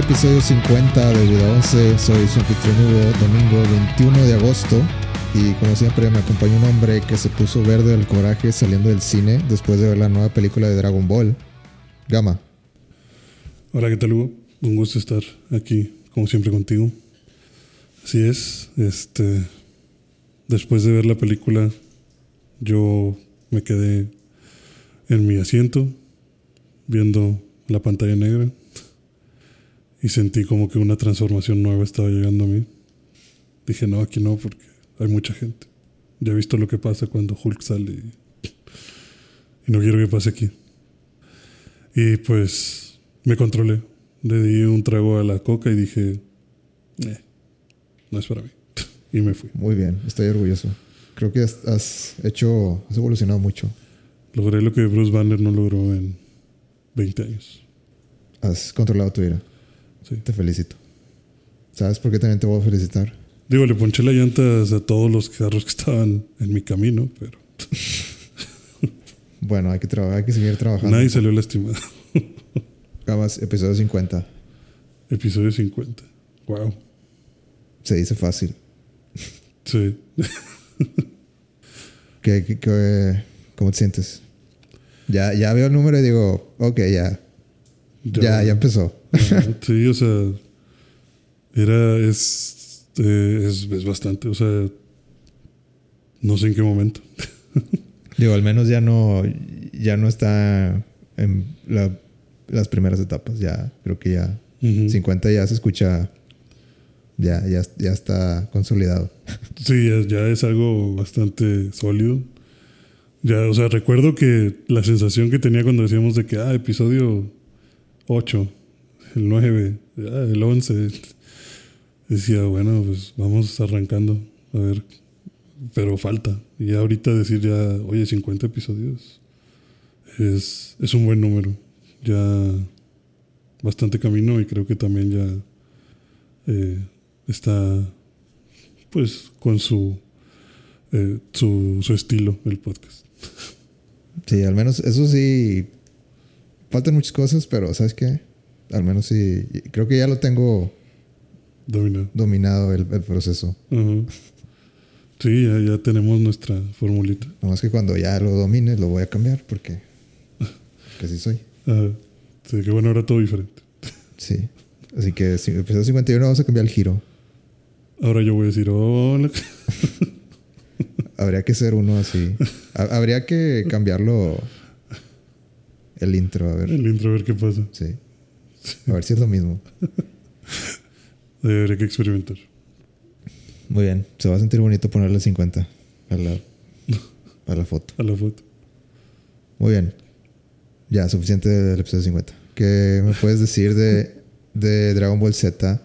episodio 50 de Vida 11. Soy su anfitrión Hugo, domingo 21 de agosto. Y como siempre me acompaña un hombre que se puso verde del coraje saliendo del cine después de ver la nueva película de Dragon Ball. Gama. Hola, ¿qué tal Hugo? Un gusto estar aquí, como siempre, contigo. Así es, este, después de ver la película, yo me quedé en mi asiento viendo la pantalla negra y sentí como que una transformación nueva estaba llegando a mí. Dije, no, aquí no, porque hay mucha gente. Ya he visto lo que pasa cuando Hulk sale y, y no quiero que pase aquí. Y pues me controlé. Le di un trago a la coca y dije, eh, no es para mí. y me fui. Muy bien, estoy orgulloso. Creo que has, has hecho, has evolucionado mucho. Logré lo que Bruce Banner no logró en 20 años. Has controlado tu ira. Sí. Te felicito. ¿Sabes por qué también te voy a felicitar? Digo, le ponché las llantas a todos los carros que estaban en mi camino, pero Bueno, hay que, trabajar, hay que seguir trabajando. nadie salió lastimado. Gamas, episodio 50. Episodio 50. Wow. Se dice fácil. Sí. ¿Qué, qué- qué- cómo te sientes? Ya, ya veo el número y digo, ok, ya. Ya, ya, empezó. Sí, o sea, era, es, eh, es, es bastante, o sea, no sé en qué momento. Digo, al menos ya no, ya no está en la- las primeras etapas. Ya, creo que ya Ujú. 50 ya se escucha, ya, ya, ya está consolidado. Sí, ya, ya es algo bastante sólido. Ya, o sea, recuerdo que la sensación que tenía cuando decíamos de que, ah, episodio 8, el 9, ah, el 11, decía, bueno, pues vamos arrancando, a ver, pero falta. Y ahorita decir ya, oye, 50 episodios es, es un buen número. Ya bastante camino y creo que también ya eh, está pues con su, eh, su, su estilo el podcast. Sí, al menos eso sí. Faltan muchas cosas, pero ¿sabes qué? Al menos sí. Creo que ya lo tengo Dominado. dominado el, el proceso. Ajá. Sí, ya, ya tenemos nuestra formulita. Nomás que cuando ya lo domine lo voy a cambiar porque, porque así soy. Ajá. Sí, que bueno, ahora todo diferente. Sí. Así que si episodio 51 vamos a cambiar el giro. Ahora yo voy a decir, hola. Habría que ser uno así. Ha- Habría que cambiarlo el intro, a ver. El intro, a ver qué pasa. Sí. A ver si es lo mismo. Habría que experimentar. Muy bien. Se va a sentir bonito ponerle 50 a la, a la foto. A la foto. Muy bien. Ya, suficiente del episodio 50. ¿Qué me puedes decir de, de Dragon Ball Z?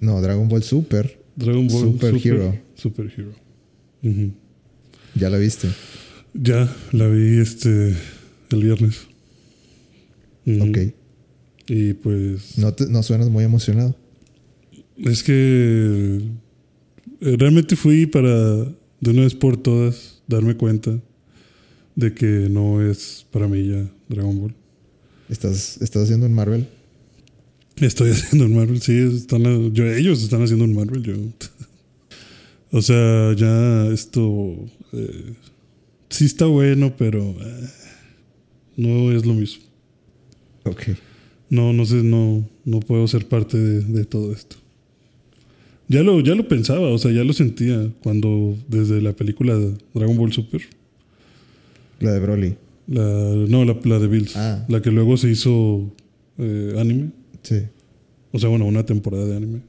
No, Dragon Ball Super. Dragon Ball Super Hero. Super Hero. Ujú. Ya la viste. Ya la vi este el viernes. Ujú. Ok. Y pues. No, te- no suenas muy emocionado. Es que eh, realmente fui para de una vez por todas darme cuenta de que no es para mí ya Dragon Ball. ¿Estás, estás haciendo un Marvel? Estoy haciendo un Marvel, sí, están, yo, ellos están haciendo un Marvel, yo. o sea, ya esto eh, sí está bueno, pero eh, no es lo mismo. Ok. No, no sé, no, no puedo ser parte de, de todo esto. Ya lo, ya lo pensaba, o sea, ya lo sentía cuando desde la película de Dragon Ball Super, La de Broly. la, no, la, la de Bills, Ah. la que luego se hizo eh, anime, Sí. o sea, bueno, una temporada de anime.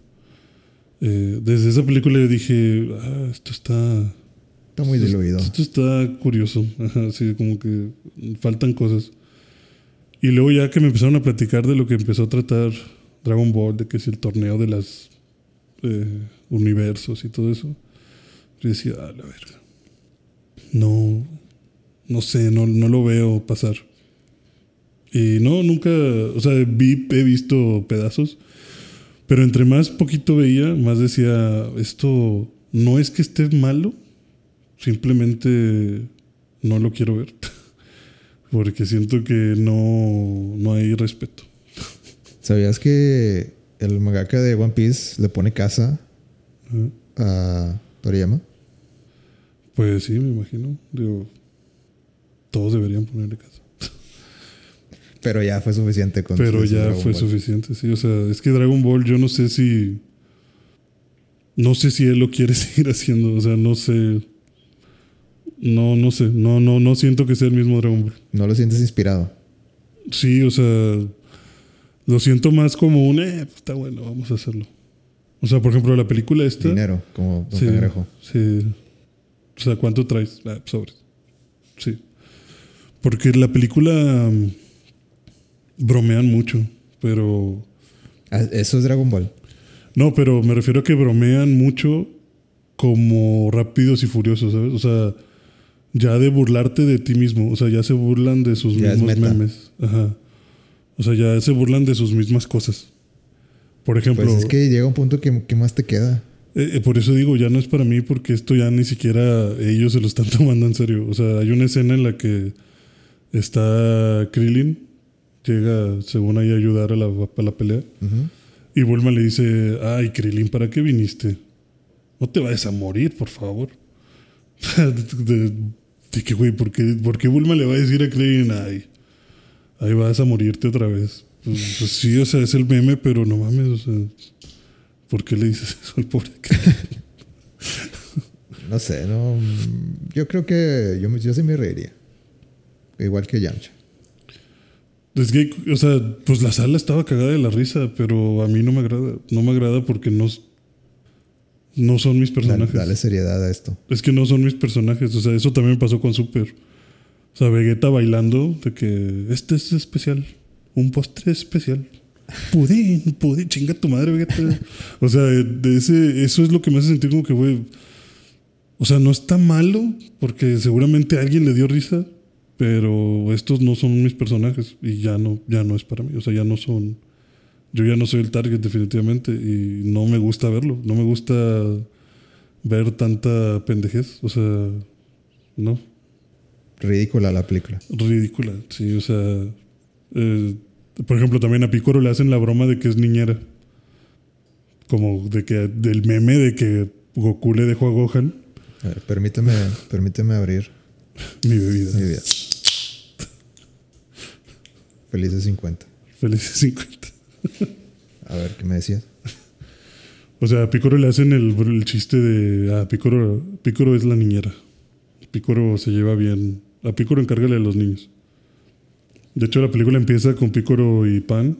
Eh, desde esa película yo dije, ah, esto está, Está muy diluido. esto está curioso, Ajá, sí, como que faltan cosas. Y luego ya que me empezaron a platicar de lo que empezó a tratar Dragon Ball, de que es el torneo de las eh, universos y todo eso, yo decía, ah, la verga. No, no sé, no, no lo veo pasar. Y no, nunca, o sea, vi, he visto pedazos, pero entre más poquito veía, más decía, esto no es que esté malo, simplemente no lo quiero ver. Porque siento que no, no hay respeto. ¿Sabías que el mangaka de One Piece le pone casa a Toriyama? Pues sí, me imagino. Digo, todos deberían ponerle casa. Pero ya fue suficiente con Pero ya Dragon fue Ball. suficiente, sí. O sea, es que Dragon Ball yo no sé si... No sé si él lo quiere seguir haciendo. O sea, no sé... No, no sé. No, no, no siento que sea el mismo Dragon Ball. ¿No lo sientes inspirado? Sí, o sea... Lo siento más como un... Eh, pues está bueno, vamos a hacerlo. O sea, por ejemplo, la película esta... Dinero, como Don Sí, Cangrejo. sí. O sea, ¿cuánto traes? Ah, sobres. Sí. Porque la película mm, bromean mucho, pero... Ah, Eso es Dragon Ball. No, pero me refiero a que bromean mucho como rápidos y furiosos, ¿sabes? O sea, ya de burlarte de ti mismo. O sea, ya se burlan de sus Ya mismos memes. Ajá. O sea, ya se burlan de sus mismas cosas. Por ejemplo, Pues es que llega un punto que, que más te queda. eh, eh, por eso digo, ya no es para mí porque esto ya ni siquiera ellos se lo están tomando en serio. O sea, hay una escena en la que está Krillin, llega según ahí a ayudar a la, a la pelea. Y Bulma le dice, ay, Krillin, ¿para qué viniste? No te vayas a morir, por favor. de, que, güey, ¿por qué, por qué Bulma le va a decir a Krillin, ay, ahí vas a morirte otra vez? Pues, pues sí, o sea, es el meme, pero no mames, o sea, ¿por qué le dices eso al pobre? No sé, no. Yo creo que yo, yo sí me reiría. Igual que Yamcha. Es que, o sea, pues la sala estaba cagada de la risa, pero a mí no me agrada. No me agrada porque no, no son mis Dale, personajes. dale seriedad a esto. Es que no son mis personajes. O sea, eso también pasó con Super. O sea, Vegeta bailando de que este es especial. Un postre especial. Pudín, pudín, chinga tu madre, Vegeta. O sea, de ese, eso es lo que me hace sentir como que, güey. O sea, no está malo, porque seguramente a alguien le dio risa, pero estos no son mis personajes y ya no, ya no es para mí. O sea, ya no son. Yo ya no soy el target, definitivamente, y no me gusta verlo. No me gusta ver tanta pendejez. O sea, no. Ridícula la película. Ridícula, sí, o sea. eh, por ejemplo, también a Picoro le hacen la broma de que es niñera. Como de que del meme de que Goku le dejó a Gohan A ver, permíteme, permíteme abrir mi bebida. mi vida. Felices 50. Felices 50. A ver, ¿qué me decías? O sea, a Picoro le hacen el, el chiste de. Ah, Picoro, Picoro es la niñera. Picoro se lleva bien. A Picoro encárgale a los niños. De hecho, la película empieza con Picoro y Pan.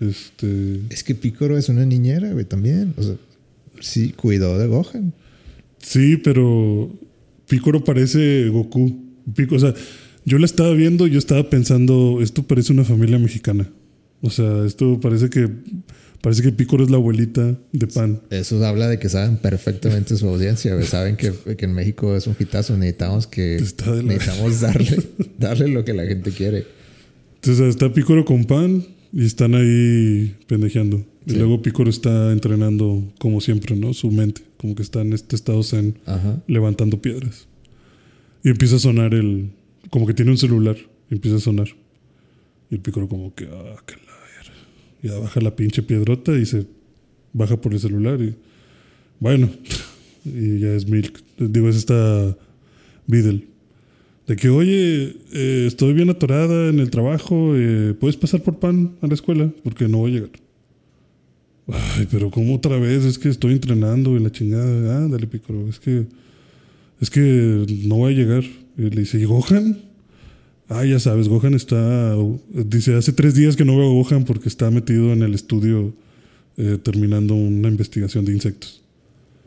Este. Es que Picoro es una niñera, güey, también. O sea, sí, cuidó de Gohan. Sí, pero Picoro parece Goku. Pico, o sea, yo la estaba viendo y yo estaba pensando, esto parece una familia mexicana. O sea, esto parece que parece que Picoro es la abuelita de Pan. Eso habla de que saben perfectamente su audiencia. Saben que, que en México es un hitazo. Necesitamos que... Necesitamos darle, darle lo que la gente quiere. Entonces está Picoro con Pan y están ahí pendejeando. Y luego Picoro está entrenando como siempre, ¿no? Su mente, como que está en este estado zen Ajá. levantando piedras. Y empieza a sonar el. Como que tiene un celular. Y empieza a sonar. Y el pícoro, como que. Ah, que. Ya baja la pinche piedrota y se baja por el celular. Y. Bueno. y ya es Milk. Digo, es esta. Videl. De que, oye, eh, estoy bien atorada en el trabajo. eh, ¿Puedes pasar por pan a la escuela? Porque no voy a llegar. Ay, pero ¿cómo otra vez? Es que estoy entrenando y la chingada. Ah, dale, pícoro. Es que. Es que no voy a llegar. Y le dice, ¿y Gohan? Ah, ya sabes, Gohan está. Dice, hace tres días que no veo a Gohan porque está metido en el estudio eh, terminando una investigación de insectos.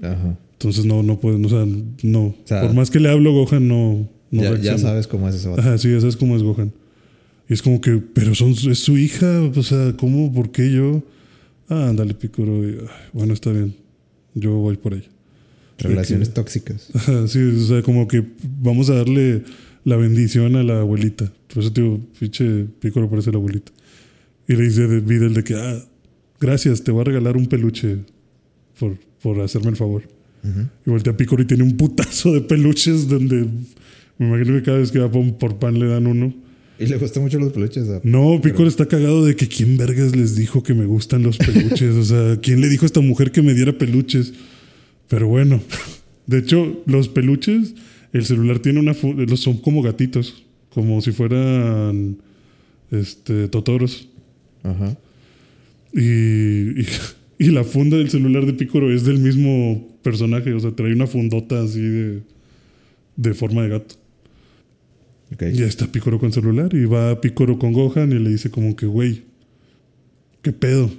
Ajá. Entonces no, no puede, o sea, no. sea, Por más que le hablo, Gohan no. no ya, ya sabes cómo es ese vato. Ajá, sí, ya sabes cómo es Gohan. Y es como que, pero son, es su hija, o sea, ¿cómo? ¿Por qué yo? Ah, ándale, Picoro. bueno, está bien. Yo voy por ella. Relaciones que- tóxicas. Ajá, sí, o sea, como que vamos a darle la bendición a la abuelita. Por eso, tío, pinche Picoro parece la abuelita. Y le dice de Videl de que, ah, gracias, te voy a regalar un peluche por, por hacerme el favor. Ujú. Y voltea a Picoro y tiene un putazo de peluches donde me imagino que cada vez que va por, pan le dan uno. Y le gustan mucho los peluches. a- No, Picoro está cagado de que quién vergas les dijo que me gustan los peluches. o sea, ¿quién le dijo a esta mujer que me diera peluches? Pero bueno, de hecho, los peluches, el celular tiene una. Son como gatitos, como si fueran este, totoros. Ajá. Y, y, y la funda del celular de Picoro es del mismo personaje. O sea, trae una fundota así de, de forma de gato. Ok. Y ya está Picoro con celular y va Picoro con Gohan y le dice como que, güey, ¿qué pedo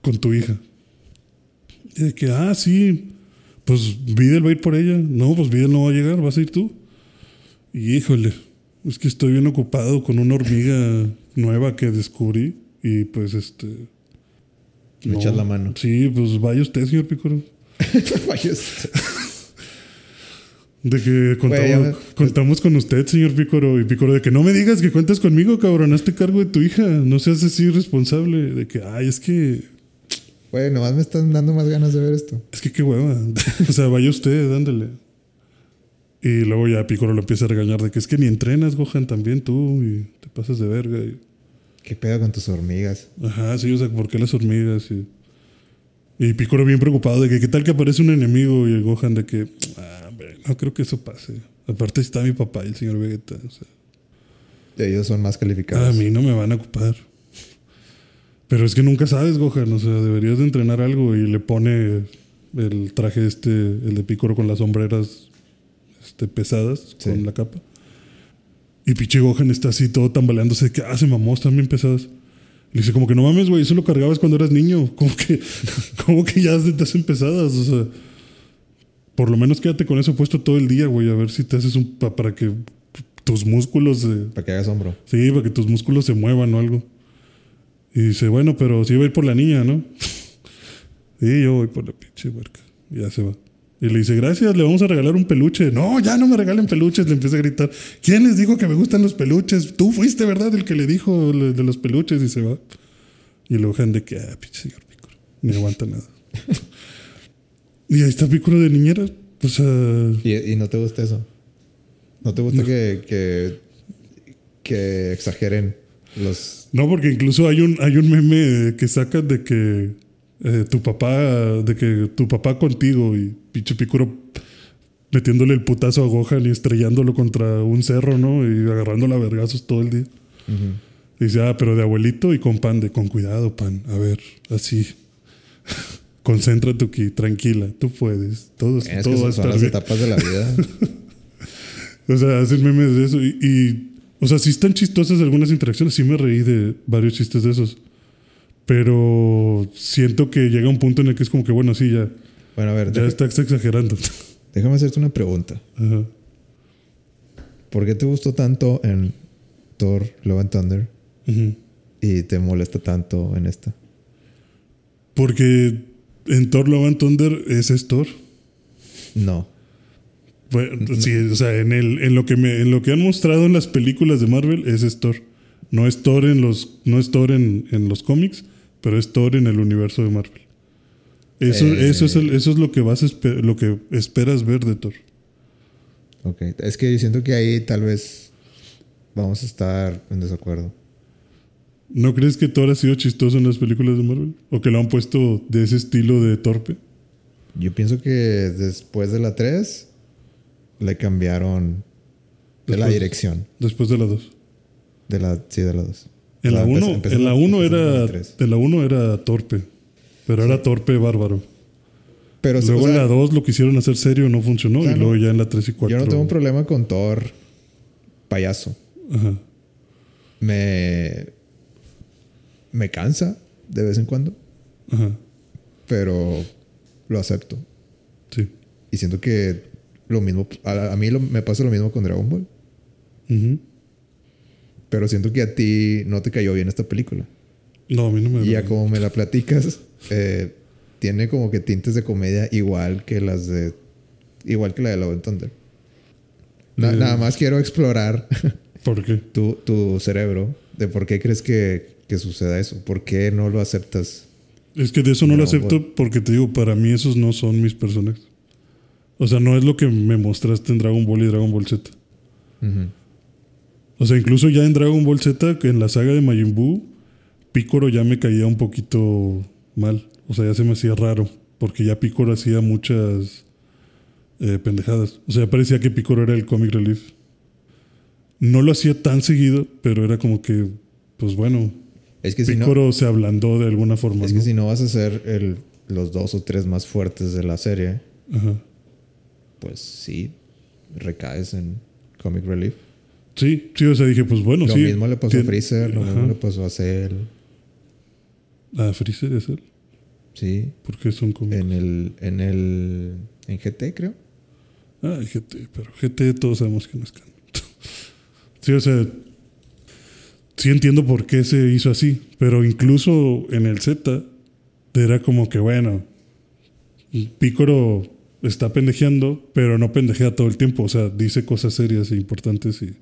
con tu hija? Y de que, ah, sí, pues Videl va a ir por ella. No, pues Videl no va a llegar, vas a ir tú. Y híjole, es que estoy bien ocupado con una hormiga nueva que descubrí y pues este... Me echas la mano. Sí, pues vaya usted, señor Picoro. Vaya, De que contamos, me- contamos con usted, señor Pícoro. Y Pícoro, de que no me digas que cuentas conmigo, cabrón. Hazte cargo de tu hija. No seas así responsable. De que, ay, es que. Güey, nomás me están dando más ganas de ver esto. Es que qué hueva. o sea, vaya usted, ándale. Y luego ya Pícoro lo empieza a regañar de que es que ni entrenas, Gohan, también tú. Y te pasas de verga. Y, ¿Qué pedo con tus hormigas? ajá, sí, o sea, ¿por qué las hormigas? Y, y Pícoro bien preocupado de que, ¿qué tal que aparece un enemigo? Y el Gohan de que, ah, hombre, no creo que eso pase. Aparte está mi papá y el señor Vegeta. O sea. Ellos son más A calificados. mí no me van a ocupar. Pero es que nunca sabes, Gohan. O sea, deberías de entrenar algo y le pone el traje este, el de Picoro con las sombreras este, pesadas, Sí. con la capa. Y pinche Gohan está así todo tambaleándose de que, ah, se mamó, están bien pesadas. Le dice, como que no mames, güey, eso lo cargabas cuando eras niño. Como que, como que ya te hacen pesadas. O sea, por lo menos quédate con eso puesto todo el día, güey, a ver si te haces un. pa- para que tus músculos. Para que hagas hombro. Sí, para que tus músculos se muevan o algo. Y dice, bueno, pero sí va a ir por la niña, ¿no? sí, yo voy por la pinche huerca. Y ya se va. Y le dice, gracias, le vamos a regalar un peluche. No, ya no me regalen peluches. Le empieza a gritar, ¿quién les dijo que me gustan los peluches? Tú fuiste, ¿verdad? El que le dijo de los peluches y se va. Y luego Gohan de que, ah, pinche señor Pícoro. Ni aguanta nada. y ahí está Pícoro de niñera. O sea, ¿Y, y no te gusta eso? ¿No te gusta que, que, que exageren los... No, porque incluso hay un, hay un meme que sacan de que eh, tu papá, de que tu papá contigo y pinche Picuro metiéndole el putazo a Gohan y estrellándolo contra un cerro, ¿no? Y agarrándolo a vergazos todo el día. Y dice, ah, pero de abuelito y con pan, de con cuidado, pan. A ver, así. Concéntrate aquí, tranquila, tú puedes. Todo, Es que todo va a son estar las bien. etapas de la vida. O sea, hacen memes de eso. Y, y, o sea, sí están chistosas algunas interacciones. Sí me reí de varios chistes de esos. Pero siento que llega un punto en el que es como que, bueno, sí, ya, bueno, a ver, ya deja- estás exagerando. déjame hacerte una pregunta. Ajá. ¿Por qué te gustó tanto en Thor Love and Thunder Ujú. y te molesta tanto en esta? Porque en Thor Love and Thunder ese es Thor. No. Bueno, sí, o sea, en, el, en, lo que me, en lo que han mostrado en las películas de Marvel, es Thor. No es Thor en los, no es Thor en, en los cómics, pero es Thor en el universo de Marvel. Eso, Eh. eso, es, el- eso es lo que vas lo que esperas ver de Thor. Ok. Es que yo siento que ahí tal vez vamos a estar en desacuerdo. ¿No crees que Thor ha sido chistoso en las películas de Marvel? ¿O que lo han puesto de ese estilo de torpe? Yo pienso que después de la 3 le cambiaron de la Después- dirección. Después de la 2. De la, sí, de la 2. En la 1 en la uno era, tres. en la uno era torpe. Pero era torpe bárbaro. Pero sí, Luego o sea, en la 2 lo quisieron hacer serio, no funcionó. O sea, y luego ya en la 3 y 4. yo no tengo un problema con Thor payaso. Ajá. Me. Me cansa de vez en cuando, Ajá. pero lo acepto. Sí. Y siento que lo mismo. A, a mí lo- me pasa lo mismo con Dragon Ball. Pero siento que a ti no te cayó bien esta película. No, a mí no me Y ya como me la platicas, eh, tiene como que tintes de comedia igual que las de. Igual que la de Love and Thunder. Na- Eh. Nada más quiero explorar ¿Por qué? tu, tu cerebro de por qué crees que, que suceda eso. ¿Por qué no lo aceptas? Es que de eso no lo acepto porque te digo, para mí esos no son mis personajes. O sea, no es lo que me mostraste en Dragon Ball y Dragon Ball Z. Ujú. O O sea, incluso ya en Dragon Ball Z, que en la saga de Majin Buu, Piccolo ya me caía un poquito mal. O sea, ya se me hacía raro. Porque ya Piccolo hacía muchas eh, pendejadas. O sea, parecía que Piccolo era el comic relief. No lo hacía tan seguido, pero era como que, pues bueno, Es que si no, se ablandó de alguna forma. es que ¿no? si no vas a ser el, los dos o tres más fuertes de la serie, Ajá. Pues sí, recaes en Comic Relief. Sí, sí, o sea, dije, pues bueno, lo sí. mismo le pasó a Freezer, lo Ajá. mismo le pasó a Cell. A Freezer es él. Sí, Porque son como. en el, en el, en GT creo. Ah, GT, pero GT todos sabemos que no es canon. sí, o sea, sí entiendo por qué se hizo así, pero incluso en el Z era como que, bueno, Pícoro está pendejeando, pero no pendejea todo el tiempo, o sea, dice cosas serias e importantes y,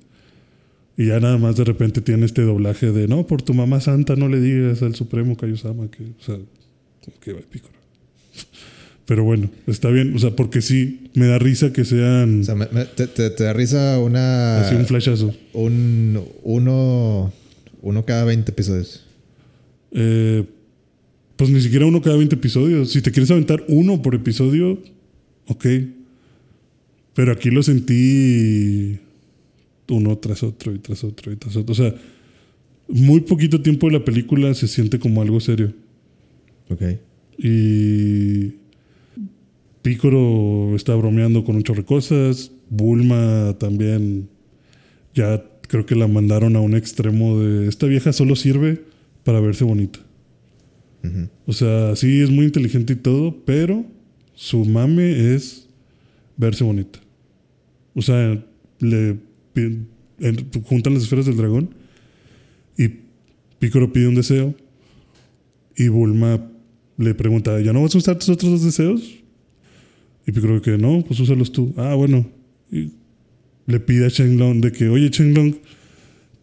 y ya nada más de repente tiene este doblaje de, no, por tu mamá santa no le digas al Supremo Kaiosama que, o sea, como que va Pícoro. Pero bueno, está bien, o sea, porque sí, me da risa que sean O sea, me- me- te, te- te da risa una. así un flashazo. un- uno, uno cada 20 episodios. Eh, pues ni siquiera uno cada 20 episodios. Si te quieres aventar uno por episodio, ok. Pero aquí lo sentí uno tras otro y tras otro y tras otro. O sea, muy poquito tiempo de la película se siente como algo serio. Ok. Y Pícoro está bromeando con un chorro de cosas. Bulma también. Ya creo que la mandaron a un extremo de esta vieja solo sirve para verse bonita. O sea, sí es muy inteligente y todo, pero su mame es verse bonita. O sea, le juntan las esferas del dragón y Pícoro pide un deseo y Bulma le pregunta, ¿ya no vas a usar tus otros deseos? Y Pícoro que no, pues úsalos tú. Ah, bueno. Le pide a Shenlong de que, oye Shenlong,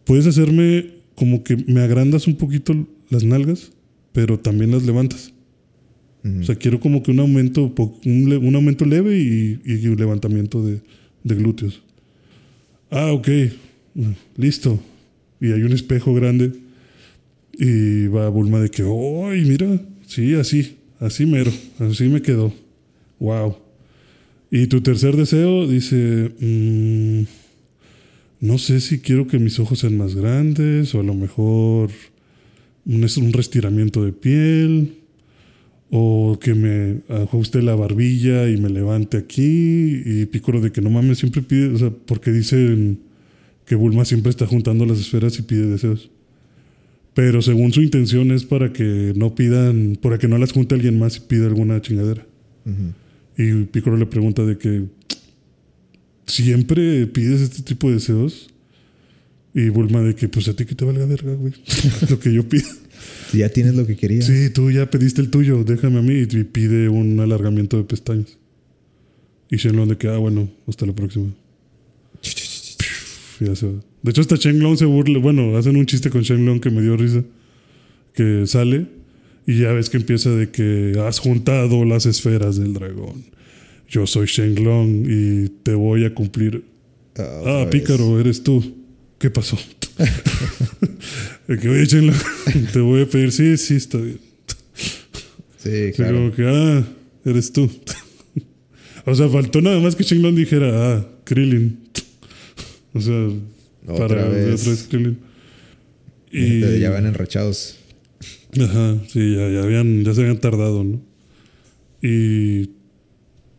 ¿puedes hacerme como que me agrandas un poquito las nalgas, pero también las levantas? Ujú. O sea, quiero como que un aumento, un, aumento leve y, un levantamiento de, glúteos. Ah, ok. Listo. Y hay un espejo grande. Y va Bulma de que, ¡ay, mira! Sí, así. Así mero. Así me quedó. Wow. Y tu tercer deseo dice, mm, no sé si quiero que mis ojos sean más grandes o a lo mejor un restiramiento de piel o que me ajuste la barbilla y me levante aquí y Picoro de que no mames siempre pide, o sea, porque dicen que Bulma siempre está juntando las esferas y pide deseos. Pero según su intención es para que no pidan, para que no las junte alguien más y pida alguna chingadera. Y Piccolo le pregunta de que siempre pides este tipo de deseos. Y Bulma de que pues a ti que te valga verga, güey. Lo que yo pido. Ya tienes lo que querías. Sí, tú ya pediste el tuyo, déjame a mí. Y pide un alargamiento de pestañas. Y Shenlong de que, ah, bueno, hasta la próxima. Ya se va. De hecho, hasta Shenlong se burla. Bueno, hacen un chiste con Shenlong que me dio risa. Que sale y ya ves que empieza de que has juntado las esferas del dragón. Yo soy Shenlong y te voy a cumplir. Ah, Ah, vez. pícaro, eres tú. ¿Qué pasó? Que, oye, te voy a pedir. Sí, sí, está bien. Sí, claro. como que, ah, eres tú. o sea, faltó nada más que Shenlong dijera, ah, Krillin. o sea, Otra para vez. otra vez Krillin. Y... Ya van enrachados. Ajá, sí, ya, ya, habían, ya se habían tardado, ¿no? Y,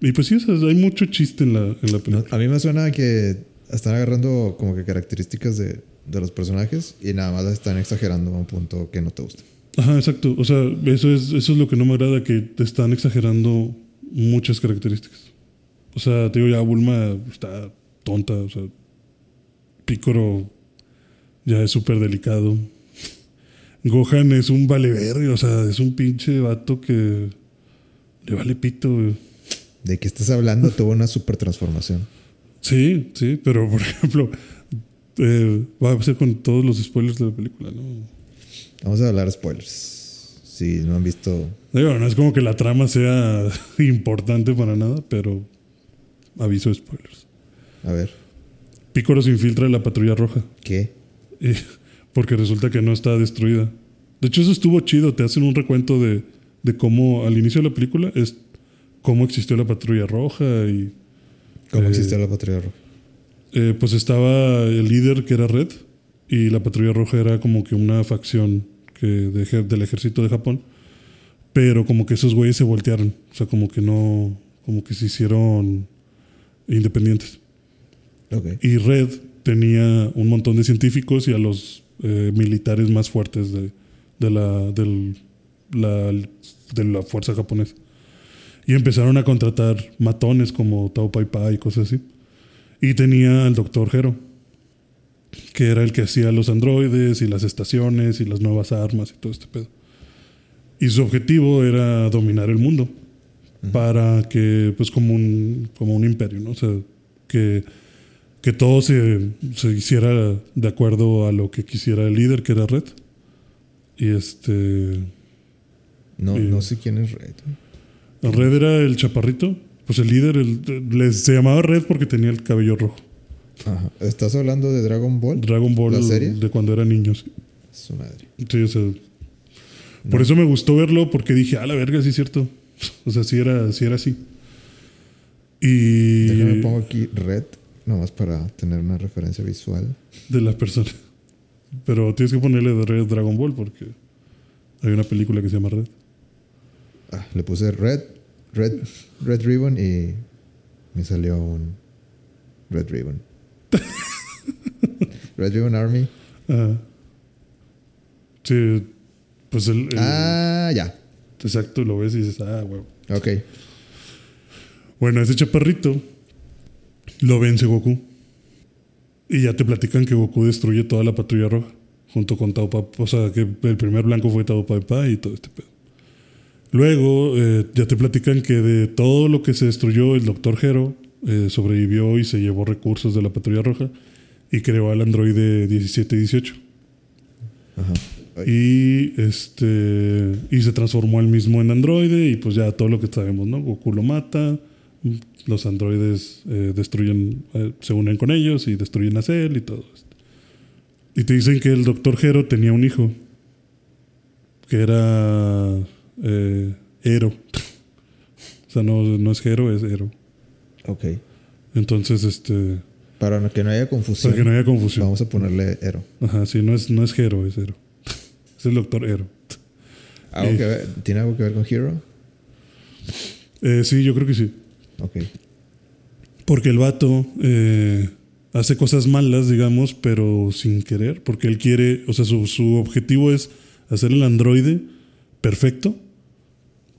y pues sí, o sea, hay mucho chiste en la, en la No, película. a mí me suena que están agarrando como que características de, de los personajes y nada más las están exagerando a un punto que no te gusta. Ajá, exacto. O sea, eso es, eso es lo que no me agrada, que te están exagerando muchas características. O sea, te digo, ya Bulma está tonta, o sea, Picoro ya es súper delicado. Gohan es un valevergue, o sea, es un pinche vato que le vale pito, güey. De que estás hablando tuvo una super transformación. Sí, sí, pero por ejemplo, eh, va a ser con todos los spoilers de la película, ¿no? Vamos a hablar spoilers. Si no han visto. Digo, no es como que la trama sea importante para nada, pero aviso de spoilers. A ver. Pícoro se infiltra en la patrulla roja. ¿Qué? Y- porque resulta que no está destruida. De hecho, eso estuvo chido. Te hacen un recuento de, de cómo al inicio de la película es cómo existió la patrulla roja y ¿Cómo Eh, existe la patrulla roja? Eh, pues estaba el líder que era Red y la patrulla roja era como que una facción que de del ejército de Japón. Pero como que esos güeyes se voltearon. O sea, como que no. Como que se hicieron independientes. Ok. Y Red tenía un montón de científicos y a los eh, militares más fuertes de, de la, del- la- de la fuerza japonesa. Y empezaron a contratar matones como Tao Pai Pai y cosas así. Y tenía al doctor Hero, que era el que hacía los androides y las estaciones y las nuevas armas y todo este pedo. Y su objetivo era dominar el mundo para que, pues como un, como un imperio, ¿no? O sea, que, que todo se, se hiciera de acuerdo a lo que quisiera el líder, que era Red. Y este... No, Sí. no sé quién es Red. Red era el chaparrito. Pues el líder el- les, se llamaba Red porque tenía el cabello rojo. Ajá. ¿Estás hablando de Dragon Ball? Dragon Ball ¿La serie? de cuando era niños. Su madre. Sí, o sea, Por eso me gustó verlo porque dije, a la verga, sí es cierto. O sea, sí era, sí era así. Y Déjame pongo aquí Red, nomás para tener una referencia visual. de la persona. Pero tienes que ponerle de Red Dragon Ball porque hay una película que se llama Red. Ah, le puse Red, Red, Red Ribbon y me salió un Red Ribbon. Red Ribbon Army. Ajá. Sí, pues el, el- Ah, ya. exacto, lo ves y dices, ah, huevo. Ok. Bueno, ese chaparrito lo vence Goku. Y ya te platican que Goku destruye toda la patrulla roja. Junto con Tao. O sea, que el primer blanco fue Tao Pai y todo este pedo. Luego eh, ya te platican que de todo lo que se destruyó, el Doctor Hero eh, sobrevivió y se llevó recursos de la patrulla roja y creó al androide 1718. Ajá. Y este y se transformó él mismo en androide y pues ya todo lo que sabemos, ¿no? Goku lo mata, los androides eh, destruyen, eh, se unen con ellos y destruyen a Cell y todo esto. Y te dicen que el doctor Hero tenía un hijo que era. O sea, no, no es Hero, es Hero. Ok. Entonces, este, Para que no haya confusión, para que no haya confusión. vamos a ponerle Ero. Ajá, sí, no es, no es Hero, es Hero. es el doctor Hero. ¿Algo Eh. que ver- ¿Tiene algo que ver con Hero? Eh, sí, yo creo que sí. Ok. Porque el vato eh, hace cosas malas, digamos, pero sin querer. Porque él quiere, o sea, su, su objetivo es hacer el androide perfecto,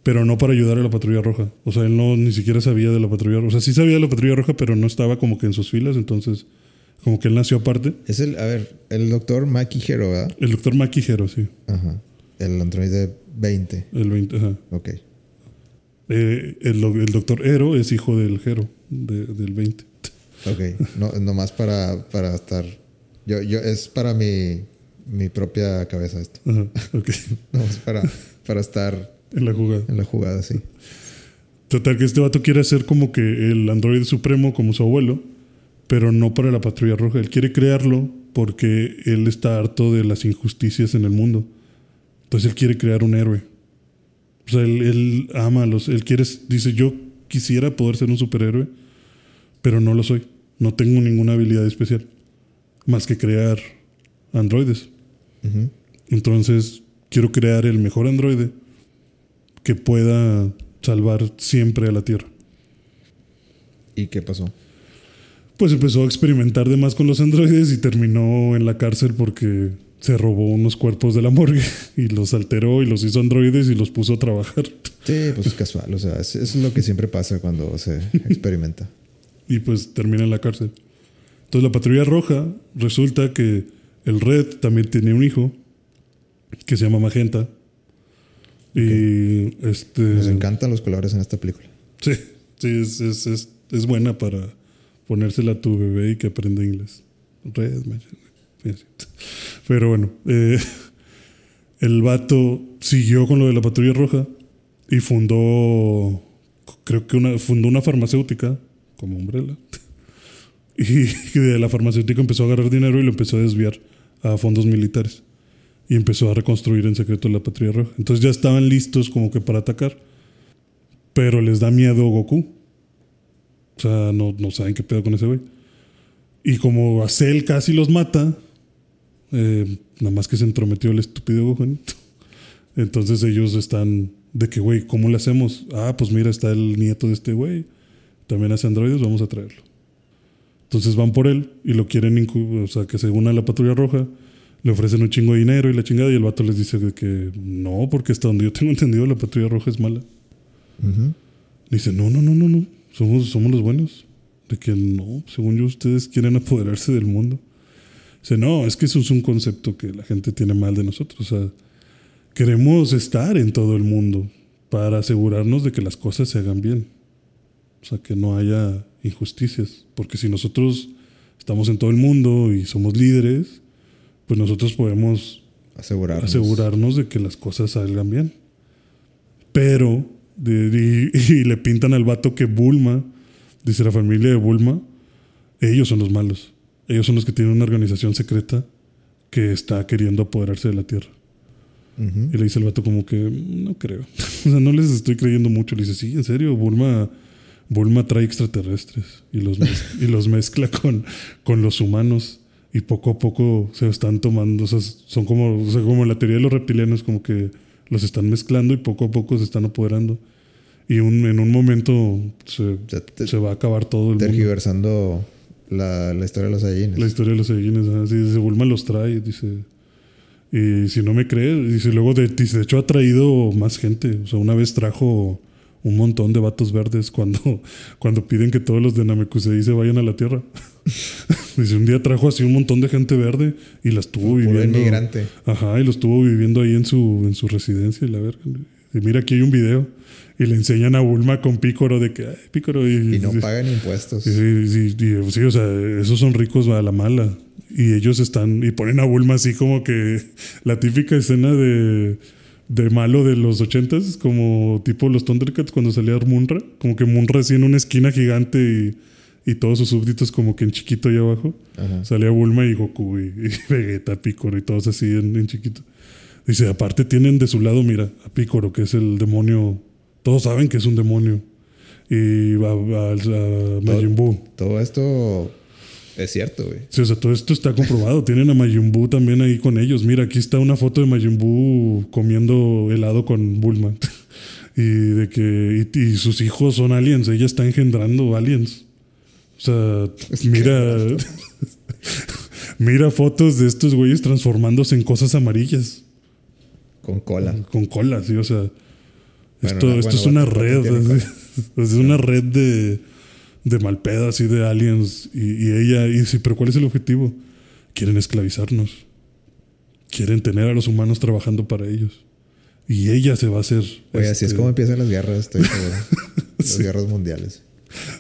pero no para ayudar a la patrulla roja. O sea, él no ni siquiera sabía de la patrulla roja. O sea, sí sabía de la patrulla roja, pero no estaba como que en sus filas. Entonces, como que él nació aparte. Es el, a ver, el doctor Maki Hero, ¿verdad? El doctor Maquijero, sí. Ajá. El androide 20. El 20, ajá. Ok. Eh, el, el doctor Hero es hijo del Hero, de- del 20. Ok. No, nomás para, para estar. Yo, yo, es para mi, mi propia cabeza esto. Ajá, ok. Nomás para, para estar en la jugada. en la jugada, sí. Total, que este vato quiere hacer como que el androide supremo como su abuelo, pero no para la patrulla roja. Él quiere crearlo porque él está harto de las injusticias en el mundo. Entonces él quiere crear un héroe. O sea, él, él ama a los. Él quiere, dice: Yo quisiera poder ser un superhéroe, pero no lo soy. No tengo ninguna habilidad especial. Más que crear androides. Entonces, quiero crear el mejor androide que pueda salvar siempre a la Tierra. ¿Y qué pasó? Pues empezó a experimentar de más con los androides y terminó en la cárcel porque se robó unos cuerpos de la morgue y los alteró y los hizo androides y los puso a trabajar. Sí, pues es casual. O sea, es lo que siempre pasa cuando se experimenta. Y pues termina en la cárcel. Entonces la patrulla roja resulta que el Red también tiene un hijo que se llama Magenta. Y este... Nos encantan los colores en esta película. Sí, sí, es, es, es, es buena para ponérsela a tu bebé y que aprenda inglés. Red. Pero bueno, eh, el vato siguió con lo de la patrulla roja y fundó, creo que una, fundó una farmacéutica como Umbrella. Y de la farmacéutica empezó a agarrar dinero y lo empezó a desviar a fondos militares. Y empezó a reconstruir en secreto la Patrulla Roja. Entonces ya estaban listos como que para atacar. Pero les da miedo Goku. O sea, no, no saben qué pedo con ese güey. Y como a Cell casi los mata, eh, nada más que se entrometió el estúpido Gohan. Entonces ellos están de que, güey, ¿cómo le hacemos? Ah, pues mira, está el nieto de este güey. También hace androides, vamos a traerlo. Entonces van por él y lo quieren, o sea, que se una a la patrulla roja. Le ofrecen un chingo de dinero y la chingada. Y el vato les dice de que no, porque hasta donde yo tengo entendido, la patrulla roja es mala. Dice, no, no, no, no, no. Somos, somos los buenos. De que no, según yo, ustedes quieren apoderarse del mundo. Dice, no, es que eso es un concepto que la gente tiene mal de nosotros. O sea, queremos estar en todo el mundo para asegurarnos de que las cosas se hagan bien. O sea, que no haya injusticias. Porque si nosotros estamos en todo el mundo y somos líderes, pues nosotros podemos asegurarnos, asegurarnos de que las cosas salgan bien. Pero, y, le pintan al vato que Bulma, dice la familia de Bulma, ellos son los malos. Ellos son los que tienen una organización secreta que está queriendo apoderarse de la Tierra. Y le dice el vato como que, no creo. o sea, no les estoy creyendo mucho. Le dice, sí, en serio, Bulma, Bulma trae extraterrestres y los, y los mezcla con, con los humanos. Y poco a poco se están tomando, o sea, son como, o sea, como la teoría de los reptilianos, como que los están mezclando y poco a poco se están apoderando. Y un, en un momento se, se va a acabar todo el tergiversando La, la, historia de los Saiyajines. La historia de los Saiyajines. Así, dice, Bulma los trae, dice... Y si no me crees, dice, luego de, dice, de hecho ha traído más gente. O sea, una vez trajo un montón de vatos verdes cuando, cuando piden que todos los de Namekusei se vayan a la Tierra. dice, un día trajo así un montón de gente verde y la estuvo viviendo. inmigrante. Ajá, y lo estuvo viviendo ahí en su, en su residencia. Y la verga. Y mira, aquí hay un video. Y le enseñan a Bulma con Pícoro de que, ay, Pícoro. Y, no pagan impuestos. Sí, sí, sí, o sea, esos son ricos a la mala. Y ellos están, y ponen a Bulma así como que la típica escena de, de malo de los ochentas, como tipo los Thundercats cuando salía Munra, como que Munra así en una esquina gigante y, y todos sus súbditos como que en chiquito ahí abajo. Salía Bulma y Goku y, Vegeta, Picoro y todos así en, chiquito. Dice, aparte tienen de su lado, mira, a Picoro, que es el demonio. Todos saben que es un demonio. Y a, a, a Majin Buu. todo esto es cierto, güey. Sí, o sea, todo esto está comprobado. Tienen a Majin también ahí con ellos. Mira, aquí está una foto de Majin comiendo helado con Bulma. y de que y, sus hijos son aliens. Ella está engendrando aliens. O sea, mira. mira fotos de estos güeyes transformándose en cosas amarillas. Con cola. Con cola, sí, o sea. esto, esto es una red. Es una red de de Malpeda, así de aliens. Y, ella, y sí, pero ¿cuál es el objetivo? Quieren esclavizarnos. Quieren tener a los humanos trabajando para ellos. Y ella se va a hacer. Oye, así es este, como empiezan las guerras, estoy Las guerras mundiales.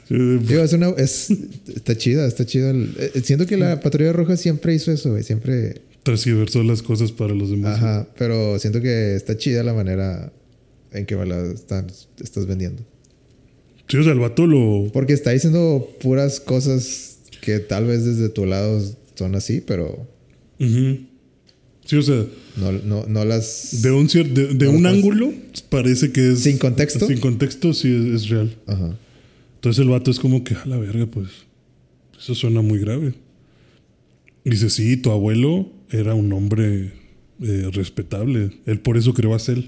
Digo, es una, es, está chida, está chida. Eh, siento que la Patrulla Roja siempre hizo eso, güey. Siempre. Transversó las cosas para los demás. Ajá, pero siento que está chida la manera en que me la estás vendiendo. Sí, o sea, el vato lo. Porque está diciendo puras cosas que tal vez desde tu lado son así, pero. Sí, o sea. No, no, las. De un, de, un ángulo parece que es. Sin contexto. Sin contexto, sí es, real. Ajá. Entonces el vato es como que, a la verga, pues. Eso suena muy grave. Dice, sí, tu abuelo era un hombre eh, respetable. Él por eso creó a Cell.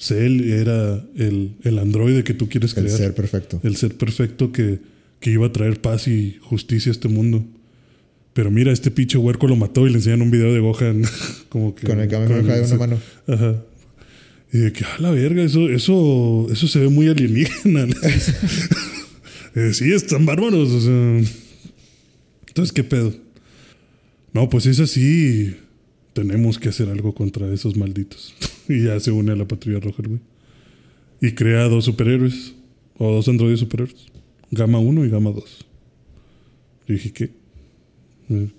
Cell era el, el androide que tú quieres crear. El ser perfecto. El ser perfecto que, que iba a traer paz y justicia a este mundo. Pero mira, este pinche huerco lo mató y le enseñan un video de Gohan. como que, con el Kamehameha de una mano. Ajá. Y de que, a la verga, eso, eso, eso se ve muy alienígena. eh, sí, están bárbaros. O sea. Entonces, ¿qué pedo? No, pues es así. Tenemos que hacer algo contra esos malditos. y ya se une a la patrulla roja, güey. Y crea dos superhéroes. O dos androides superhéroes. Gama 1 y Gama 2. Y dije, ¿qué?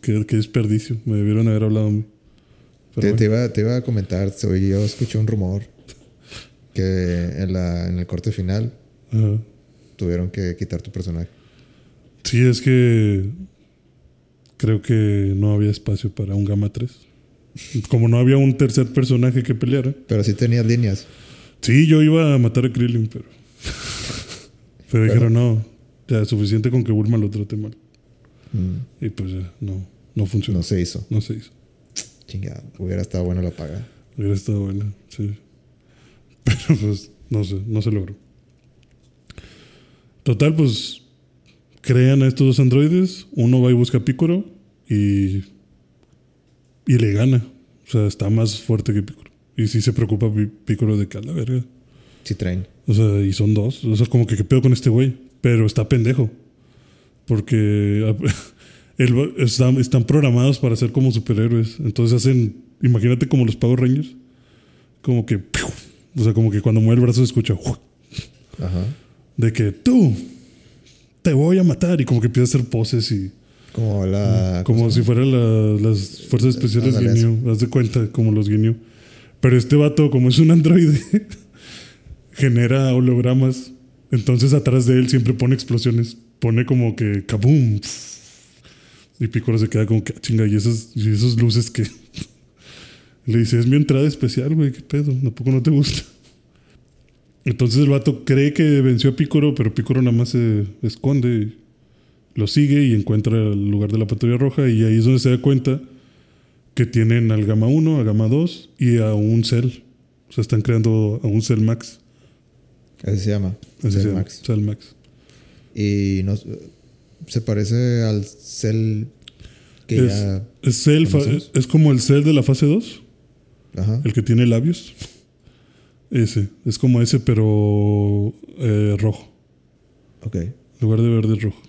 ¿qué? ¿Qué, desperdicio. Me debieron haber hablado a mí. Te, iba, te, iba, a comentar, yo escuché un rumor que en, la, en el corte final tuvieron que quitar tu personaje. Sí, es que creo que no había espacio para un Gamma 3. Como no había un tercer personaje que peleara. Pero sí tenías líneas. Sí, yo iba a matar a Krillin, pero. pero, dijeron, no, ya suficiente con que Bulma lo trate mal. Mm, Y pues ya, no, no funcionó. no se hizo. No se hizo. Chingada, hubiera estado bueno la paga. Hubiera estado buena, sí. Pero pues no sé, no se logró. Total, pues crean a estos dos androides. Uno va y busca a Picoro y. y le gana. O sea, está más fuerte que Picoro. Y sí se preocupa Pi- Picoro de que a la verga. Sí traen. O sea, y son dos. O sea, como que qué pedo con este güey. Pero está pendejo. Porque el están, están programados para ser como superhéroes. Entonces hacen, imagínate como los Power Rangers. Como que, ¡piu! o sea, como que cuando mueve el brazo se escucha. Ajá. de que tú te voy a matar. Y como que empieza a hacer poses y Como la. como ¿cómo se si fueran la- las fuerzas especiales Guineo. Haz de cuenta, como los Guineo. Pero este vato, como es un androide, genera hologramas. Entonces atrás de él siempre pone explosiones. Pone como que kaboom. Y Piccolo se queda como que "Ah, chinga. Y esas, y esas luces que. Le dice, es mi entrada especial, güey. ¿Qué pedo? ¿Tampoco no te gusta? Entonces el vato cree que venció a Piccolo, pero Piccolo nada más se esconde. Lo sigue y encuentra el lugar de la patrulla roja. Y ahí es donde se da cuenta que tienen al Gamma 1, a Gamma 2 y a un Cell. O sea, están creando a un Cell Max. Así se llama. Así Cell se llama, Max. Cell Max. Y no, se parece al Cell que Es, ya. es Cell es como el Cell de la fase 2, Ajá. el que tiene labios. Ese, es como ese, pero eh, rojo. Ok. En lugar de verde rojo.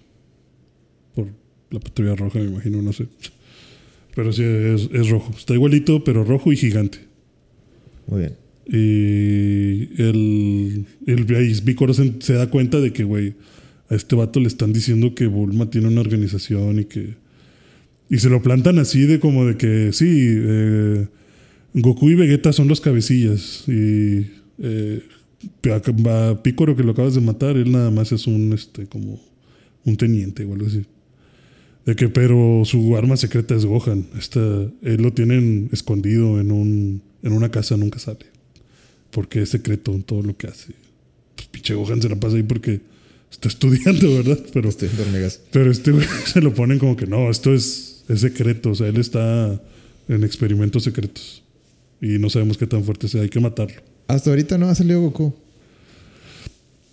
La patrulla roja, me imagino, no sé. Pero sí, es, es rojo. Está igualito, pero rojo y gigante. Muy bien. Y el, el ahí Vícor se, se da cuenta de que, güey, a este vato le están diciendo que Bulma tiene una organización y que. Y se lo plantan así de como de que, sí, eh, Goku y Vegeta son los cabecillas. Y eh, a Picoro que lo acabas de matar, él nada más es un, este, como un teniente o algo así. De que, pero su arma secreta es Gohan. Esta, él lo tienen escondido en, un, en una casa, nunca sale. Porque es secreto en todo lo que hace. Pues pinche Gohan se la pasa ahí porque está estudiando, ¿verdad? Pero, hormigas. pero este se lo ponen como que no, esto es, es secreto. O sea, él está en experimentos secretos. Y no sabemos qué tan fuerte sea, hay que matarlo. Hasta ahorita no ha salido Goku.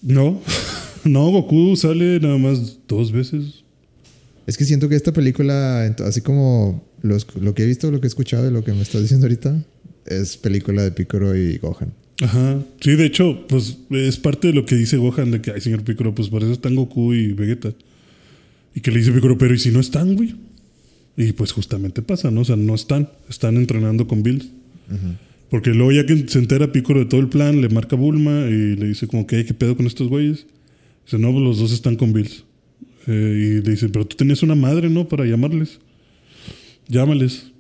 No, no, Goku sale nada más dos veces. Es que siento que esta película, así como los- lo que he visto, lo que he escuchado y lo que me estás diciendo ahorita, es película de Piccolo y Gohan. Ajá. Sí, de hecho, pues es parte de lo que dice Gohan de que, ay, señor Piccolo, pues por eso están Goku y Vegeta. Y que le dice Piccolo, pero ¿y si no están, güey? Y pues justamente pasa, ¿no? O sea, no están. Están entrenando con Bills. Porque luego ya que se entera Piccolo de todo el plan, le marca Bulma y le dice como que, "Ay, ¿qué pedo con estos güeyes? Dice, no, pues los dos están con Bills. Eh, y le dice, pero tú tenías una madre, ¿no? Para llamarles. Llámales.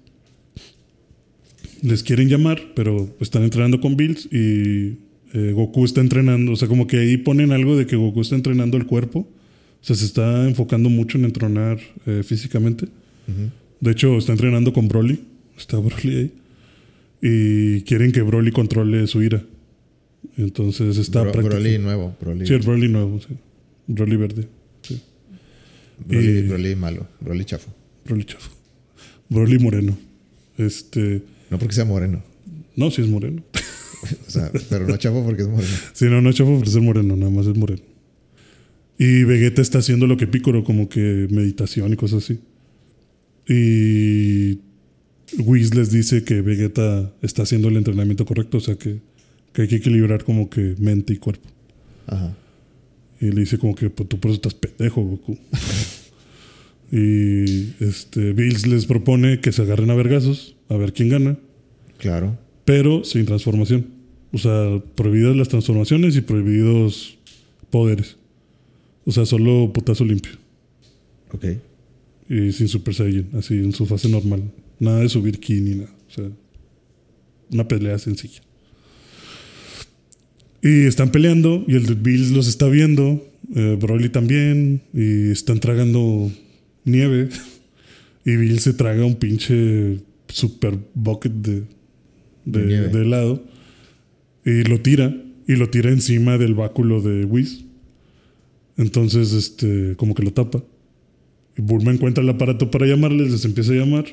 Les quieren llamar, pero están entrenando con Bills y eh, Goku está entrenando. O sea, como que ahí ponen algo de que Goku está entrenando el cuerpo. O sea, se está enfocando mucho en entrenar eh, físicamente. De hecho, está entrenando con Broly. Está Broly ahí. Y quieren que Broly controle su ira. Entonces está Bro-. Broly nuevo. Broly, Sí, el Broly nuevo, sí. Broly verde. Broly, y- Broly malo. Broly chafo. Broly chafo. Broly moreno. Este. No porque sea moreno. No, sí es moreno. O sea, pero no chafo porque es moreno. Sí, no, no chafo por ser moreno, nada más es moreno. Y Vegeta está haciendo lo que Piccolo, como que meditación y cosas así. Y Whis les dice que Vegeta está haciendo el entrenamiento correcto, o sea que, que hay que equilibrar como que mente y cuerpo. Ajá. Y le dice como que pues, tú por eso estás pendejo, Goku. y este Bills les propone que se agarren a vergazos, a ver quién gana, Claro. pero sin transformación. O sea, prohibidas las transformaciones y prohibidos poderes. O sea, solo putazo limpio. Ok. Y sin Super Saiyan, así en su fase normal. Nada de subir ki ni nada. O sea, una pelea sencilla. Y están peleando y el de Bills los está viendo eh, Broly también, y están tragando nieve. Y Bill se traga un pinche super bucket de, de, De nieve. de helado. Y lo tira. Y lo tira encima del báculo de Whis. Entonces, este, como que lo tapa. Y Bulma encuentra el aparato para llamarles, les empieza a llamar.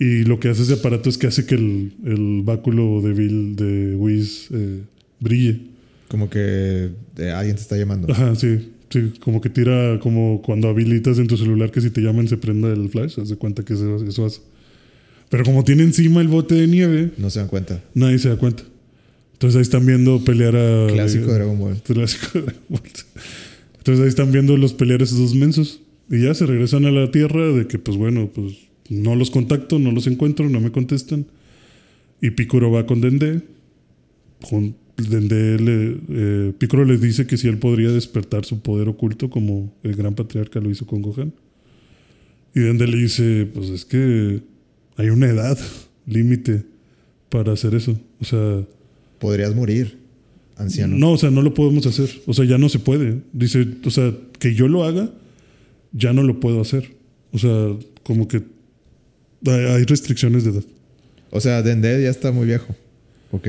Y lo que hace ese aparato es que hace que el, el báculo de Bill, de Whis, eh, brille. Como que eh, alguien te está llamando. Ajá, sí. Sí, como que tira, como cuando habilitas en tu celular que si te llaman se prenda el flash, haz de cuenta que eso, eso hace. Pero como tiene encima el bote de nieve, No se dan cuenta. nadie se da cuenta. Entonces ahí están viendo pelear a. Clásico de Dragon Ball. Clásico de Dragon Ball. Entonces ahí están viendo los pelear esos dos mensos. Y ya se regresan a la tierra de que, pues bueno, pues no los contacto, no los encuentro, no me contestan. Y Piccolo va con Dende. Con Dende le, eh, Piccolo les dice que si él podría despertar su poder oculto como el gran patriarca lo hizo con Gohan. Y Dende le dice, pues es que hay una edad límite para hacer eso. O sea, Podrías morir, anciano. no, o sea, no lo podemos hacer. O sea, ya no se puede. Dice, o sea, que yo lo haga, ya no lo puedo hacer. O sea, como que hay restricciones de edad. O sea, Dende ya está muy viejo. Ok.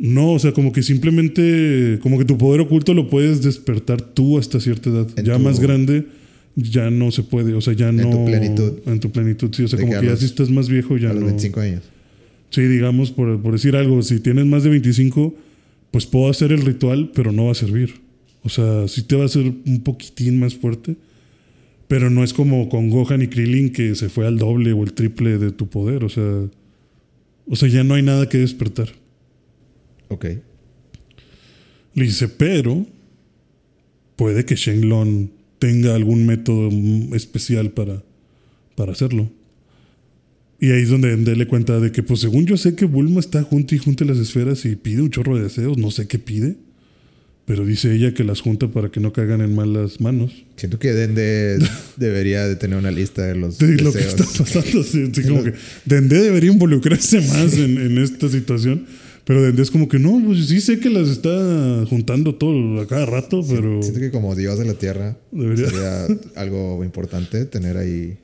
No, o sea, como que simplemente, como que tu poder oculto lo puedes despertar tú hasta cierta edad. En ya tu- más grande, ya no se puede. O sea, ya no. tu plenitud. En tu plenitud, sí. O sea, como que ya los- si estás más viejo, ya a los no. 25 años. Sí, digamos, por, por decir algo, si tienes más de 25, pues puedo hacer el ritual, pero no va a servir. O sea, sí te va a hacer un poquitín más fuerte, pero no es como con Gohan y Krillin que se fue al doble o el triple de tu poder. O sea, o sea ya no hay nada que despertar. Ok. Le dice, pero puede que Shenlong tenga algún método especial para, para hacerlo. Y ahí es donde Ende le cuenta de que, pues según yo sé que Bulma está junto y junta las esferas y pide un chorro de deseos, no sé qué pide, pero dice ella que las junta para que no caigan en malas manos. Siento que Dende debería de tener una lista de los Sí, lo que deseos. está pasando, sí, sí, como que Dende debería involucrarse más en, en esta situación, pero Dende es como que no, pues sí sé que las está juntando todo a cada rato, pero... Siento que como Dios de la Tierra Debería. sería algo importante tener ahí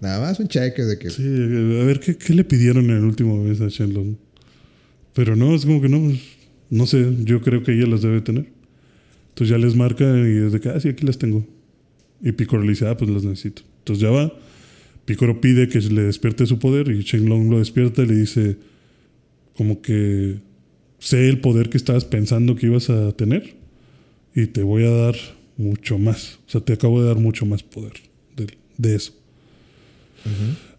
nada más un cheque de que Sí, a ver ¿qué, qué le pidieron en el último vez a Shenlong. Pero no, es como que no, pues, no sé, yo creo que ella las debe tener. Entonces ya les marca y desde que, ah, sí, aquí las tengo. Y Piccolo le dice, ah, pues las necesito. Entonces ya va. Piccolo pide que le despierte su poder y Shenlong lo despierta y le dice, como que sé el poder que estabas pensando que ibas a tener y te voy a dar mucho más. O sea, te acabo de dar mucho más poder de, de eso.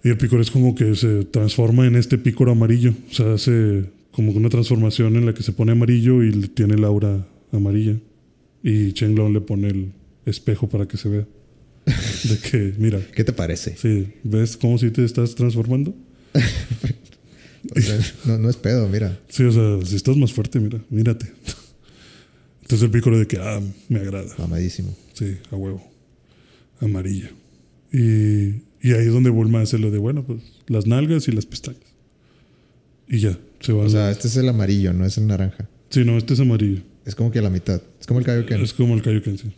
Y el pícoro es como que se transforma en este pícoro amarillo. O sea, hace como una transformación en la que se pone amarillo y tiene el aura amarilla. Y Chenglong le pone el espejo para que se vea. De que, mira, ¿qué te parece? sí, ¿ves cómo si te estás transformando? O sea, no, no es pedo, mira. Sí, o sea, si estás más fuerte, mira, mírate. Entonces el pícoro de que, ah, me agrada. Mamadísimo. Sí, a huevo. Amarilla. Y, y ahí es donde Bulma hace lo de, bueno, pues las nalgas y las pestañas. Y ya, se va. O sea, este es el amarillo, no es el naranja. sí, no, este es amarillo. Es como que a la mitad. Es como el Kaioken. Es como el Kaioken, sí.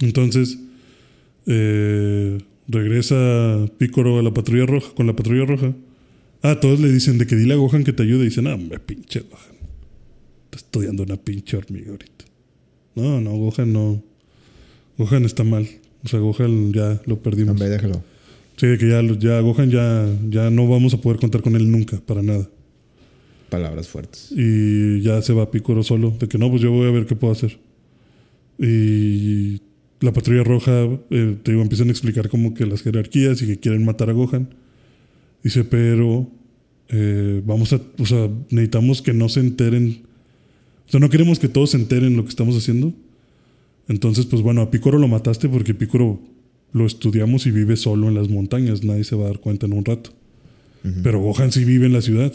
Entonces, eh, regresa Picoro a la patrulla roja, con la patrulla roja. Ah, todos le dicen de que dile a Gohan que te ayude. Y dicen, ah, hombre, pinche Gohan. Está estudiando una pinche hormiga ahorita. No, no, Gohan no. Gohan está mal. O sea, Gohan ya lo perdimos. Hombre, déjalo. Sí, de que ya, ya Gohan ya, ya no vamos a poder contar con él nunca, para nada. Palabras fuertes. Y ya se va Picoro solo. De que no, pues yo voy a ver qué puedo hacer. Y la patrulla roja, eh, te digo, empiezan a explicar como que las jerarquías y que quieren matar a Gohan. Dice, pero eh, vamos a, o sea, necesitamos que no se enteren. O sea, no queremos que todos se enteren lo que estamos haciendo. Entonces, pues bueno, a Picoro lo mataste porque Picoro lo estudiamos y vive solo en las montañas. Nadie se va a dar cuenta en un rato. Pero Gohan sí vive en la ciudad.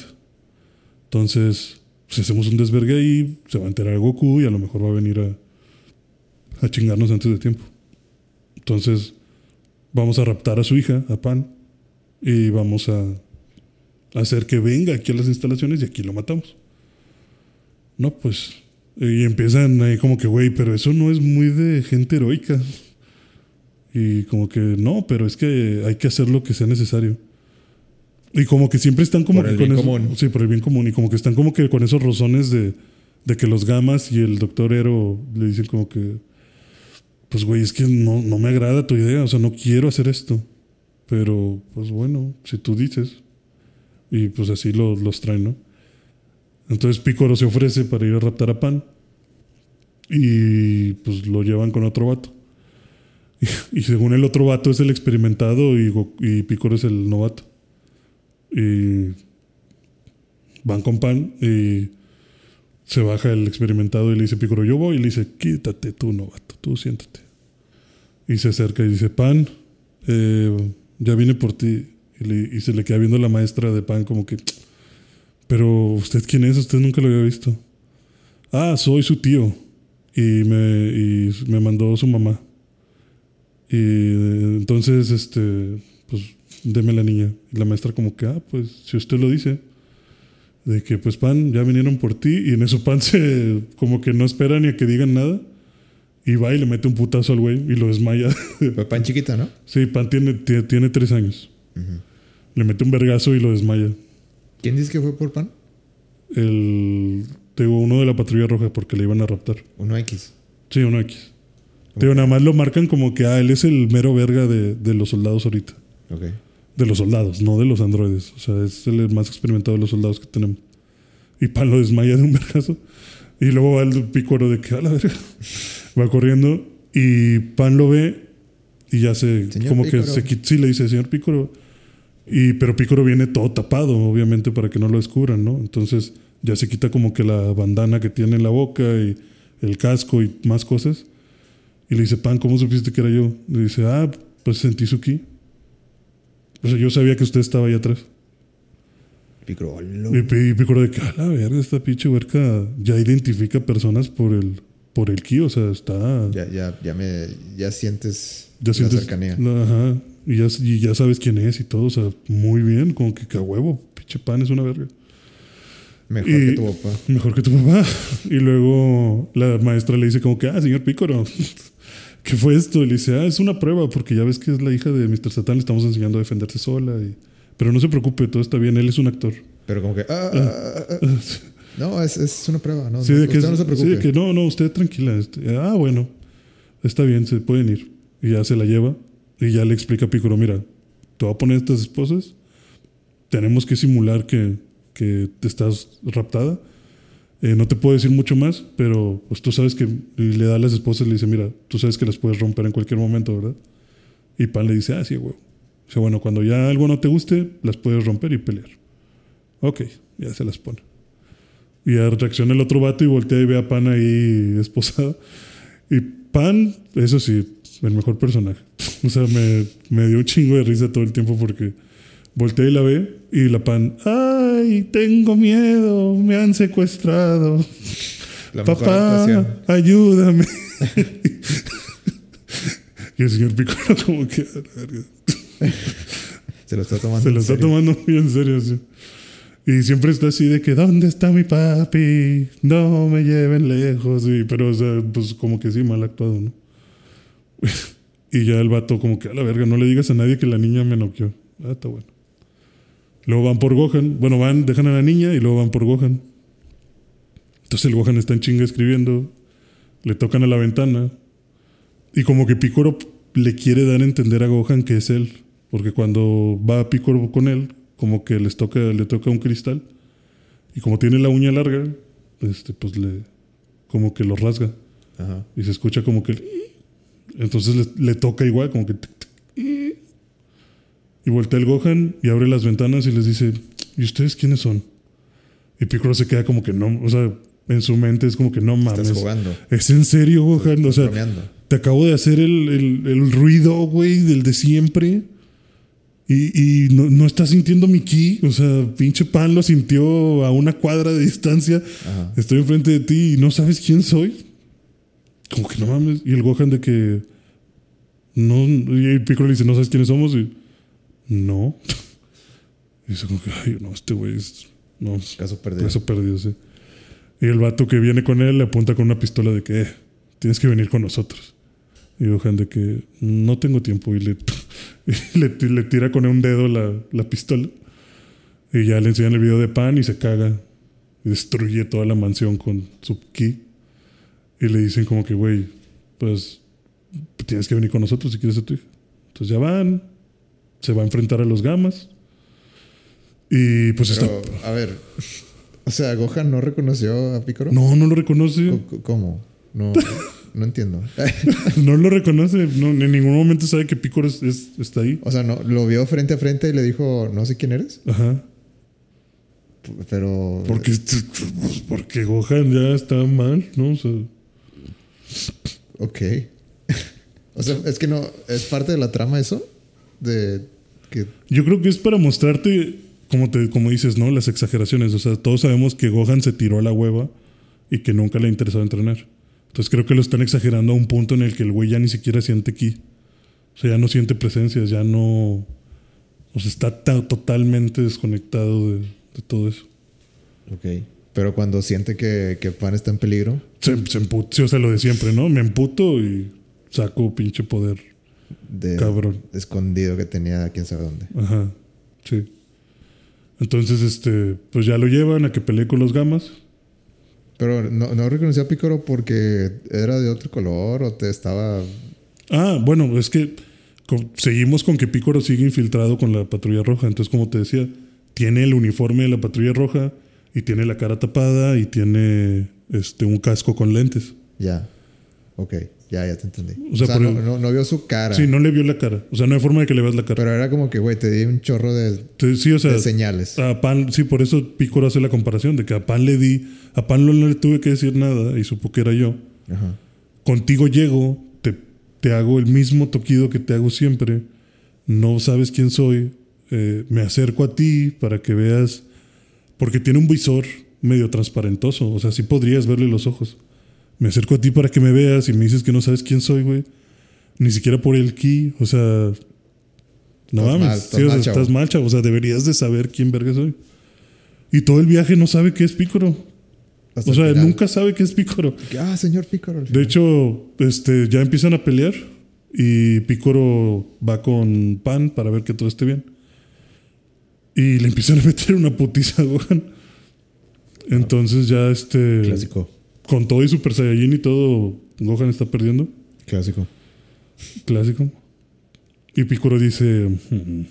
Entonces, si hacemos un desvergue ahí, se va a enterar Goku y a lo mejor va a venir a, a chingarnos antes de tiempo. Entonces, vamos a raptar a su hija, a Pan, y vamos a hacer que venga aquí a las instalaciones y aquí lo matamos. No, pues Y empiezan ahí como que, güey, pero eso no es muy de gente heroica. Y como que, no, pero es que hay que hacer lo que sea necesario. Y como que siempre están como Por que el con bien eso- común. Sí, por el bien común. Y como que están como que con esos rozones de, de que los gamas y el doctor Ero le dicen como que, pues güey, es que no, no me agrada tu idea, o sea, no quiero hacer esto. Pero, pues bueno, si tú dices. Y pues así lo- los traen, ¿no? Entonces Pícoro se ofrece para ir a raptar a Pan. Y pues lo llevan con otro vato. Y, según el otro vato es el experimentado y, y Pícoro es el novato. Y van con Pan y se baja el experimentado y le dice Pícoro, yo voy. Y le dice, quítate tú, novato, tú siéntate. Y se acerca y dice, Pan, eh, ya vine por ti. Y, se le queda viendo la maestra de Pan como que, pero usted quién es, usted nunca lo había visto. Ah, soy su tío. Y me, me mandó su mamá. Y eh, entonces, este, pues, deme la niña. Y la maestra como que, ah, pues, si usted lo dice. De que, pues, Pan, ya vinieron por ti. Y en eso Pan se, como que no espera ni a que digan nada. Y va y le mete un putazo al güey y lo desmaya. Pan chiquita, ¿no? sí, Pan tiene, tiene, tres años. Le mete un vergazo y lo desmaya. ¿Quién dice que fue por pan? El, te digo, uno de la patrulla roja porque le iban a raptar. Uno X. Sí, uno X. Te digo, nada más lo marcan como que, ah, él es el mero verga de, de los soldados ahorita. Ok. De los soldados, no de los androides. O sea, es el más experimentado de los soldados que tenemos. Y Pan lo desmaya de un vergazo. Y luego va el pícoro de que a la verga. Va corriendo y Pan lo ve y ya se. Señor como que Pícoro. se. Sí, le dice, señor Pícoro. Y, pero Pícoro viene todo tapado, obviamente, para que no lo descubran, ¿no? Entonces ya se quita como que la bandana que tiene en la boca y el casco y más cosas. Y le dice, Pan, ¿cómo supiste que era yo? Le dice, ah, pues sentí su ki. O sea, yo sabía que usted estaba ahí atrás. Picrolo. Y, Pi- y Picoro de que, a la verga, esta pinche huerca ya identifica personas por el, por el ki. O sea, está... Ya, ya, ya me. Ya sientes ya la sientes- cercanía. la- ajá. Y ya, y ya sabes quién es y todo. O sea, muy bien. Como que, que huevo, pinche pan es una verga. Mejor Y- que tu papá. Mejor que tu papá. Y luego la maestra le dice como que, ah, señor Pícoro, ¿qué fue esto? Y le dice, ah, es una prueba porque ya ves que es la hija de Mr. Satan, le estamos enseñando a defenderse sola. Y... Pero no se preocupe, todo está bien, él es un actor. Pero como que. ah, ah, ah, ah. No, es, es una prueba. No, Sí, de que, usted no se sí, preocupe. de que no, no, usted tranquila. este, ah, bueno, está bien, se pueden ir. Y ya se la lleva y ya le explica a Pícoro, mira, te voy a poner estas esposas, tenemos que simular que, que te estás raptada. Eh, no te puedo decir mucho más, pero pues tú sabes que y le da a las esposas y le dice, mira, tú sabes que las puedes romper en cualquier momento, ¿verdad? Y Pan le dice, ah, sí, huevo. Dice, bueno, cuando ya algo no te guste, las puedes romper y pelear. Ok, ya se las pone. Y ya reacciona el otro vato y voltea y ve a Pan ahí esposada. Y Pan, eso sí, el mejor personaje. O sea, me, me dio un chingo de risa todo el tiempo porque voltea y la ve y la Pan, ¡ay, tengo miedo! Me han secuestrado. La Papá, ayúdame. y el señor Piccolo como que... Se lo está tomando. Se lo está serio. tomando muy en serio. sí. Y siempre está así de que, ¿dónde está mi papi? No me lleven lejos. Y, pero, o sea, pues como que sí, mal actuado, ¿no? y ya el vato como que, a la verga, no le digas a nadie que la niña me noqueó. Ah, está bueno. Luego van por Gohan. Bueno, van, dejan a la niña y luego van por Gohan. Entonces el Gohan está en chinga escribiendo. Le tocan a la ventana. Y como que Picoro le quiere dar a entender a Gohan que es él. Porque cuando va Picoro con él, como que les toca, le toca un cristal. Y como tiene la uña larga, este, pues le como que lo rasga. Ajá. Y se escucha como que. Entonces le, le toca igual, como que. Y voltea el Gohan y abre las ventanas y les dice: ¿Y ustedes quiénes son? Y Piccolo se queda como que no. O sea, en su mente es como que no mames. Estás jugando. ¿Es en serio, Gohan? O sea, bromeando. te acabo de hacer el, el- el ruido, güey, del de siempre. Y, y no, no estás sintiendo mi ki. O sea, pinche pan lo sintió a una cuadra de distancia. Ajá. Estoy enfrente de ti y no sabes quién soy. Como que no mames. Y el Gohan de que. No. Y el Piccolo le dice, ¿no sabes quiénes somos? Y. No. Y dice como que, ay, no, este güey es. No, Caso perdido. eso perdido, sí. Y el vato que viene con él le apunta con una pistola de que eh, tienes que venir con nosotros. Y Gohan de que no tengo tiempo y le, y le, le tira con un dedo la, la pistola. Y ya le enseñan el video de Pan y se caga. Y destruye toda la mansión con su ki. Y le dicen como que, güey, pues tienes que venir con nosotros si quieres a tu hija. Entonces ya van, se va a enfrentar a los gamas. Y pues Pero, está... a ver. O sea, Gohan no reconoció a Piccolo. No, no lo reconoce. Co- ¿Cómo? No, no entiendo. No lo reconoce. No, en ningún momento sabe que Piccolo es- es- está ahí. O sea, no, lo vio frente a frente y le dijo, no sé quién eres. Ajá. P- Pero. Porque, porque Gohan ya está mal, ¿no? O sea, Ok. o sea, es que no. ¿Es parte de la trama eso? De. Que. yo creo que es para mostrarte, como, te, como dices, ¿no? Las exageraciones. O sea, todos sabemos que Gohan se tiró a la hueva y que nunca le ha interesado entrenar. Entonces creo que lo están exagerando a un punto en el que el güey ya ni siquiera siente ki. O sea, ya no siente presencias, ya no. O sea, está ta- totalmente desconectado de, de todo eso. Ok. Pero cuando siente que, que Pan está en peligro. Se, se empu- sí, o sea, lo de siempre, ¿no? Me emputo y saco pinche poder. De, Cabrón. Escondido que tenía quién sabe dónde. Ajá, sí. Entonces, este, pues ya lo llevan a que pelee con los gamas. Pero no, no reconoció a Piccolo porque era de otro color o te estaba. Ah, bueno, es que seguimos con que Pícoro sigue infiltrado con la patrulla roja. Entonces, como te decía, tiene el uniforme de la patrulla roja y tiene la cara tapada y tiene este, un casco con lentes. Ya. Ok. Ya, ya te entendí. O O sea, no, el- no- no vio su cara. Sí, no le vio la cara. O sea, no hay forma de que le veas la cara. Pero era como que, güey, te di un chorro de, Entonces, sí, o sea, de señales. a Pan, sí, por eso Pícoro hace la comparación de que a Pan le di, a Pan no le tuve que decir nada y supo que era yo. Ajá. contigo llego, te, te hago el mismo toquido que te hago siempre, no sabes quién soy, eh, me acerco a ti para que veas, porque tiene un visor medio transparentoso, o sea, sí podrías verle los ojos. Me acerco a ti para que me veas y me dices que no sabes quién soy, güey. Ni siquiera por el ki, o sea... No Estás mames, mal, estás sí, o sea, mal, chavo. estás mal, chavo. O sea, deberías de saber quién verga soy. Y todo el viaje no sabe qué es Pícoro. Hasta O sea, nunca sabe qué es Pícoro. Ah, señor al De hecho, este, ya empiezan a pelear y Picoro va con Pan para ver que todo esté bien. Y le empiezan a meter una putiza a Gohan. Entonces ya este... Clásico. Con todo y Super Saiyajin y todo, Gohan está perdiendo. Clásico. Clásico. Y Picoro dice, "Mm,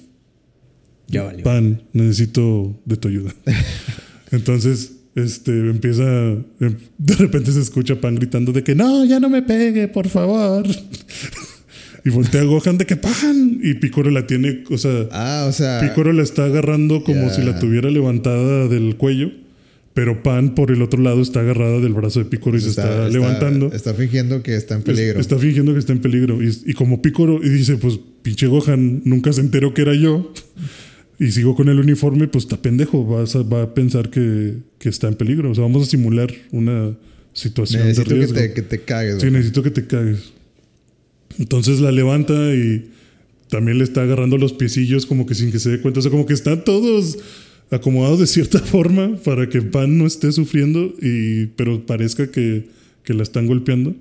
Ya valió. Pan, necesito de tu ayuda. Entonces, este, empieza, em- de repente se escucha Pan gritando de que no, ya no me pegue, por favor. y voltea a Gohan de que Pan. Y Picoro la tiene, o sea, Ah, o sea. Picoro la está agarrando como si la tuviera levantada del cuello. Pero Pan por el otro lado está agarrada del brazo de Picoro y se está, levantando. Está fingiendo que está en Es- peligro. Está fingiendo que está en peligro. Y, y como Picoro, y dice, pues pinche Gohan nunca se enteró que era yo. Y sigo con el uniforme, pues está pendejo. Vas a- va a pensar que, que está en peligro. O sea, vamos a simular una situación Necesito de que riesgo. te, que te cagues. Sí, necesito que te cagues. Entonces la levanta y también le está agarrando los piecillos como que sin que se dé cuenta. O sea, como que están todos acomodados de cierta forma para que Pan no esté sufriendo, y, pero parezca que, que la están golpeando.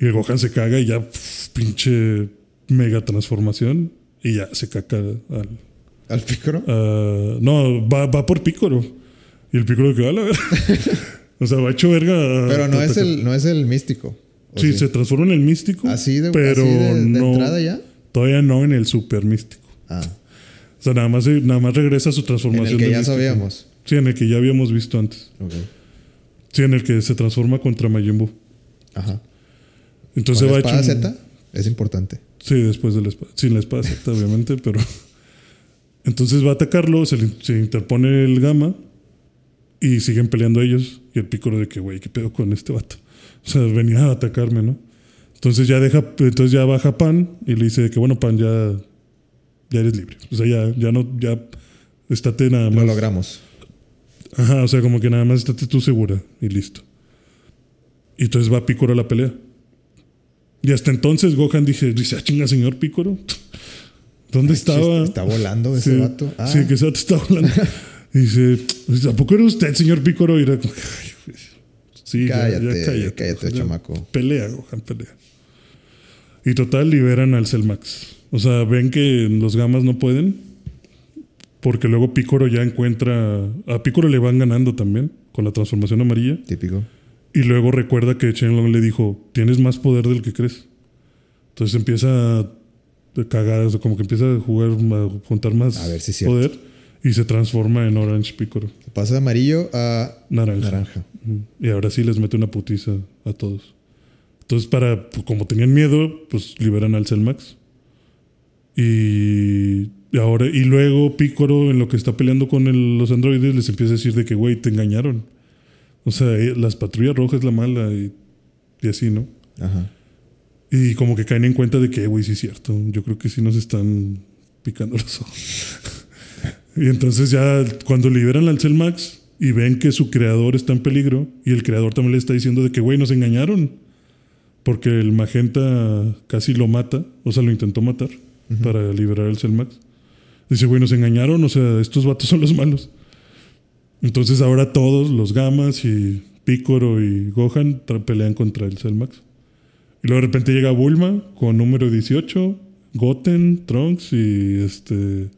Y el Gohan se caga y ya, pf, pinche mega transformación. Y ya se caca al, ¿Al? Ah, no, va, va por Pícoro. Y el Pícoro que va a la verga. o sea, va hecho verga. a- Pero no es el, no es el místico. ¿o Sí, se transforma en el místico. Así de, pero así de, de no, entrada ya. Todavía no en el super místico. Ah, sea, nada más, nada más regresa a su en transformación. el que de ya sabíamos. Sí, en el que ya habíamos visto antes. Ok. Sí, en el que se transforma contra Majin Buu. Ajá. Entonces ¿Con va la espada hecho. un- Z? Es importante. Sí, después de la espada. Sin la espada Z, obviamente, pero. Entonces va a atacarlo, se, le- se interpone el gamma y siguen peleando ellos. Y el pícoro de que, güey, ¿qué pedo con este vato? O sea, venía a atacarme, ¿no? Entonces ya deja, entonces ya baja Pan y le dice que, bueno, Pan, ya, ya eres libre. O sea, ya, ya no, ya estate nada Lo más. logramos. Ajá, o sea, como que nada más estate tú segura y listo. Y entonces va Picoro a la pelea. Y hasta entonces Gohan dije, dice, ah, chinga, señor Picoro. ¿Dónde estaba? Está volando ese Sí, vato. Ah, Sí, que ese vato está hablando. y dice, ¿a poco era usted, señor Picoro? Y era como, "Ay. Sí, ya- ya Cállate, cállate. cállate, Ya chamaco. Pelea, Gohan, pelea. Y total, liberan al Cellmax. O sea, ven que los gamas no pueden. Porque luego Picoro ya encuentra. A Picoro le van ganando también. Con la transformación amarilla. Típico. Y luego recuerda que Shenlong le dijo: Tienes más poder del que crees. Entonces empieza a cagar, o sea, como que empieza a jugar, a juntar más A ver poder. Y se transforma en Orange Picoro. Pasa de amarillo a Naranja. Y ahora sí les mete una putiza a todos. Entonces, para, pues, como tenían miedo, pues liberan al Cellmax. Y ahora, y luego Picoro, en lo que está peleando con el- los androides, les empieza a decir de que, güey, te engañaron. O sea, eh, las patrullas rojas es la mala y, y así, ¿no? Ajá. Y como que caen en cuenta de que, güey, sí es cierto. Yo creo que sí nos están picando los ojos. y entonces ya cuando liberan al Cellmax y ven que su creador está en peligro y el creador también le está diciendo de que, güey, nos engañaron. Porque el magenta casi lo mata, o sea, lo intentó matar para liberar el Cellmax. Dice, güey, nos engañaron, o sea, estos vatos son los malos. Entonces ahora todos, los Gamas y Picoro y Gohan, pelean contra el Cellmax. Y luego de repente llega Bulma con número 18, Goten, Trunks y este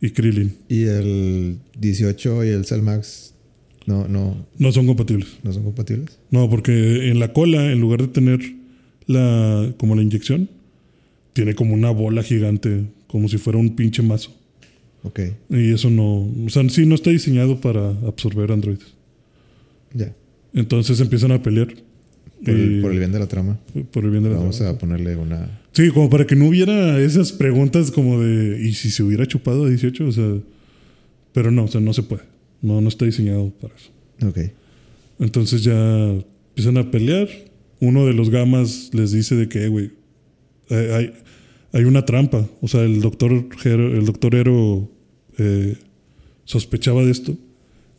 y Krillin. Y el 18 y el Cellmax no, no, No son compatibles. no son compatibles. No, porque en la cola, en lugar de tener la como la inyección, tiene como una bola gigante, como si fuera un pinche mazo. Ok, Y eso no, o sea, sí no está diseñado para absorber androides. ya. Entonces empiezan a pelear. Por, el, Y- por el bien de la trama. por el bien de la Vamos trama. a ponerle una. Sí, como para que no hubiera esas preguntas como de, ¿y si se hubiera chupado a 18? O sea, pero no, o sea, no se puede. No, no está diseñado para eso. Ok. Entonces ya empiezan a pelear. Uno de los gamas les dice de que, "Eh, güey, hay, hay, hay una trampa. O sea, el doctor, Hero- el doctor Ero eh, sospechaba de esto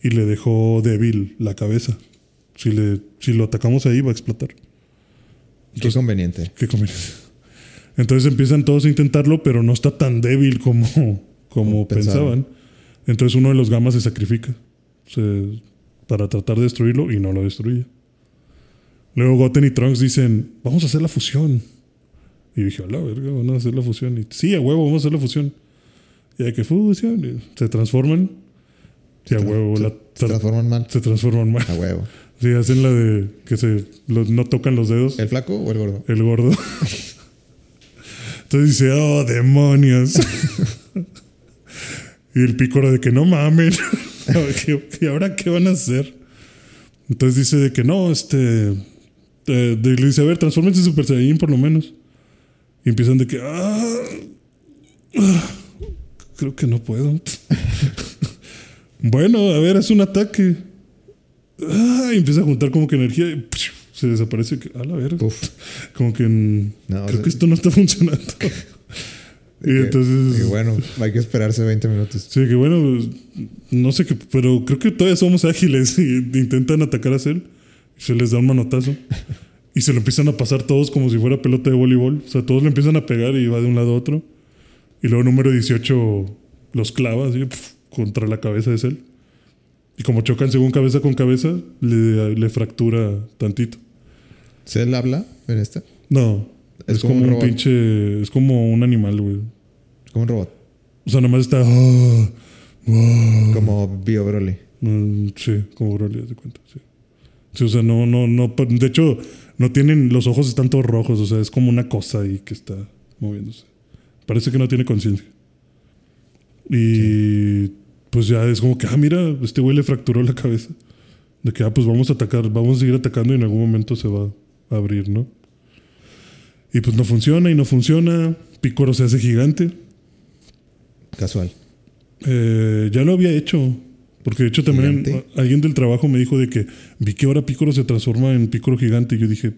y le dejó débil la cabeza. Si, le, si lo atacamos ahí va a explotar. Qué conveniente. Qué conveniencia. Entonces empiezan todos a intentarlo, pero no está tan débil como, como Como pensaban. pensaban. Entonces uno de los gamas se sacrifica se- para tratar de destruirlo y no lo destruye. Luego Goten y Trunks dicen, vamos a hacer la fusión. Y dije, a la verga, van a hacer la fusión. Y sí, a huevo, vamos a hacer la fusión. Y hay que fusión. y se transforman. Y a huevo, Se, la- se transforman mal. se transforman mal. A huevo. Sí, hacen la de que se los- no tocan los dedos. ¿El flaco o el gordo? El gordo. Entonces dice, oh, demonios. y el pícoro de que no mamen. ¿Y ahora qué van a hacer? Entonces dice de que no, este. eh, de- le dice, a ver, transfórmense en Super Saiyajin por lo menos. Y empiezan de que, ah, ah, creo que no puedo. bueno, a ver, es un ataque. Ah, y empieza a juntar como que energía y se desaparece. A la verga. Uf. Como que en- No, o creo sea- que esto no está funcionando. y Que- entonces. que bueno, hay que esperarse 20 minutos. Sí, que bueno, no sé qué, pero creo que todavía somos ágiles y intentan atacar a Cell. Y se les da un manotazo. Y se lo empiezan a pasar todos como si fuera pelota de voleibol. O sea, todos le empiezan a pegar y va de un lado a otro. Y luego número 18 los clava así, pf, contra la cabeza de Cell. Y como chocan según cabeza con cabeza, le, le fractura tantito. ¿Se él habla en esta? No, Es es, como como, un pinche. Es como un animal, güey. Como un robot. O sea, nomás está. "Ah, ah". Como Bio Broly. Mm, sí, como Broly, de cuenta, sí. Sí, o sea, no, no, no. De hecho, no tienen. Los ojos están todos rojos, o sea, es como una cosa ahí que está moviéndose. Parece que no tiene conciencia. Y pues ya es como que, ah, mira, este güey le fracturó la cabeza. De que, ah, pues vamos a atacar, vamos a seguir atacando y en algún momento se va a abrir, ¿no? Y pues no funciona y no funciona. Picoro se hace gigante. Casual. Eh, ya lo había hecho. Porque de hecho también Gigante. alguien del trabajo me dijo de que vi que ahora Picoro se transforma en Picoro gigante. Y yo dije,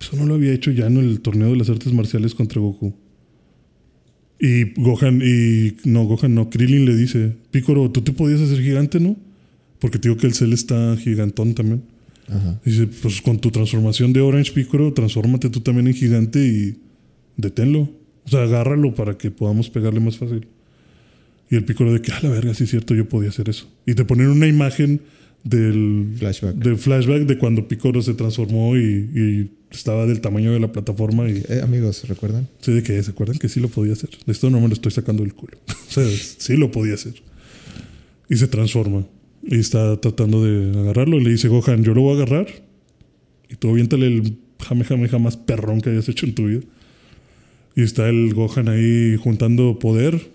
eso no lo había hecho ya en el torneo de las artes marciales contra Goku. Y Gohan, y no, Gohan no, Krillin le dice, Picoro, tú te podías hacer gigante, ¿no? Porque te digo que el Cell está gigantón también. Ajá. Dice, pues con tu transformación de Orange Picoro, transfórmate tú también en gigante y deténlo. O sea, agárralo para que podamos pegarle más fácil. Y el Picoro de que, a la verga, sí es cierto, yo podía hacer eso. Y te ponen una imagen del Flashback. del flashback de cuando Piccolo se transformó y, y estaba del tamaño de la plataforma y Eh, amigos, ¿recuerdan? sí de que se acuerdan que sí lo podía hacer. Esto no me lo estoy sacando del culo. o sea, sí lo podía hacer. Y se transforma y está tratando de agarrarlo y le dice Gohan, yo lo voy a agarrar y tú aviéntale el jame jame jamás perrón que hayas hecho en tu vida. Y está el Gohan ahí juntando poder,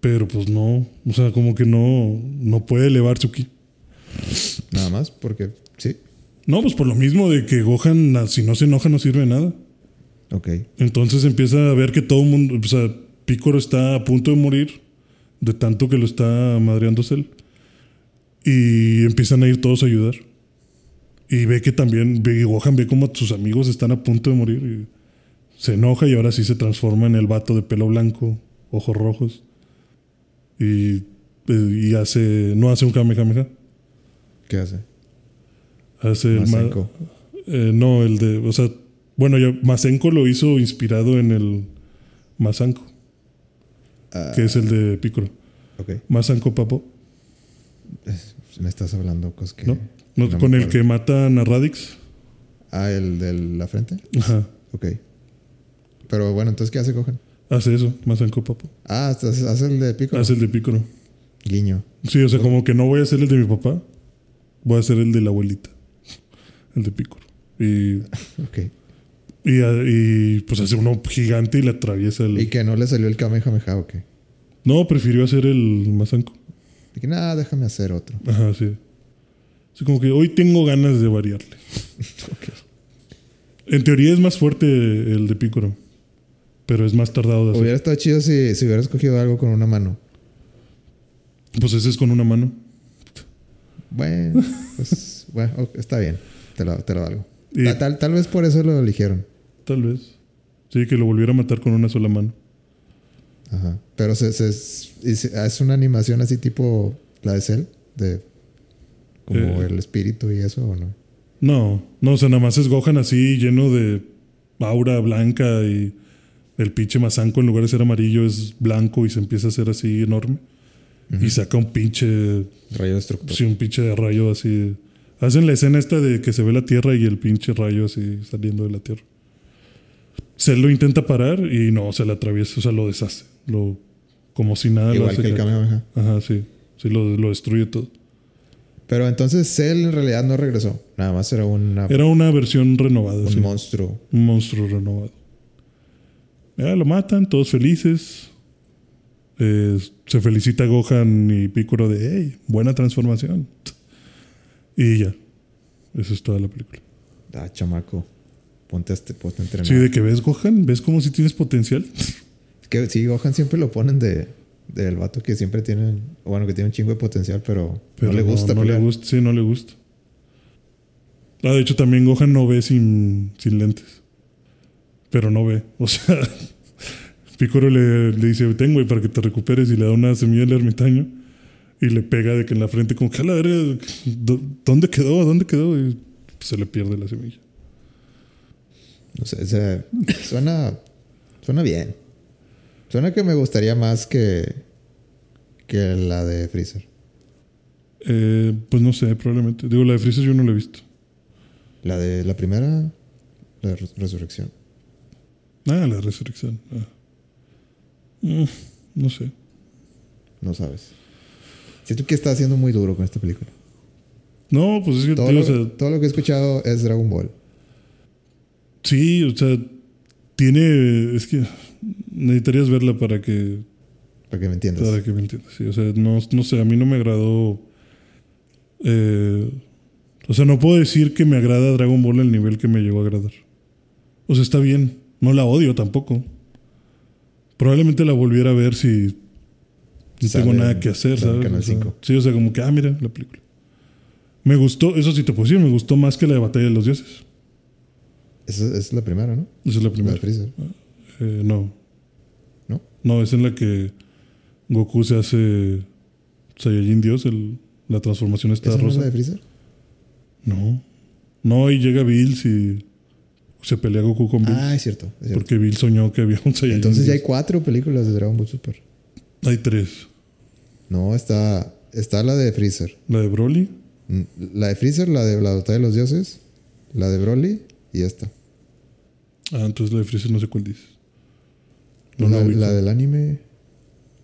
pero pues no, o sea, como que no, no puede elevar su ki. Nada más, porque sí. No, pues por lo mismo de que Gohan, si no se enoja, no sirve de nada. Ok. Entonces empieza a ver que todo el mundo, o sea, Piccolo está a punto de morir de tanto que lo está madreando Cell. Y empiezan a ir todos a ayudar. Y ve que también, ve, Gohan ve como sus amigos están a punto de morir. Y se enoja y ahora sí se transforma en el vato de pelo blanco, ojos rojos. Y, y hace, no hace un Kamehameha. ¿Qué hace? Hace ma- Masenko. eh, no, el de. O sea, bueno, ya Masenko lo hizo inspirado en el Masanko, Ah, que es el de Piccolo. ok. Masanko Papo, Me estás hablando cosas que. ¿no? No, no me con el que matan a Radix. Ah, el de la frente. Ajá. Ok. Pero bueno, entonces, ¿qué hace Gohan? Hace eso, Masanko Papo. Ah, hace el de Pico. Hace el de Piccolo. Guiño. Sí, o sea, como que no voy a hacer el de mi papá, voy a hacer el de la abuelita. El de Piccolo. Y, Ok. y, y, pues hace uno gigante y le atraviesa el. Y que no le salió el Kamehameha, ok. No, prefirió hacer el Masanko. Y que nada, déjame hacer otro. Ajá, sí. Así como que hoy tengo ganas de variarle. En teoría es más fuerte el de Piccolo. Pero es más tardado de hacer. Hubiera estado chido si, si hubiera escogido algo con una mano. Pues ese es con una mano. Bueno, pues bueno, está bien. Te lo, te lo valgo. Y- Tal, tal vez por eso lo eligieron. Tal vez. Sí, que lo volviera a matar con una sola mano. Ajá. Pero se, se- es una animación así tipo la de Cell, de como Eh. el espíritu y eso, ¿o no? No, no, o sea, nada más es Gohan así lleno de aura blanca y el pinche Masanko en lugar de ser amarillo es blanco y se empieza a hacer así enorme. Y saca un pinche Rayo destructor. Sí, un pinche rayo así. Hacen la escena esta de que se ve la tierra y el pinche rayo así saliendo de la tierra. Se lo intenta parar y no, se le atraviesa, o sea, lo deshace. Lo, como si nada lo Igual hace que el. Kamehameha. Ajá, sí. Sí, lo, lo destruye todo. Pero entonces Cell en realidad no regresó. Nada más era una, Era una versión renovada, un sí. monstruo. Un monstruo renovado. Ya lo matan, todos felices. Eh, se felicita Gohan y Piccolo de, hey, buena transformación. Y ya. Eso es toda la película. Ah, chamaco. Ponte a, este, ponte a entrenar. Sí, de que ves Gohan, ves como si tienes potencial. Que sí, Gohan siempre lo ponen de del vato que siempre tiene, bueno, que tiene un chingo de potencial, pero, Pero no le gusta. No, le gusta, sí, no le gusta. Ah, de hecho, también Gohan no ve sin, sin lentes. Pero no ve. O sea, Piccolo le, le dice, ten, güey, para que te recuperes y le da una semilla al ermitaño. Y le pega de que en la frente, como que a la verga, ¿dó- ¿dónde quedó? ¿Dónde quedó? Y se le pierde la semilla. No sé, o sea, suena, suena bien. Suena que me gustaría más que, que la de Freezer. Eh, pues no sé, probablemente. Digo, la de Freezer yo no la he visto. La de la primera, la de Res- Resurrección. Ah, la resurrección. Ah. Mm, no sé. No sabes. Siento que está haciendo muy duro con esta película. No, pues es que, Todo, tío, lo, o sea, todo lo que he escuchado es Dragon Ball. Sí, o sea, tiene. Es que necesitarías verla para que, Para que me entiendas. para que me entiendas. Sí, o sea, no, no sé, a mí no me agradó. eh, o sea, no puedo decir que me agrada Dragon Ball al nivel que me llegó a agradar. O sea, está bien. No la odio tampoco. Probablemente la volviera a ver si no Sale tengo nada que hacer, ¿sabes? Canal O sea, 5. sí, o sea, como que, ah, mira la película. Me gustó, eso sí te puedo decir, me gustó más que la de Batalla de los Dioses. Esa esa es la primera, ¿no? Esa es la La primera. de Freezer. Eh, no. ¿No? No, es en la que Goku se hace Saiyajin Dios, el- la transformación está ¿Esa no es rosa. la de Freezer? No. No, y llega Bills y se pelea Goku con Bills. Ah, es cierto. es cierto. porque Bill soñó que había un Saiyajin Entonces ya hay cuatro películas de Dragon Ball Super. hay... tres. No, está, está la de Freezer. La de Broly, Mm, La de Freezer, la de la batalla de los dioses, la de Broly y esta. Ah, entonces la de Freezer no sé cuál dices. No la, la del anime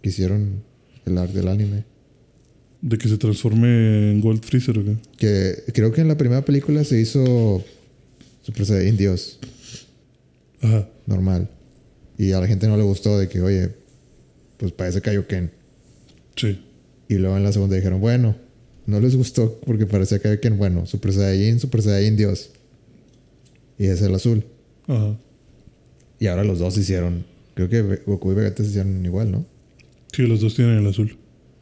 que hicieron el art del anime. De que se transforme en Gold Freezer, ¿o qué? Que creo que en la primera película se hizo Super Saiyajin Dios, Ajá. normal. Y a la gente no le gustó de que, oye, pues parece Kaioken. Sí. Y luego en la segunda dijeron, bueno, no les gustó porque parecía Kaioken. Bueno, Super Saiyajin, Super Saiyajin Dios. Y es el azul. Ajá. Y ahora los dos hicieron, creo que Goku y Vegeta se hicieron igual, ¿no? Sí, los dos tienen el azul.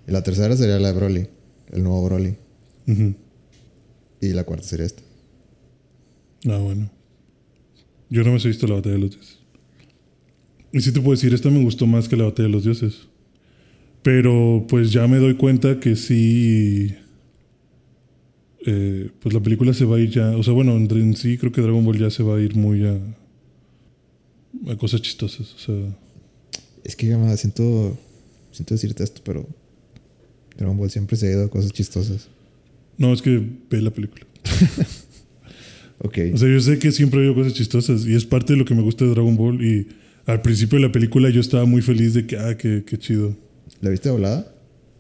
Y la tercera sería la de Broly, el nuevo Broly. Ujú. Y la cuarta sería esta. Ah, bueno. Yo no me he visto la batalla de los dioses. Y sí te puedo decir, esta me gustó más que la batalla de los dioses. Pero pues ya me doy cuenta que sí. eh, pues la película se va a ir ya. O sea, bueno, en, sí creo que Dragon Ball ya se va a ir muy a. a cosas chistosas. O sea. Es que Gama, siento, siento decirte esto, pero Dragon Ball siempre se ha ido a cosas chistosas. No, es que ve la película. Ok. O sea, yo sé que siempre habido cosas chistosas y es parte de lo que me gusta de Dragon Ball. Y al principio de la película yo estaba muy feliz de que, ah, qué, qué chido. ¿La viste doblada?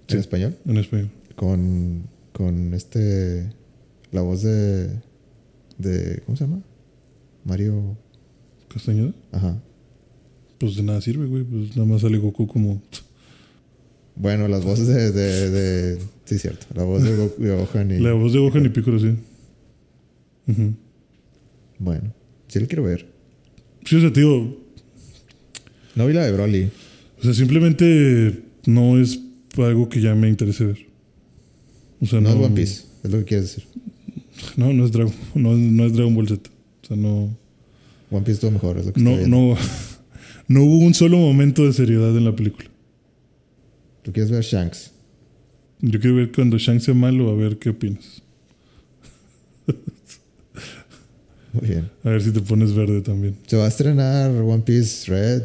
Sí. ¿En español? En español. Con, con este... La voz de... de ¿Cómo se llama? Mario... ¿Castañeda? Ajá. Pues de nada sirve, güey. Pues nada más sale Goku como. Bueno, las voces de... de, de- sí, cierto. La voz de, Goku, de Gohan y... La voz de Gohan y Piccolo, sí. Ujú. Bueno, sí lo quiero ver. Sí, o sea, tío. No vi la de Broly. O sea, simplemente no es algo que ya me interese ver. O sea, No, no. es One Piece. Es lo que quieres decir. No, no es Dragon, no, no es Dragon Ball Z. O sea, no. One Piece es todo mejor. Es lo que No, estoy no, no hubo un solo momento de seriedad en la película. Tú quieres ver Shanks. Yo quiero ver cuando Shang sea malo, a ver qué opinas. Muy bien. A ver si te pones verde también. Se va a estrenar One Piece Red.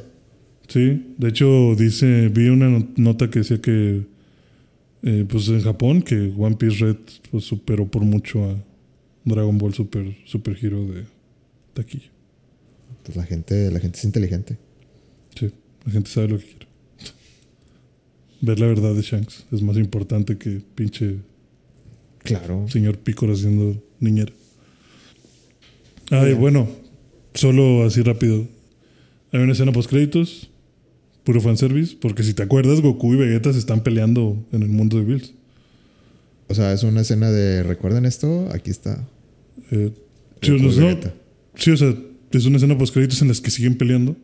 Sí, de hecho dice, vi una no- nota que decía que eh, pues en Japón que One Piece Red pues, superó por mucho a Dragon Ball Super, Super Hero de taquilla. Pues la gente, la gente es inteligente. Sí, la gente sabe lo que quiere. Ver la verdad de Shanks es más importante que pinche Claro. señor Picor haciendo niñera. Ay, bueno, solo así rápido. Hay una escena post créditos, puro fanservice, porque si te acuerdas, Goku y Vegeta se están peleando en el mundo de Bills. O sea, es una escena de ¿recuerdan esto? Aquí está. Eh, sí, no, no, Vegeta. sí, o sea, es una escena post créditos en las que siguen peleando.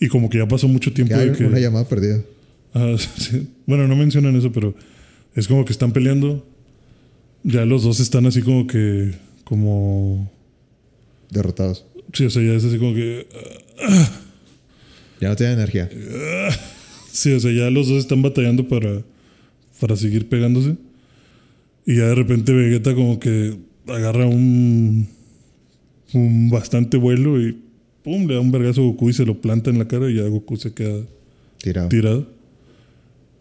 Y como que ya pasó mucho tiempo hay de que. una llamada perdida. Ah, sí. Bueno, no mencionan eso, pero es como que están peleando. Ya los dos están así como que. Como. Derrotados. Sí, o sea, ya es así como que. Ya no tienen energía. Sí, o sea, ya los dos están batallando para, para seguir pegándose. Y ya de repente Vegeta como que agarra un, un bastante vuelo y pum, le da un vergazo a Goku y se lo planta en la cara y ya Goku se queda Tirado. tirado.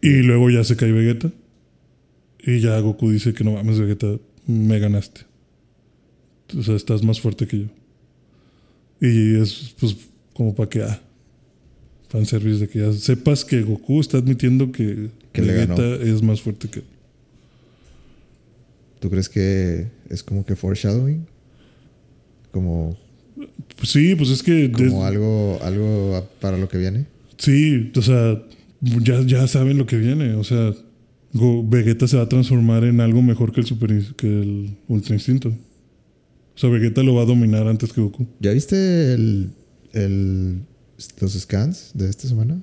Y luego ya se cae Vegeta. Y ya Goku dice que no mames, Vegeta, me ganaste. O sea, estás más fuerte que yo. Y es pues como para que, ah, fanservice de que ya sepas que Goku está admitiendo que, Vegeta es más fuerte que él. ¿Tú crees que es como que foreshadowing? Como, Pues sí, pues es que... como algo, algo para lo que viene. Sí, o sea, ya, ya saben lo que viene. O sea, Go- Vegeta se va a transformar en algo mejor que el Super que el Ultra Instinto. Sea, Vegeta lo va a dominar antes que Goku. ¿Ya viste el, el, los scans de esta semana?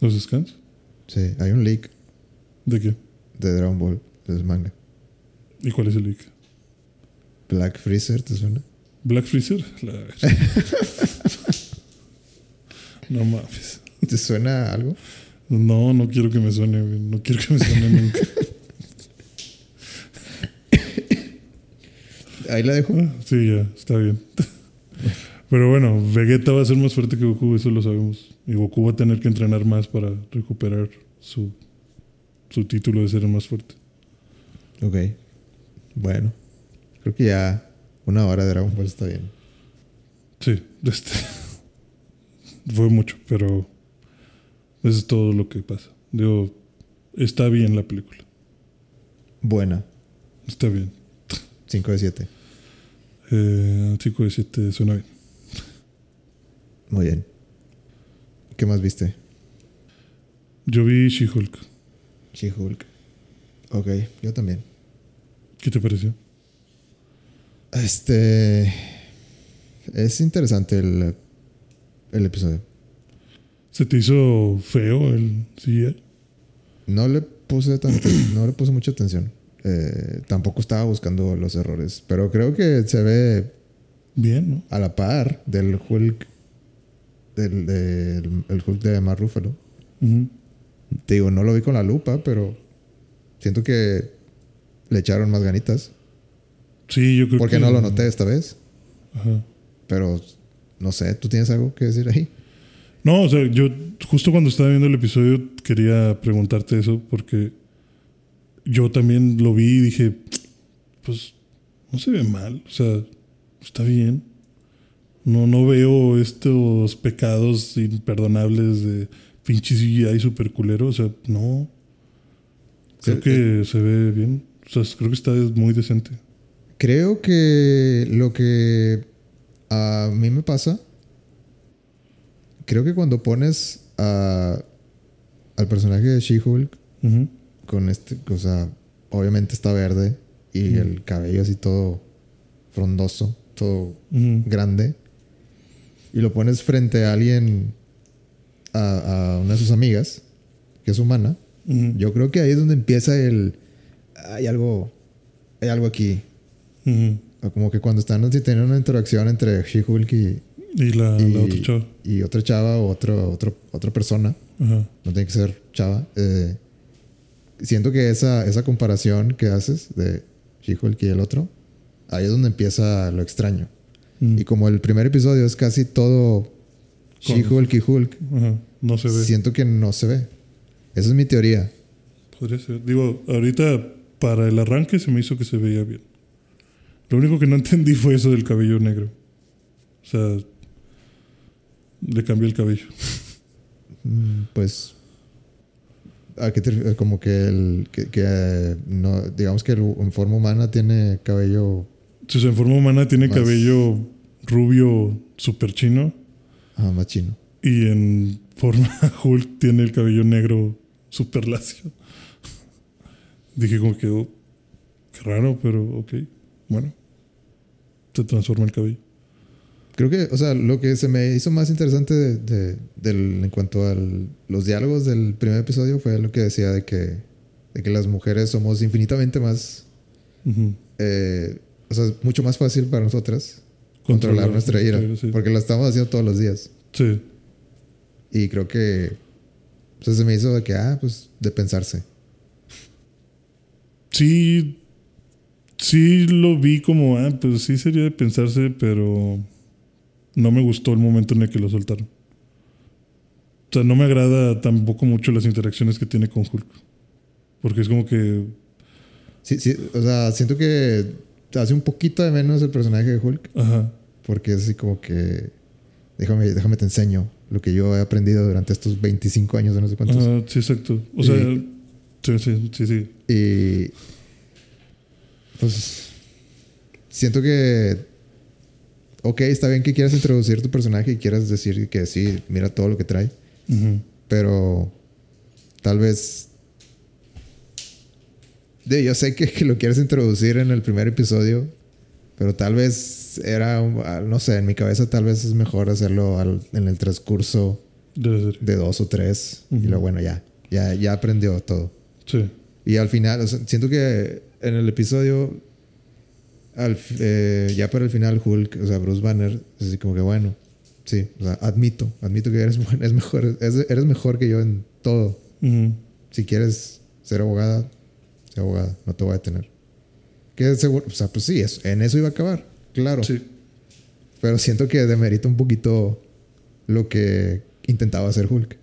¿Los scans? Sí, hay un leak ¿De qué? de Dragon Ball, del manga. ¿Y cuál es el leak? Black Freezer, ¿te suena? ¿Black Freezer? La- no mames. ¿Te suena algo? No, no quiero que me suene. No quiero que me suene nunca. Ahí la dejo. Ah, Sí, ya, está bien. Pero bueno, Vegeta va a ser más fuerte que Goku, eso lo sabemos. Y Goku va a tener que entrenar más para recuperar su, su título de ser el más fuerte. Ok. Bueno. Creo que ya una hora de Dragon Ball está bien. Sí, este. fue mucho, pero. Eso es todo lo que pasa. Digo, está bien la película. Buena. Está bien. 5 de 7. Eh, 5 de 7 suena bien. Muy bien. ¿Qué más viste? Yo vi She-Hulk. She-Hulk. Ok, yo también. ¿Qué te pareció? Este. Es interesante el, el episodio. ¿Se te hizo feo el CGI? No le puse tanta- no le puse mucha atención. Eh, tampoco estaba buscando los errores. Pero creo que se ve Bien, ¿no? a la par del Hulk. Del, del- el Hulk de Ruffalo. Ujú. Te digo, no lo vi con la lupa, pero siento que le echaron más ganitas. Sí, yo creo Porque que. no lo noté esta vez. Ajá. Pero no sé, ¿tú tienes algo que decir ahí? No, o sea, yo justo cuando estaba viendo el episodio quería preguntarte eso porque yo también lo vi y dije, pues no se ve mal, o sea, está bien. No, no veo estos pecados imperdonables de pinche CGI super culero, o sea, no. Creo que se ve bien, o sea, creo que está muy decente. Creo que lo que a mí me pasa, creo que cuando pones a- al personaje de She-Hulk. Con este, o sea, obviamente está verde y el cabello así todo frondoso, todo grande, y lo pones frente a alguien, a, a una de sus amigas, que es humana, Ujú. yo creo que ahí es donde empieza el, hay algo, hay algo aquí. O como que cuando están así teniendo una interacción entre She-Hulk y, Y la, y, la otra chava. y otra chava o otro, otro, otra persona, Ajá. no tiene que ser chava, eh, siento que esa, esa comparación que haces de She-Hulk y el otro, ahí es donde empieza lo extraño. Mm. Y como el primer episodio es casi todo She-Hulk y Hulk, Ajá. No se ve. siento que no se ve. Esa es mi teoría. Podría ser. Digo, ahorita para el arranque se me hizo que se veía bien. Lo único que no entendí fue eso del cabello negro. O sea, le cambió el cabello. Mm, Pues. ¿A qué te refieres? Como que el. Que, que, eh, no, digamos que el- en forma humana tiene cabello. Si en forma humana tiene Más- cabello rubio super chino Ajá, más chino. y en forma Hulk tiene el cabello negro super lacio. Dije como que, oh, qué raro, pero ok. Bueno, se transforma el cabello. Creo que, o sea, lo que se me hizo más interesante de, de- del, en cuanto a los diálogos del primer episodio fue lo que decía de que, de que las mujeres somos infinitamente más. Eh, o sea, es mucho más fácil para nosotras controlar, Controlar nuestra ira. nuestra ira, sí. Porque la estamos haciendo todos los días. Sí. Y creo que. O sea, se me hizo de que, ah, pues de pensarse. Sí, sí lo vi como, ah, pues sí sería de pensarse, pero no me gustó el momento en el que lo soltaron. O sea, no me agrada tampoco mucho las interacciones que tiene con Hulk. Porque es como que, Sí, sí, o sea, siento que hace un poquito de menos el personaje de Hulk. ajá, Porque es así como que. Déjame, déjame te enseño lo que yo he aprendido durante estos 25 años de no sé cuántos. ajá, sí, exacto. O sea, sí, sí, sí, sí. Y. Pues. Siento que. Ok, está bien que quieras introducir tu personaje y quieras decir que sí, mira todo lo que trae. Ujú. Pero. Tal vez. De, yo sé que, que lo quieres introducir en el primer episodio. Pero tal vez era. ah, No sé, en mi cabeza tal vez es mejor hacerlo al- en el transcurso de dos o tres. Y Ujú. luego, bueno, ya. Ya, ya aprendió todo. Sí. Y al final, o sea, siento que en el episodio, al eh, ya para el final, Hulk, o sea, Bruce Banner, es así como que bueno, sí, o sea, admito, admito que eres, es mejor, es- eres mejor que yo en todo. Ujú. Si quieres ser abogada, sé abogada, no te voy a detener. Que seguro, o sea, pues sí, es, en eso iba a acabar, claro. Sí. Pero siento que demerita un poquito lo que intentaba hacer Hulk.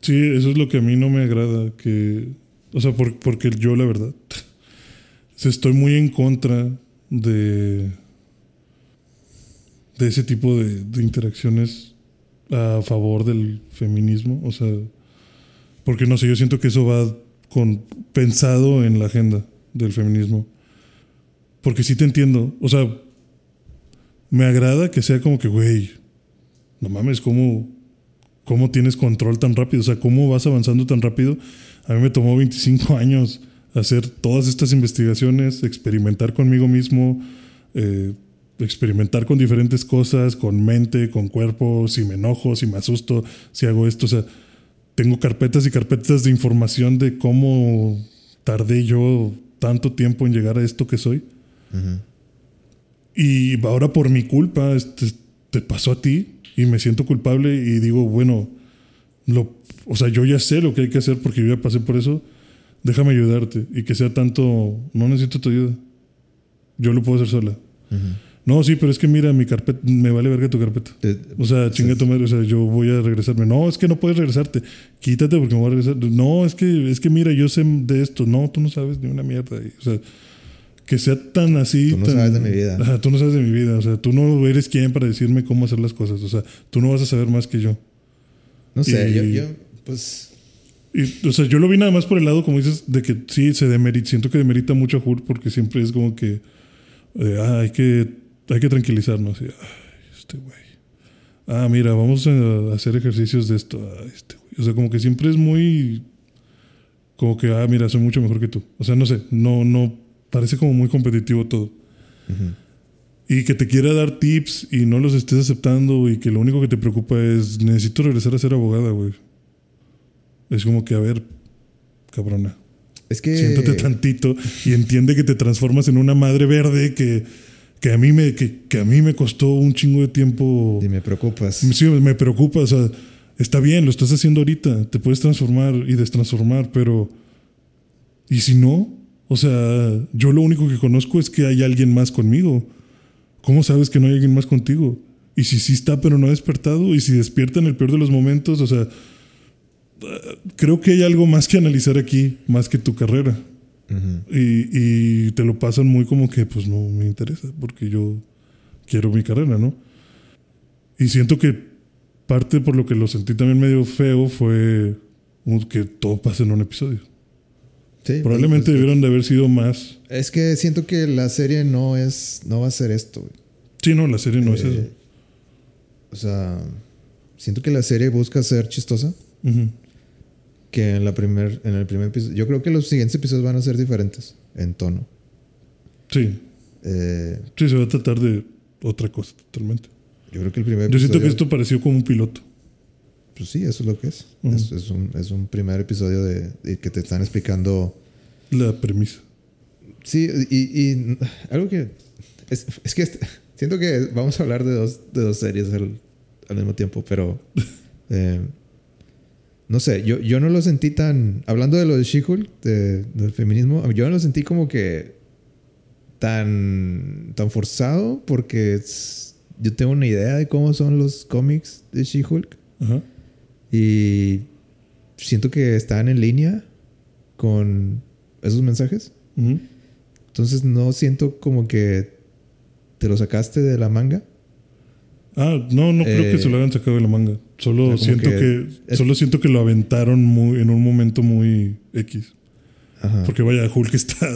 Sí, eso es lo que a mí no me agrada. Que, o sea, por- porque yo, la verdad, estoy muy en contra de, de ese tipo de, interacciones a favor del feminismo. O sea, porque no sé, yo siento que eso va con, pensado en la agenda del feminismo. Porque sí te entiendo. O sea, me agrada que sea como que, güey, no mames, ¿cómo, ¿cómo tienes control tan rápido? O sea, ¿cómo vas avanzando tan rápido? A mí me tomó 25 años hacer todas estas investigaciones, experimentar conmigo mismo, eh, experimentar con diferentes cosas, con mente, con cuerpo, si me enojo, si me asusto, si hago esto. O sea, tengo carpetas y carpetas de información de cómo tardé yo tanto tiempo en llegar a esto que soy. Y ahora por mi culpa este, te pasó a ti y me siento culpable y digo, bueno, lo, o sea, yo ya sé lo que hay que hacer porque yo ya pasé por eso. Déjame ayudarte y que sea tanto, no necesito tu ayuda. Yo lo puedo hacer sola. No, sí, pero es que mira, mi carpeta, me vale verga tu carpeta. o sea, chinga tu madre, o sea, yo voy a regresarme. No, es que no puedes regresarte. Quítate porque me voy a regresar. No, es que, es que mira, yo sé de esto. No, tú no sabes ni una mierda. O sea, que sea tan así. Tú no sabes de mi vida. tú no sabes de mi vida. O sea, tú no eres quien para decirme cómo hacer las cosas. O sea, tú no vas a saber más que yo. No sé, yo, yo, pues. Y, o sea, yo lo vi nada más por el lado, como dices, de que sí, se demerita. Siento que demerita mucho a Hurt porque siempre es como que. Eh, ah, hay que hay que tranquilizarnos. este güey. Ah, mira, vamos a hacer ejercicios de esto. este güey. O sea, como que siempre es muy. Como que, ah, mira, soy mucho mejor que tú. O sea, no sé, no, no. Parece como muy competitivo todo. Y que te quiera dar tips y no los estés aceptando y que lo único que te preocupa es necesito regresar a ser abogada, güey. Es como que, a ver, cabrona. Es que. Siéntate tantito y entiende que te transformas en una madre verde que que a mí me, que, a mí me costó un chingo de tiempo. Y me preocupas. Sí, me preocupa. O sea, está bien, lo estás haciendo ahorita. Te puedes transformar y destransformar, pero. ¿Y si no? O sea, yo lo único que conozco es que hay alguien más conmigo. ¿Cómo sabes que no hay alguien más contigo? Y si sí está, pero no ha despertado, y si despierta en el peor de los momentos, o sea, creo que hay algo más que analizar aquí, más que tu carrera y, te lo pasan muy como que pues no me interesa porque yo quiero mi carrera, ¿no? Y siento que parte por lo que lo sentí también medio feo fue que todo pasa en un episodio. Sí, Probablemente pues, debieron de haber sido más. Es que siento que la serie no es no va a ser esto. Sí, no, la serie no es eso. Eh, o sea, siento que la serie busca ser chistosa que en, la primer, en el primer episodio. Yo creo que los siguientes episodios van a ser diferentes en tono. Sí. Eh, sí, se va a tratar de otra cosa totalmente. Yo creo que el primer episodio. Yo siento que esto pareció como un piloto. Pues sí, eso es lo que es. es, un, es, un, primer episodio de, que te están explicando. La premisa. Sí, y, y algo que. Es, es, que siento que vamos a hablar de dos, de dos series al, al mismo tiempo, pero. Eh, no sé, yo, yo no lo sentí tan. Hablando de lo de She-Hulk, del feminismo, yo no lo sentí como que tan, tan forzado porque yo tengo una idea de cómo son los cómics de She-Hulk. Y siento que están en línea con esos mensajes. Entonces no siento como que te lo sacaste de la manga. Ah, no, no creo que se lo hayan sacado de la manga. Solo siento que, solo siento que lo aventaron muy, en un momento muy X. Porque vaya, Hulk está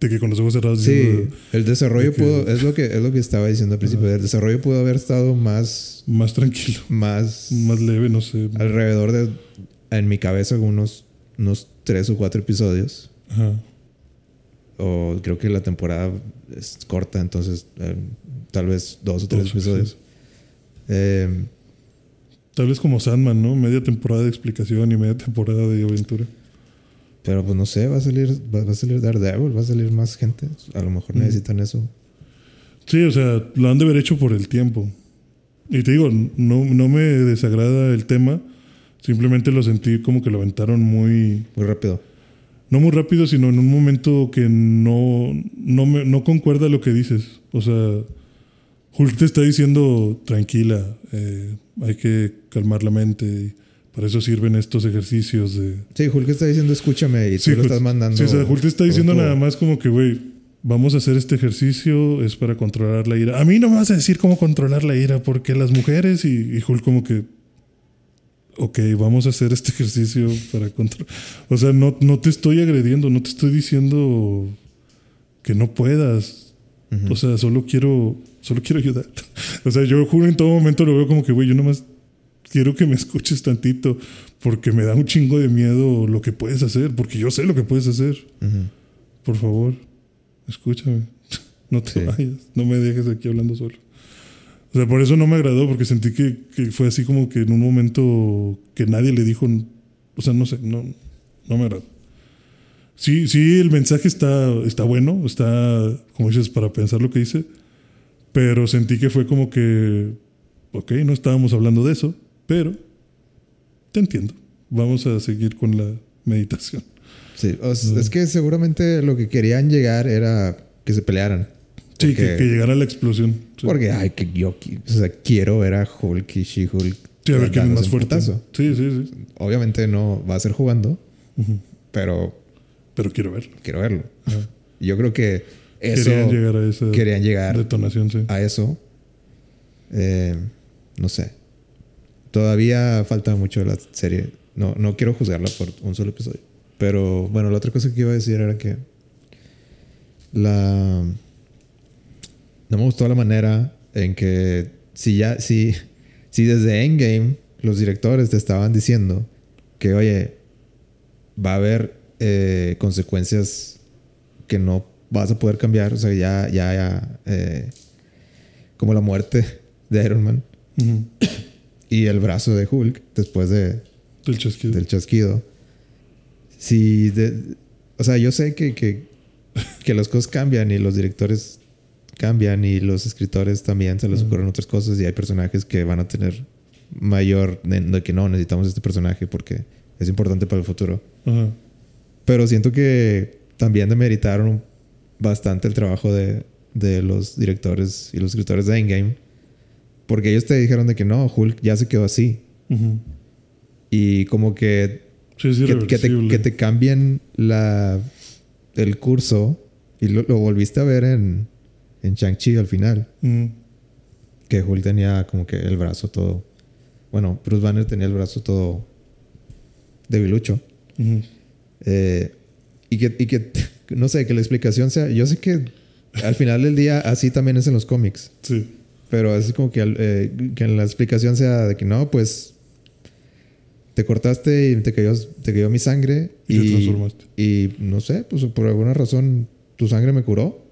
de que con los ojos cerrados. Sí, el desarrollo pudo, es lo que es lo que estaba diciendo al principio. El desarrollo pudo haber estado más más tranquilo, más más leve, no sé. Alrededor de en mi cabeza unos unos tres o cuatro episodios. Ajá. O creo que la temporada es corta, entonces eh, tal vez dos o tres episodios. Eh, Tal vez como Sandman, ¿no? Media temporada de explicación y media temporada de aventura. Pero pues no sé, va a salir, va, a salir Daredevil, va a salir más gente. A lo mejor necesitan eso. Sí, o sea, lo han de haber hecho por el tiempo. Y te digo, no, no me desagrada el tema. Simplemente lo sentí como que lo aventaron muy... Muy rápido. No muy rápido, sino en un momento que no, no, me, no concuerda lo que dices. O sea, Hulk te está diciendo, tranquila, eh, hay que calmar la mente. para eso sirven estos ejercicios de... Sí, Hulk está diciendo escúchame y tú Sí, lo Hulk- estás mandando. Sí, o sea, Hulk te está diciendo nada más como que, güey, vamos a hacer este ejercicio, es para controlar la ira. A mí no me vas a decir cómo controlar la ira, porque las mujeres y, y Hulk como que, ok, vamos a hacer este ejercicio para controlar. O sea, no, no te estoy agrediendo, no te estoy diciendo que no puedas. O sea, solo quiero, solo quiero ayudar. O sea, yo juro en todo momento lo veo como que, güey, yo nomás quiero que me escuches tantito, porque me da un chingo de miedo lo que puedes hacer, porque yo sé lo que puedes hacer. Ujú. Por favor, escúchame. No te Sí. vayas. No me dejes aquí hablando solo. O sea, por eso no me agradó, porque sentí que, que fue así como que en un momento que nadie le dijo. O sea, no sé, no, no me agradó. Sí, sí, el mensaje está, está bueno, está, como dices, para pensar lo que dice, pero sentí que fue como que, ok, no estábamos hablando de eso, pero te entiendo. Vamos a seguir con la meditación. Sí, o es que seguramente lo que querían llegar era que se pelearan. Sí, que, Porque- que llegara la explosión. Sí. Porque, ay, que yo o sea, quiero ver a Hulk y She-Hulk. Sí, a ver quién es más fuerte. putazo. Sí, sí, sí. Obviamente no va a ser jugando, Ujú. pero Pero quiero verlo. quiero verlo. Ajá. Y Yo creo que eso Querían llegar a esa querían llegar detonación, sí. a eso. Eh, no sé. Todavía falta mucho de la serie. No, no quiero juzgarla por un solo episodio. Pero bueno, la otra cosa que iba a decir era que la no me gustó la manera en que si ya si si desde Endgame los directores te estaban diciendo que oye va a haber eh, consecuencias que no vas a poder cambiar o sea ya ya, ya, eh, como la muerte de Iron Man Ujú. y el brazo de Hulk después de, Del chasquido. del chasquido. Si de- o sea, yo sé que, que, que las cosas cambian y los directores cambian y los escritores también se les ocurren otras cosas y hay personajes que van a tener mayor de, de que no necesitamos este personaje porque es importante para el futuro. Ajá. Pero siento que también demeritaron bastante el trabajo de, de los directores y los escritores de Endgame. Porque ellos te dijeron de que no, Hulk ya se quedó así. Y como que, Sí, que, que te, que te cambien la, el curso y lo, lo volviste a ver en, en Shang-Chi al final. Que Hulk tenía como que el brazo todo. Bueno, Bruce Banner tenía el brazo todo debilucho. Eh, y, que, y que, no sé, que la explicación sea. Yo sé que al final del día así también es en los cómics. Sí. Pero es como que, eh, que la explicación sea de que no, pues te cortaste y te cayó, te cayó mi sangre. Y te transformaste. y no sé, pues por alguna razón tu sangre me curó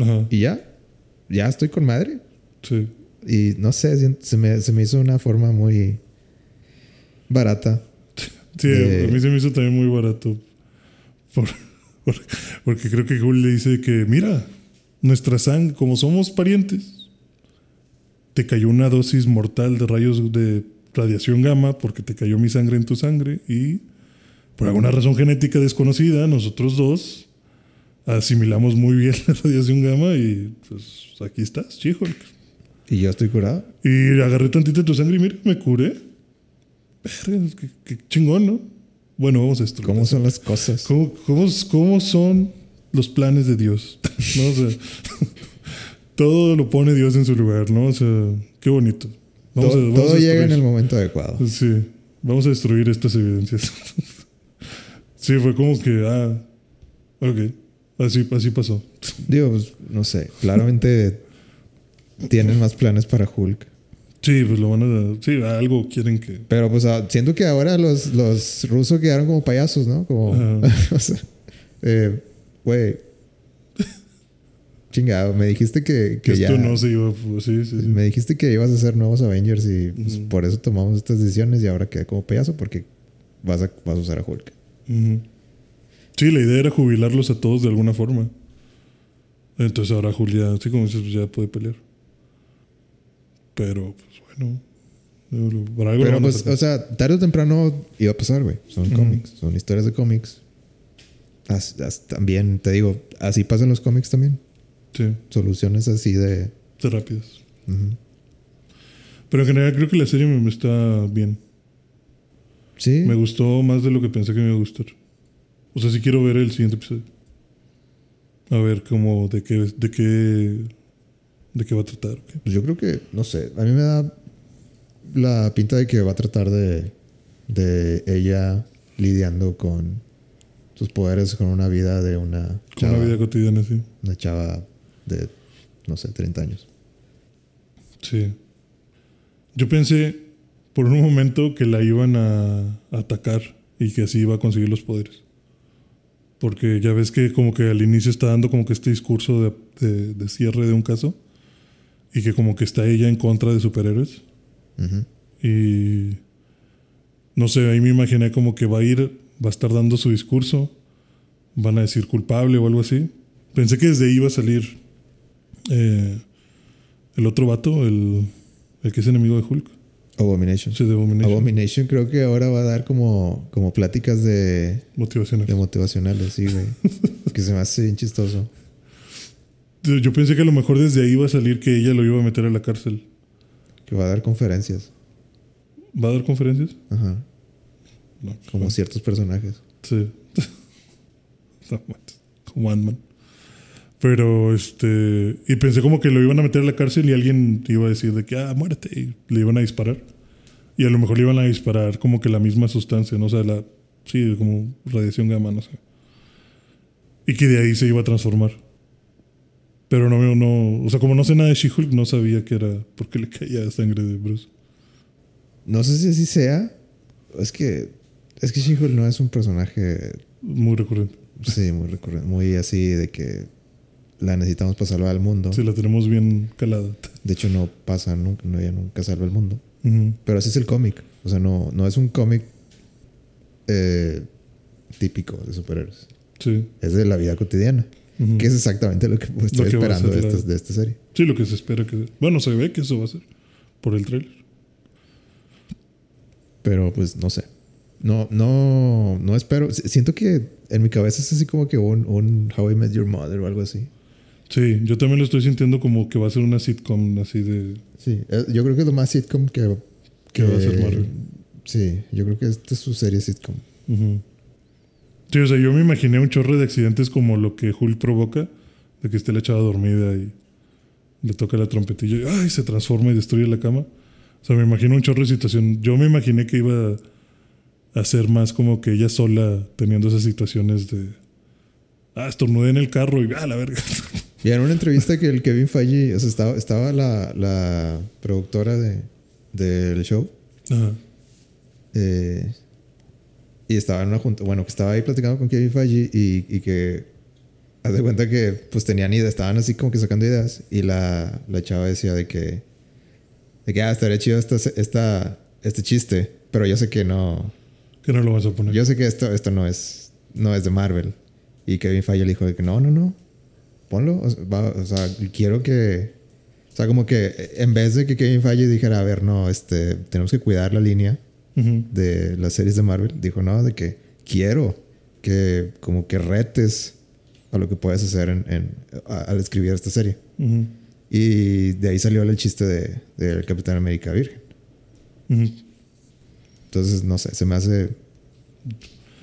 Ajá. y ya, ya estoy con madre. Sí. Y no sé, se me, se me hizo una forma muy barata. Sí, De- a mí se me hizo también muy barato. Por- por- porque creo que Google le dice que, mira, nuestra sangre, como somos parientes, te cayó una dosis mortal de rayos de radiación gamma porque te cayó mi sangre en tu sangre y por alguna razón genética desconocida, nosotros dos asimilamos muy bien la radiación gamma y pues aquí estás, chico. Y yo estoy curado. Y agarré tantito de tu sangre y mira, me curé. Verga, qué, qué chingón, ¿no? Bueno, vamos a esto. ¿Cómo son las cosas? ¿Cómo, cómo, cómo son los planes de Dios? ¿No? O sea, todo lo pone Dios en su lugar, ¿no? O sea, qué bonito. Vamos todo a- vamos todo a llega en el momento adecuado. Sí, vamos a destruir estas evidencias. sí, fue como que, ah, ok, así, así pasó. Digo, pues, no sé. Claramente tienen más planes para Hulk. Sí, pues lo van a... Sí, algo quieren que... Pero pues ah, siento que ahora los, los rusos quedaron como payasos, ¿no? Como... O sea, eh, güey. Chingado, me dijiste que, Que que ya... esto no se iba... pues, sí, sí, sí. Me dijiste que ibas a hacer nuevos Avengers y pues, por eso tomamos estas decisiones y ahora quedé como payaso porque vas a, vas a usar a Hulk. Sí, la idea era jubilarlos a todos de alguna forma. Entonces ahora Julia, así como dices, pues ya puede pelear. Pero, pues bueno. Por algo Pero pues, o sea, tarde o temprano iba a pasar, güey. Son cómics, son historias de cómics. As- as- también, te digo, así pasan los cómics también. Sí, Soluciones así de... de rápidas. Pero en general creo que la serie me está bien. Sí. Me gustó más de lo que pensé que me iba a gustar. O sea, sí quiero ver el siguiente episodio. A ver cómo, de qué, de qué, de qué va a tratar. Pues yo creo que, no sé, a mí me da la pinta de que va a tratar de, de ella lidiando con sus poderes con una vida de una Con chava, una vida cotidiana, sí. una chava de, no sé, 30 años. Sí. Yo pensé por un momento que la iban a atacar y que así iba a conseguir los poderes. Porque ya ves que como que al inicio está dando como que este discurso de, de- de cierre de un caso y que como que está ella en contra de superhéroes. Y no sé, ahí me imaginé como que va a ir, va a estar dando su discurso, van a decir culpable o algo así. Pensé que desde ahí iba a salir eh, el otro vato, el, el que es enemigo de Hulk. Abomination. Sí, de Abomination. Abomination creo que ahora va a dar como, como pláticas de, Motivacional. de motivacionales, sí, güey. que se me hace bien chistoso. Yo pensé que a lo mejor desde ahí iba a salir que ella lo iba a meter a la cárcel. Que va a dar conferencias. ¿Va a dar conferencias? Ajá. No. Como ciertos personajes. Sí. No como Ant-Man. Pero este. Y pensé como que lo iban a meter a la cárcel y alguien iba a decir de que, ah, muérete. Y le iban a disparar. Y a lo mejor le iban a disparar como que la misma sustancia, ¿no? O sea, la. Sí, como radiación gamma, no sé. Y que de ahí se iba a transformar. Pero no, no. O sea, como no sé nada de She-Hulk, no sabía que era. porque le caía sangre de Bruce. No sé si así sea. Es que. Es que She-Hulk no es un personaje. Muy recurrente. Sí, muy recurrente. Muy así de que. La necesitamos para salvar al mundo. Sí, la tenemos bien calada. De hecho, no pasa nunca. No, ella nunca salva el mundo. Pero así es el cómic. O sea, no, no es un cómic. eh, típico de superhéroes. Sí. Es de la vida cotidiana. Que es exactamente lo que estoy Lo que esperando de la- esta, de esta serie. Sí, lo que se espera que... Bueno, se ve que eso va a ser por el trailer. Pero pues no sé. No, no, no espero. Si- Siento que en mi cabeza es así como que un, un How I Met Your Mother o algo así. Sí, yo también lo estoy sintiendo como que va a ser una sitcom así de... Sí, eh, yo creo que es lo más sitcom que, Que va a ser Marvel. Sí, yo creo que esta es su serie sitcom. Ujú. Sí, o sea, yo me imaginé un chorro de accidentes como lo que Hulk provoca, de que esté la chava dormida y le toca la trompetilla y ¡ay! se transforma y destruye la cama. O sea, me imagino un chorro de situación. Yo me imaginé que iba a ser más como que ella sola teniendo esas situaciones de... Ah, estornudé en el carro y ¡ah, la verga! Y en una entrevista que el Kevin Feige, o sea, estaba, estaba la, la productora de, del show Ajá. eh, y estaba en una junta, bueno, que estaba ahí platicando con Kevin Feige y, y que haz de cuenta que pues tenían ideas, estaban así como que sacando ideas y la, la chava decía de que, de que, ah, estaría chido esta, esta, este chiste, pero yo sé que no, Que no lo vas a poner. yo sé que esto, esto no es, no es de Marvel. Y Kevin Feige le dijo de que no, no, no, ponlo, o sea, va- o sea, quiero que, o sea, como que en vez de que Kevin Feige dijera, a ver, no, este, tenemos que cuidar la línea De las series de Marvel, dijo, no, de que quiero que como que retes a lo que puedes hacer en, en- a- al escribir esta serie. Y de ahí salió el chiste de, del Capitán América Virgen. Entonces, no sé, se me hace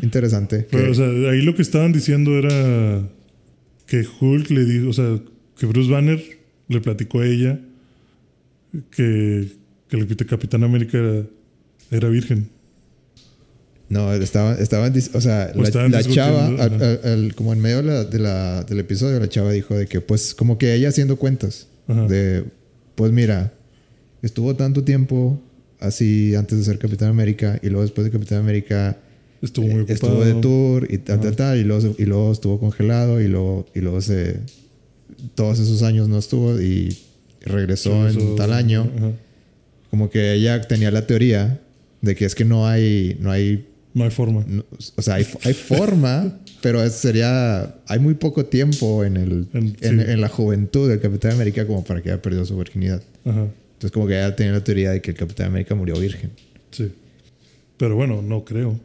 interesante. que- Pero, o sea, ahí lo que estaban diciendo era que Hulk le dijo, o sea, que Bruce Banner le platicó a ella que, que el Capitán América era, era virgen. No, estaban, estaban, o sea, O la, chava, al- al- al- como en medio de la- de la- del episodio, la chava dijo de que, pues, como que ella haciendo cuentas, Ajá. de, pues mira, estuvo tanto tiempo así antes de ser Capitán América y luego después de Capitán América Estuvo muy ocupado. estuvo de tour y tal, tal, tal, y luego, y luego estuvo congelado y luego, y luego se, todos esos años no estuvo y regresó en tal año Ajá. como que ella tenía la teoría de que es que no hay no hay No hay forma. no- o sea hay, hay forma pero es- sería hay muy poco tiempo en el En- en, sí. en la juventud del Capitán América como para que haya perdido su virginidad Ajá. entonces como que ella tenía la teoría de que el Capitán América murió virgen Sí. Pero bueno, no creo.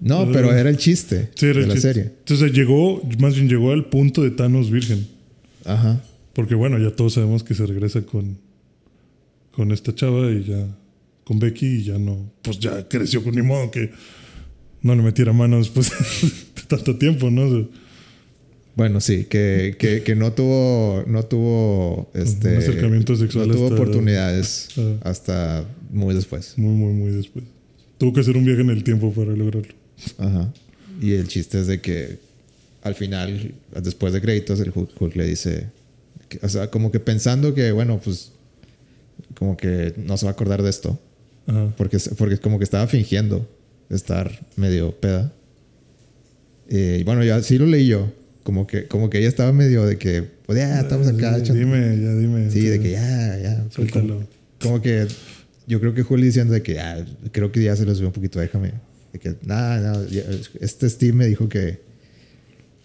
no pero era el chiste Sí, era de el la chiste. serie Entonces llegó, más bien llegó al punto de Thanos virgen. ajá Porque bueno, ya todos sabemos que se regresa con, con esta chava y ya con Becky y ya no, pues ya creció con ni modo que no le metiera mano después de tanto tiempo, ¿no? O sea, Bueno, sí, que, que, que no tuvo, no tuvo, este, Un acercamiento sexual no tuvo hasta- oportunidades Ah. hasta muy después. muy, muy, muy después. Tuvo que hacer un viaje en el tiempo para lograrlo. Ajá. Y el chiste es de que al final, después de créditos, el Hulk, Hulk le dice, que- o sea, como que pensando que, bueno, pues, como que no se va a acordar de esto, Ajá. porque, porque como que estaba fingiendo estar medio peda. Eh, Y bueno, ya sí lo leí yo, como que, como que ella estaba medio de que, pues ya estamos acá. Echando- Dime, ya dime. Sí, de que ya, ya. Como, Suéltalo. como que yo creo que Juli diciendo de que ya, creo que ya se lo subió un poquito, déjame. De que, nada, no, ya, este Steve me dijo que,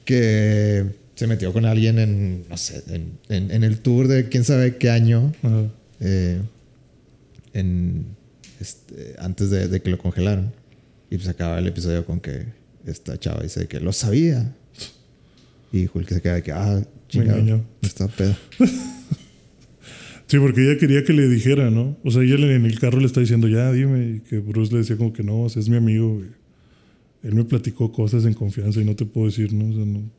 que se metió con alguien en, no sé, en, en- en el tour de quién sabe qué año, Ajá. eh, en, este, antes de, de que lo congelaron. Y pues acaba el episodio con que esta chava dice que lo sabía. Y Hulk se queda de que, ah, chingado, engañó. está pedo. Sí, porque ella quería que le dijera, ¿no? O sea, ella en el carro le está diciendo, ya, dime. Y que Bruce le decía como que no, o sea, es mi amigo. güey. Él me platicó cosas en confianza y no te puedo decir, ¿no? O sea, no,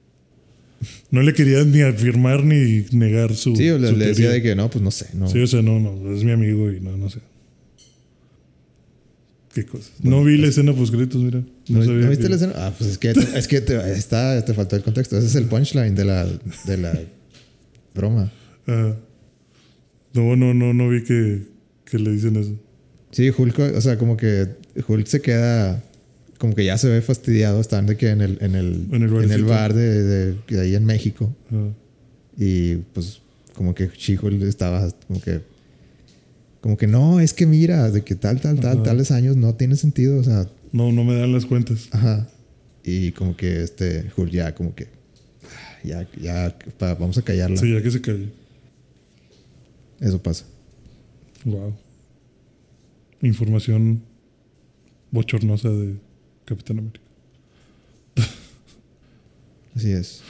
no le quería ni afirmar ni negar su. Sí, o le, su le decía de que no, pues no sé, no. Sí, o sea, no, no, es mi amigo y no, no sé. ¿Qué cosas? no vi la escena post créditos, mira. No, ¿No, sabía ¿no viste que- la escena? Ah, pues es que, es que te, está, te faltó el contexto. Ese es el punchline de la, de la broma. Ah. no, no, no, no vi que, que le dicen eso. Sí, Hulk, o sea, como que Hulk se queda, como que ya se ve fastidiado estando de que en el, en el, En el en el barcito. bar de, de- de ahí en México. Ah. Y pues como que She-Hulk estaba como que, como que no, es que mira, de que tal, tal, tal, Ajá. tales años no tiene sentido, o sea, No, no me dan las cuentas. Ajá. Y como que este Hulk ya como que ah, ya ya pa- vamos a callarla. Sí, ya que se calle. Eso pasa. Wow. Información bochornosa de Capitán América. Así es.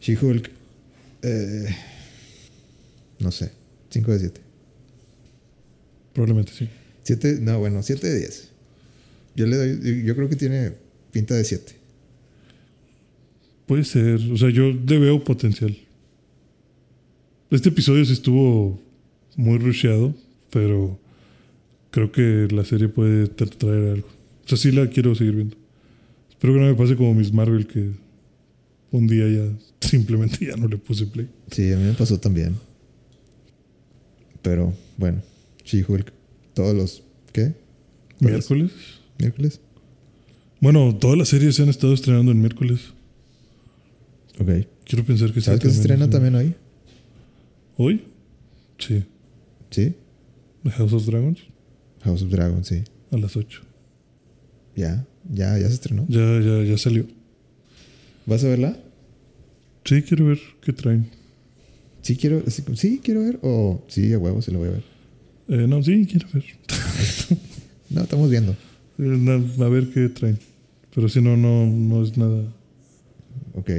She-Hulk eh, no sé, 5 de 7. Probablemente sí. 7, no, bueno, 7 de 10. Yo le doy yo- creo que tiene pinta de 7. Puede ser. O sea, yo le veo potencial. Este episodio sí estuvo muy rusheado, pero creo que la serie puede tra- traer algo. O sea, sí la quiero seguir viendo. Espero que no me pase como Miss Marvel, que un día ya simplemente ya no le puse play. Sí, a mí me pasó también. Pero bueno, She-Hulk todos los ¿qué? Miércoles. miércoles. Bueno, todas las series se han estado estrenando en miércoles. Ok. Quiero pensar que sí. ¿Sabes que se estrena también hoy? ¿Hoy? Sí. Sí. House of Dragons House of Dragon, sí. a las 8. Ya, ya, ya se estrenó. Ya, ya, ya salió. ¿Vas a verla? Sí, quiero ver qué traen. Sí, quiero, sí, sí, quiero ver. O sí, a huevo, sí lo voy a ver. Eh, no, sí, quiero ver. No, estamos viendo. Eh, a ver qué traen. Pero si no, no, no es nada, Ok.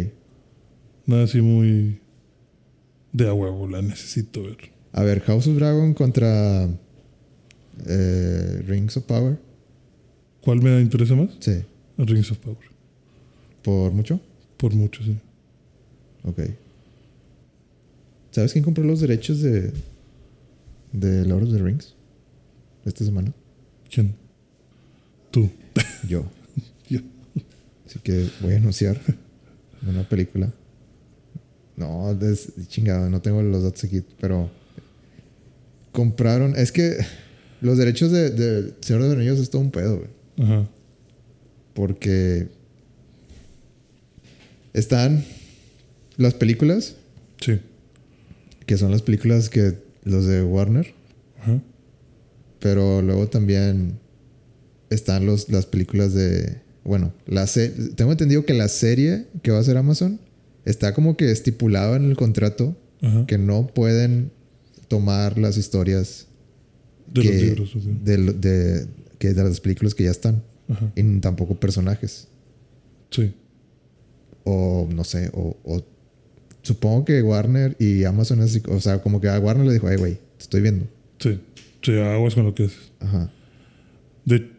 nada así muy de a huevo, la necesito ver. A ver, House of Dragon contra eh, Rings of Power. ¿Cuál me interesa más? Sí. Rings of Power. ¿Por mucho? Por mucho, sí. Ok. ¿Sabes quién compró los derechos de, de Lord of the Rings? Esta semana. ¿Quién? Tú. Yo. Yo. Así que voy a anunciar una película. No, es chingado, no tengo los datos aquí, pero compraron. Es que los derechos de, de Señor de los Anillos es todo un pedo, güey. Ajá. Porque están las películas, Sí. que son las películas que los de Warner, Ajá. pero luego también están los, las películas de. Bueno, la tengo entendido que la serie que va a ser Amazon está como que estipulado en el contrato Ajá. que no pueden tomar las historias De que, los libros. de, de- que de las películas que ya están Ajá. y tampoco personajes Sí. o no sé o, o supongo que Warner y Amazon es así, o sea como que a Warner le dijo ay güey te estoy viendo Sí. Sí, aguas con lo que haces. Ajá. De,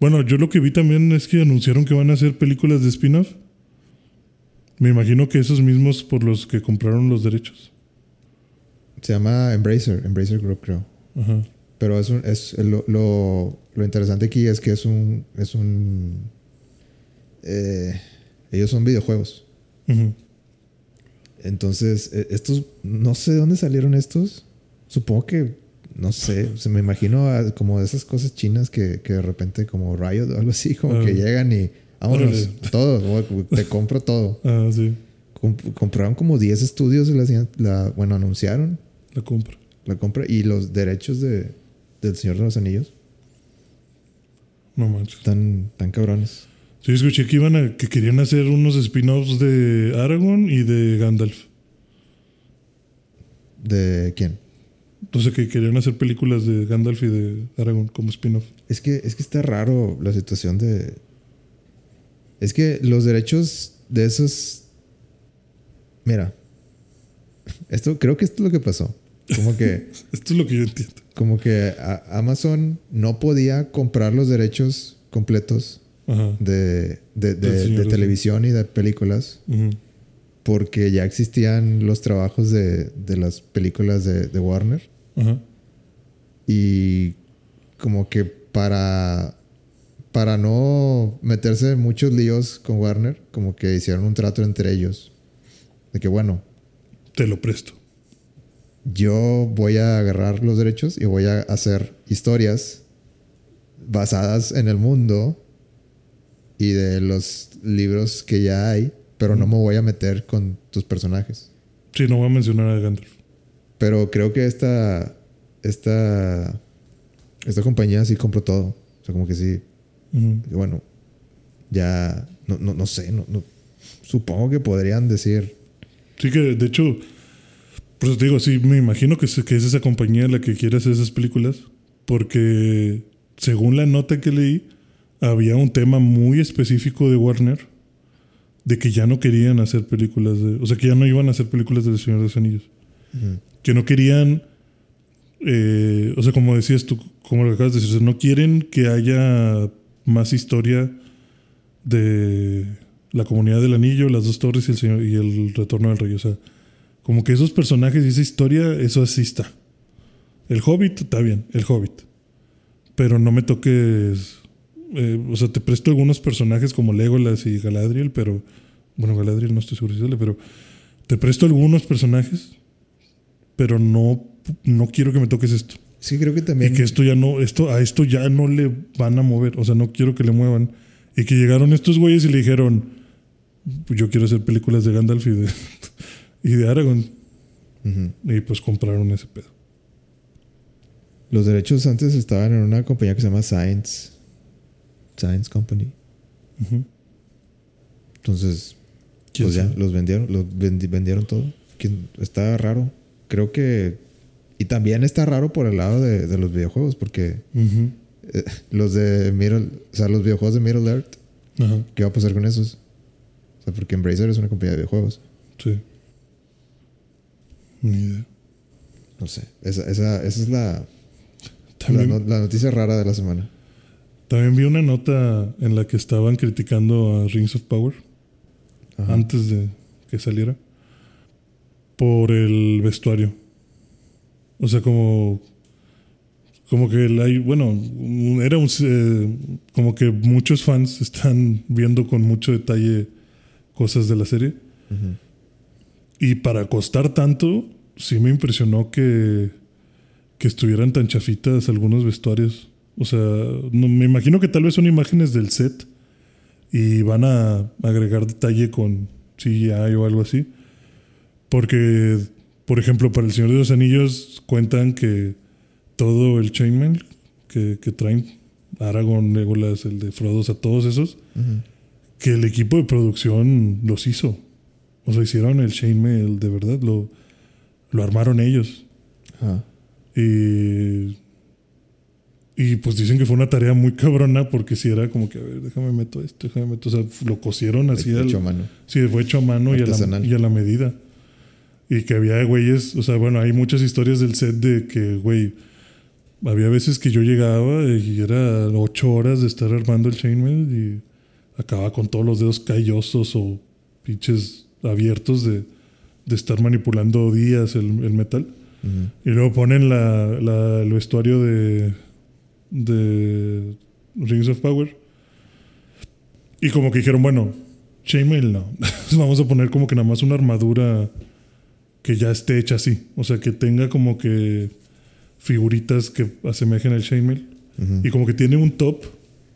bueno, yo lo que vi también es que anunciaron que van a hacer películas de spin-off. Me imagino que esos mismos por los que compraron los derechos. Se llama Embracer, Embracer Group, creo. Ajá. Pero es un, es lo, lo, lo interesante aquí es que es un, es un, eh, ellos son videojuegos. Ujú. Entonces, eh, estos, no sé de dónde salieron estos. Supongo que, no sé, se me imagino a- como de esas cosas chinas que, que de repente como Riot o algo así, como Ah. que llegan y, vámonos, todo, te compro todo. Ah, sí. Comp- compraron como 10 estudios, la, la- bueno, anunciaron La compra. la compra y los derechos de, del Señor de los Anillos No manches. están tan cabrones. Sí, escuché que iban a, que querían hacer unos spin-offs de Aragorn y de Gandalf. ¿De quién? Entonces que querían hacer películas de Gandalf y de Aragorn como spin-off. Es que, es que está raro la situación de. Es que los derechos de esos. Mira. Esto, creo que esto es lo que pasó. Como que, Esto es lo que yo entiendo. como que Amazon no podía comprar los derechos completos. De, de, de- televisión y de películas. Porque ya existían los trabajos de, de las películas de, Warner. Y como que para, para no meterse en muchos líos con Warner, como que hicieron un trato entre ellos. De que bueno, Te lo presto. yo voy a agarrar los derechos y voy a hacer historias basadas en el mundo y de los libros que ya hay, pero no me voy a meter con tus personajes. Sí, no voy a mencionar a Gandalf. Pero creo que esta, esta, esta compañía sí compró todo. O sea, como que sí, bueno, ya no, no, no sé, no, no- supongo que podrían decir, Sí que, de hecho, por eso te digo, sí, me imagino que es, que es esa compañía la que quiere hacer esas películas, porque según la nota que leí, había un tema muy específico de Warner de que ya no querían hacer películas de, o sea, que ya no iban a hacer películas de El Señor de los Anillos, que no querían, eh, o sea, como decías tú, como lo acabas de decir, o sea, no quieren que haya más historia de la comunidad del anillo, las dos torres y el, señor, y el retorno del rey. O sea, como que esos personajes y esa historia, eso así está. El hobbit, está bien, el hobbit. Pero no me toques. Eh, o sea, te presto algunos personajes como Legolas y Galadriel, pero. Bueno, Galadriel no estoy seguro si sale, pero. Te presto algunos personajes, pero no, no quiero que me toques esto. sí creo que Y también, que esto ya no, esto, a esto ya no le van a mover. O sea, no quiero que le muevan. Y que llegaron estos güeyes y le dijeron, "Pues yo quiero hacer películas de Gandalf y de, y de Aragorn. Y pues compraron ese pedo. los derechos antes estaban en una compañía que se llama Science, Science Company. Entonces, ¿Quién pues ya, los vendieron, los vendi- vendieron todo. ¿Quién- Está raro. Creo que, y también está raro por el lado de, de los videojuegos, porque eh, los de Middle, o sea, los videojuegos de Middle Earth, ¿qué va a pasar con esos? O sea, porque Embracer es una compañía de videojuegos. sí. Ni idea. No sé. Esa, esa, esa es la, la, También, no- la noticia rara de la semana. También vi una nota en la que estaban criticando a Rings of Power Ajá. antes de que saliera por el vestuario. O sea, como como que hay, bueno, era un eh, como que muchos fans están viendo con mucho detalle cosas de la serie y para costar tanto sí me impresionó que que estuvieran tan chafitas algunos vestuarios. O sea, no, me imagino que tal vez son imágenes del set y van a agregar detalle con CGI o algo así. Porque, por ejemplo, para El Señor de los Anillos cuentan que todo el chainmail que, que traen, Aragorn, Legolas, el de Frodo, o sea, todos esos, que el equipo de producción los hizo. O sea, hicieron el chainmail de verdad, lo, lo armaron ellos. Y, y pues dicen que fue una tarea muy cabrona porque si era como que, a ver, déjame meto esto, déjame meto. O sea, lo cosieron así. al- Hecho a mano. sí, fue hecho a mano y a, la, y a la medida. Y que había güeyes, o sea, bueno, hay muchas historias del set de que, güey, había veces que yo llegaba y era ocho horas de estar armando el chainmail y acababa con todos los dedos callosos o pinches abiertos de, de estar manipulando días el, el metal. Y luego ponen la, la- el vestuario de, de Rings of Power. Y como que dijeron, bueno, Chainmail no. Vamos a poner como que nada más una armadura que ya esté hecha así. O sea, que tenga como que figuritas que asemejen al Chainmail. Ujú. Y como que tiene un top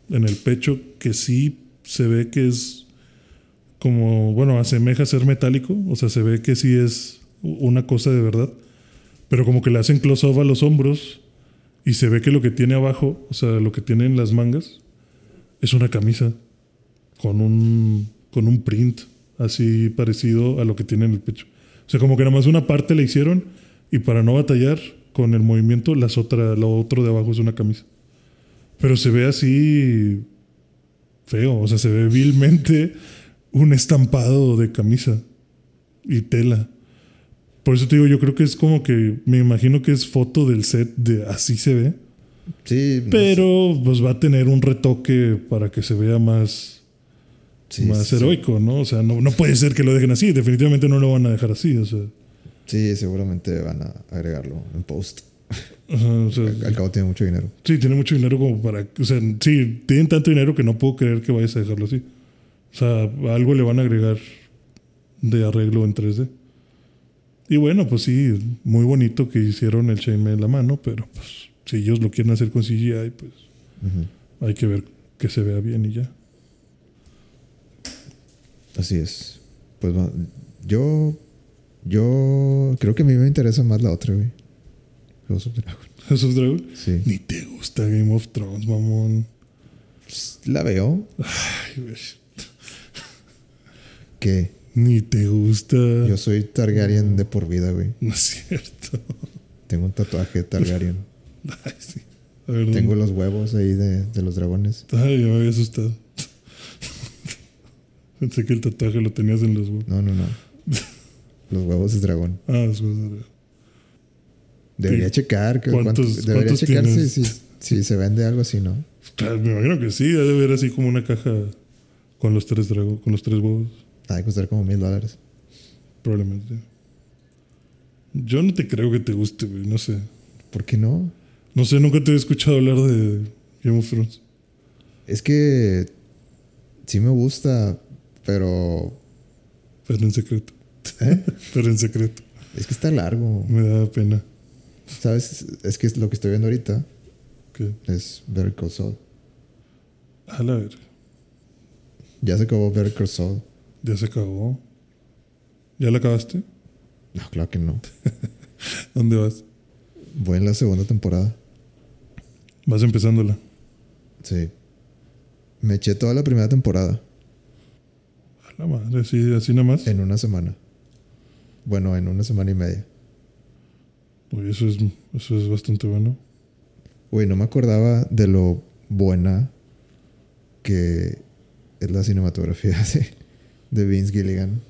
en el pecho que sí se ve que es como, bueno, asemeja ser metálico. O sea, se ve que sí es una cosa de verdad. Pero como que le hacen close-up a los hombros y se ve que lo que tiene abajo, o sea, lo que tiene en las mangas, es una camisa con un, con un print así parecido a lo que tiene en el pecho. O sea, como que nada más una parte le hicieron y para no batallar con el movimiento, las otra, lo otro de abajo es una camisa. Pero se ve así feo, o sea, se ve vilmente un estampado de camisa y tela. Por eso te digo, yo creo que es como que me imagino que es foto del set de así se ve, Sí, no pero pues va a tener un retoque para que se vea más, Sí, más sí. heroico, ¿no? O sea, no, no puede ser que lo dejen así, definitivamente no lo van a dejar así, o sea, Sí, seguramente van a agregarlo en post. ajá, o sea, Al cabo tiene mucho dinero. sí, tiene mucho dinero como para, o sea, sí, tienen tanto dinero que no puedo creer que vayas a dejarlo así. O sea, algo le van a agregar de arreglo en 3D. Y bueno, pues sí, muy bonito que hicieron el chainmail en la mano, pero pues si ellos lo quieren hacer con CGI, pues hay que ver que se vea bien y ya. Así es. Pues yo. Yo creo que a mí me interesa más la otra, güey. House of Dragon. House of Dragon. Sí. Ni te gusta Game of Thrones, mamón. Pues, La veo. Ay, güey. Que Ni te gusta. yo soy Targaryen de por vida, güey. No es cierto. Tengo un tatuaje de Targaryen. Ay, sí. A ver, Tengo ¿dónde? los huevos ahí de, de los dragones. Ay, ya me había asustado. Pensé que el tatuaje lo tenías en los huevos. No, no, no. Los huevos de dragón. Ah, los huevos de- Debería ¿Qué? checar. ¿Cuántos- cuánto- debería cuántos checar si, si, si se vende algo así, ¿no? Claro, me imagino que sí, debe haber así como una caja con los tres con los tres huevos, Ha de costar como mil dólares. probablemente. Yo no te creo que te guste, güey, no sé. ¿Por qué no? No sé, nunca te he escuchado hablar de Game of Thrones. Es que sí me gusta, pero Pero en secreto. ¿eh? Pero en secreto. es que está largo. Me da pena. ¿Sabes? Es que lo que estoy viendo ahorita Que, es Better Call Saul. a la ver, Ya se acabó Better Call Saul. Ya se acabó. ¿Ya la acabaste? No, claro que no. ¿Dónde vas? Voy en la segunda temporada. Vas empezándola. Sí. Me eché toda la primera temporada A la madre, así, así nada más. en una semana. Bueno, en una semana y media. Uy, eso es, eso es bastante bueno. Güey, no me acordaba de lo buena que es la cinematografía de, de Vince Gilligan.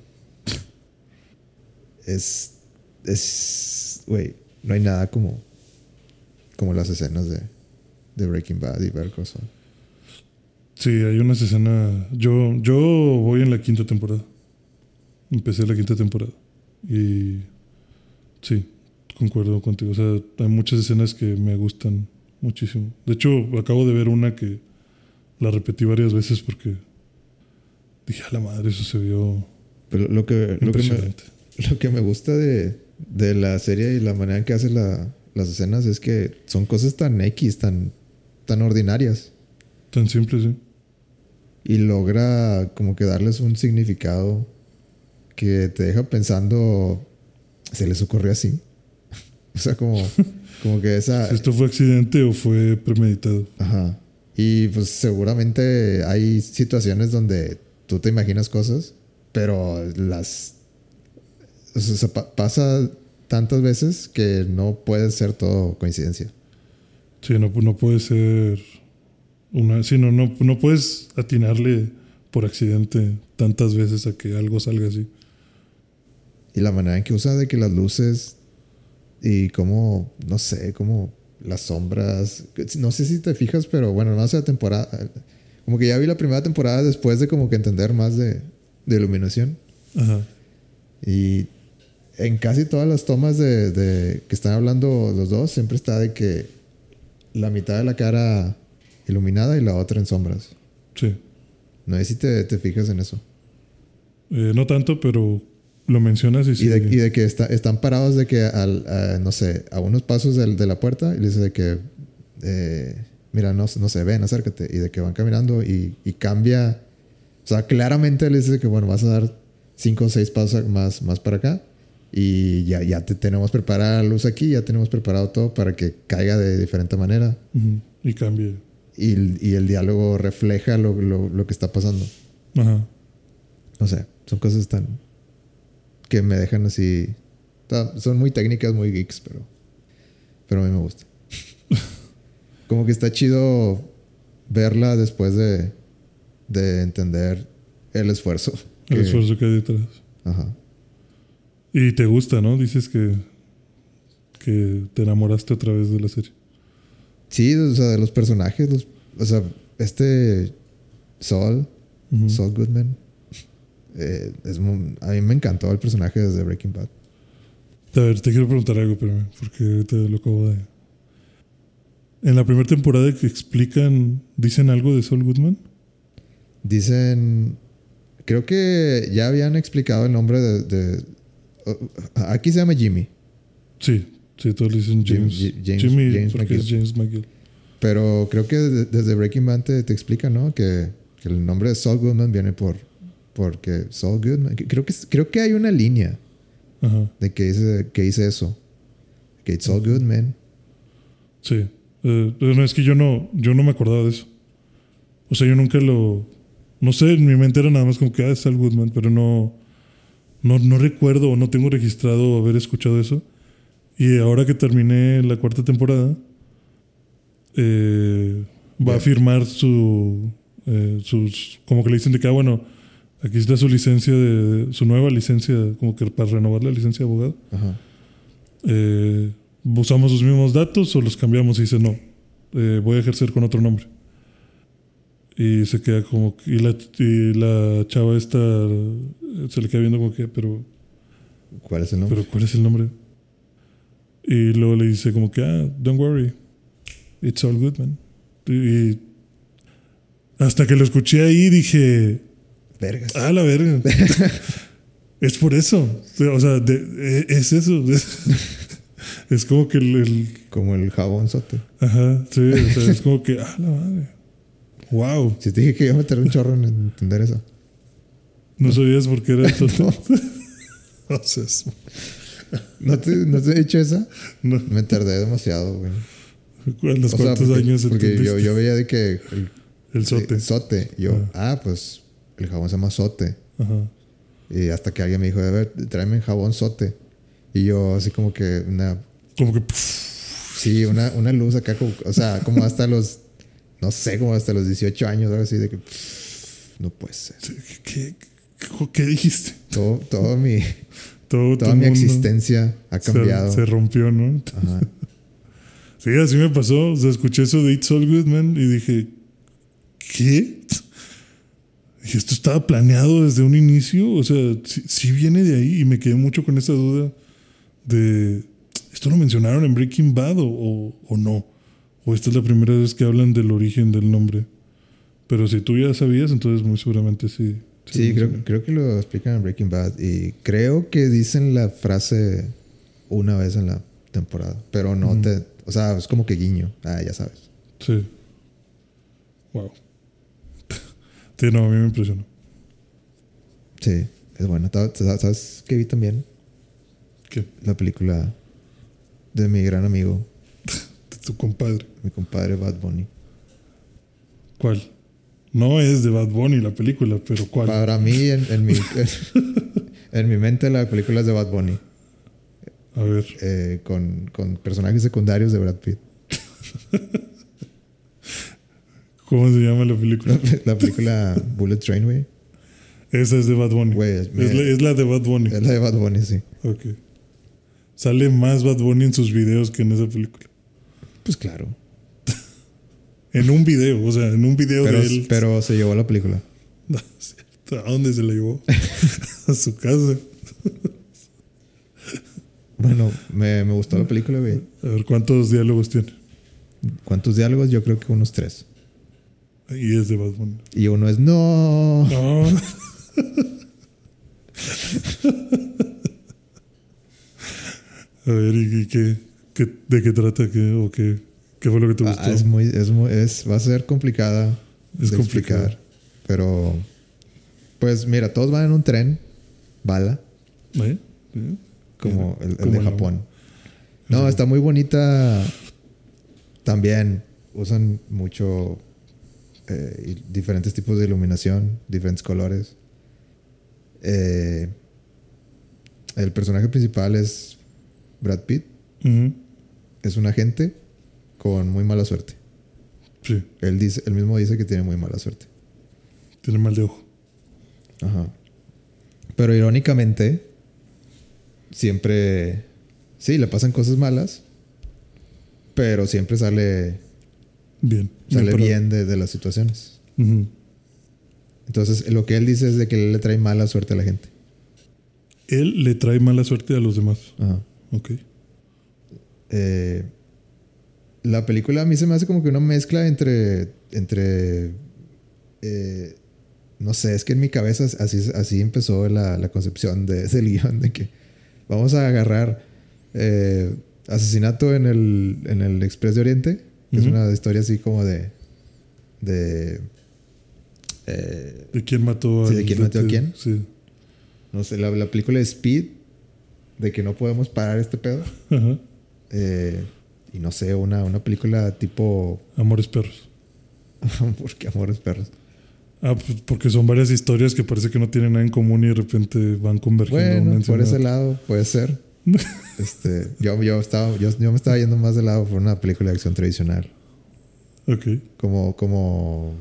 Es. Es. Güey, no hay nada como. Como las escenas de, de Breaking Bad y Better Call Saul. Sí, hay unas escenas. Yo, yo voy en la quinta temporada. Empecé la quinta temporada. Y sí, concuerdo contigo. O sea, hay muchas escenas que me gustan muchísimo. De hecho, acabo de ver una que la repetí varias veces porque dije, a la madre, eso se vio Pero lo que, lo que, me, impresionante. lo que me gusta de, de la serie y la manera en que hace la- las escenas es que son cosas tan X, tan, tan ordinarias. Tan simple, sí. y logra como que darles un significado que te deja pensando, ¿se les ocurrió así? o sea, como, como que esa... Si esto fue accidente o fue premeditado. Ajá. Y pues seguramente hay situaciones donde tú te imaginas cosas, pero las... O sea, se pa- pasa tantas veces que no puede ser todo coincidencia. Sí, no, no puede ser una. Sí, no, no, no puedes atinarle por accidente tantas veces a que algo salga así. Y la manera en que usa de que las luces y cómo, no sé, cómo las sombras. No sé si te fijas, pero bueno, no sé la temporada. Como que ya vi la primera temporada después de como que entender más de, de iluminación. Ajá. Y en casi todas las tomas de, de que están hablando los dos, siempre está de que la mitad de la cara iluminada y la otra en sombras. Sí. No sé si te, te fijas en eso. Eh, no tanto, pero lo mencionas y sí. Y de, y de que está, están parados de que al, a, no sé, a unos pasos de, la puerta y dice de que, eh, mira, no, no se ven, acércate. Y de que van caminando y, y cambia. O sea, claramente le dice que, bueno, vas a dar cinco o seis pasos más, más para acá. Y ya, ya te tenemos preparada la luz aquí, ya tenemos preparado todo para que caiga de diferente manera. Ujú. Y cambie. Y, y el diálogo refleja lo, lo, lo que está pasando. Ajá. No sé, son cosas tan. que me dejan así. Son muy técnicas, muy geeks, pero. Pero a mí me gusta. Como que está chido verla después de. de entender el esfuerzo. El que- esfuerzo que hay detrás. Ajá. Y te gusta, ¿no? Dices que, que te enamoraste a través de la serie. Sí, o sea, de los personajes. los- o sea, este. Saul. Ujú. Saul Goodman. eh, es muy- a mí me encantó el personaje desde Breaking Bad. A ver, te quiero preguntar algo, pero porque ahorita lo acabo de. En la primera temporada que explican, dicen algo de Saul Goodman. Dicen. Creo que ya habían explicado el nombre de. de- o- aquí se llama Jimmy. Sí, sí, todos le dicen James. James- Jimmy, James porque McGill. es James McGill. Pero creo que de- desde Breaking Bad te, te explica, ¿no? Que, que el nombre de Saul Goodman viene por. Porque Saul Goodman. Creo que, creo que hay una línea Ajá, de que dice, que dice eso. Que it's Saul Goodman. sí. Eh, no, es que yo no, yo no me acordaba de eso. O sea, yo nunca lo. No sé, en mi mente era nada más como que, ah, es Saul Goodman, pero no. No, no recuerdo o no tengo registrado haber escuchado eso. Y ahora que terminé la cuarta temporada, eh, va a Ya. firmar su, eh, sus, como que le dicen de que, ah, bueno, aquí está su licencia de, su nueva licencia, como que para renovar la licencia de abogado. Ajá. Eh, usamos los mismos datos o los cambiamos y dice, no, eh, voy a ejercer con otro nombre. Y se queda como, y la, y la chava esta eh, se le queda viendo como que, pero ¿Cuál es el nombre? pero ¿cuál es el nombre? Y luego le dice como que, ah, don't worry, it's all good, man. Y, y hasta que lo escuché ahí dije, Vergas. ah, la verga. es por eso. O sea, de- e- es eso. Es como que el, el- Como el jabón sote. ajá, sí, o sea, es como que, ah, la madre. Wow. Si te dije que iba a meter un chorro en entender eso. No sabías por qué era el sote. No. O sea, es- ¿No te, ¿No te he dicho esa? no. Me tardé demasiado, güey. ¿A los O sea, cuántos porque, años porque yo, yo veía de que el, el sote. eh, sote. Yo, ah, pues el jabón se llama sote. Ajá. Y hasta que alguien me dijo, a ver, tráeme jabón sote. Y yo así como que una, Como que sí, una, una luz acá, como- o sea, como hasta los, no sé, como hasta los 18 años, algo así de que no puede ser. ¿qué, qué, qué dijiste? Todo, todo mi, Todo, toda mi existencia ha cambiado. Se, rompió, ¿no? Ajá. Sí, así me pasó. O sea, escuché eso de It's All Good, man, y dije, ¿qué? Dije, esto estaba planeado desde un inicio. O sea, sí, sí viene de ahí. Y me quedé mucho con esa duda de, ¿esto lo mencionaron en Breaking Bad o, o- o no? ¿O esta es la primera vez que hablan del origen del nombre? Pero si tú ya sabías, entonces muy seguramente sí. Sí, lo creo, creo que lo explican en Breaking Bad. Y creo que dicen la frase una vez en la temporada. Pero no te. O sea, es como que guiño. Ah, ya sabes. Sí. Wow. Sí, no, a mí me impresionó. Sí, es bueno. ¿Sabes qué vi también? ¿Qué? La película de mi gran amigo, Tu compadre. mi compadre Bad Bunny. ¿Cuál? No es de Bad Bunny la película, pero ¿cuál? Para mí, en, en mi, en mi mente, la película es de Bad Bunny. A ver. eh, con, con personajes secundarios de Brad Pitt. ¿Cómo se llama la película? La película Bullet Train, güey. Esa es de Bad Bunny. Güey, es, la, es la de Bad Bunny. Es la de Bad Bunny, sí. Ok. Sale más Bad Bunny en sus videos que en esa película. Pues claro. En un video, o sea, en un video Pero, de él. pero se llevó la película. ¿A dónde se la llevó? a su casa. Bueno, me, me gustó la película, güey. A ver cuántos diálogos tiene. ¿Cuántos diálogos? Yo creo que unos tres. Y es de Batman. Y uno es no. No. A ver, ¿y, y qué, qué- de qué trata? ¿Qué, o qué, qué fue lo que te gustó? Ah, es muy, es muy, es, va a ser complicada Es de complicado. explicar. Pero, pues mira, todos van en un tren, bala, ¿Eh? ¿Eh? como el, el Como de la- Japón. No, está muy bonita. También usan mucho eh, diferentes tipos de iluminación, diferentes colores. Eh, el personaje principal es Brad Pitt. Es un agente con muy mala suerte. Sí, Él, dice, él mismo dice que tiene muy mala suerte. tiene mal de ojo. Ajá. Pero irónicamente, siempre. Sí, le pasan cosas malas. Pero siempre sale, Bien. sale bien de, de las situaciones. Entonces, lo que él dice es de que él le trae mala suerte a la gente. Él le trae mala suerte a los demás. Ajá. Ok. Eh, la película a mí se me hace como que una mezcla entre. entre. eh, no sé, es que en mi cabeza así, así empezó la, la concepción de, del guion de que vamos a agarrar eh, asesinato en el, en el Express de Oriente, que es una historia así como de. de. eh, ¿De quién mató a Sí, ¿de quién mató a quién? Sí. no sé, la, la película de Speed, de que no podemos parar este pedo. Ajá. Eh, y no sé, una, una película tipo. Amores perros. ¿Por qué amores perros? Ah, pues porque son varias historias que parece que no tienen nada en común y de repente van convergiendo a una Bueno, por ese lado puede ser. este, yo, yo, estaba, yo, yo me estaba yendo más de lado por una película de acción tradicional. Ok. Como, como,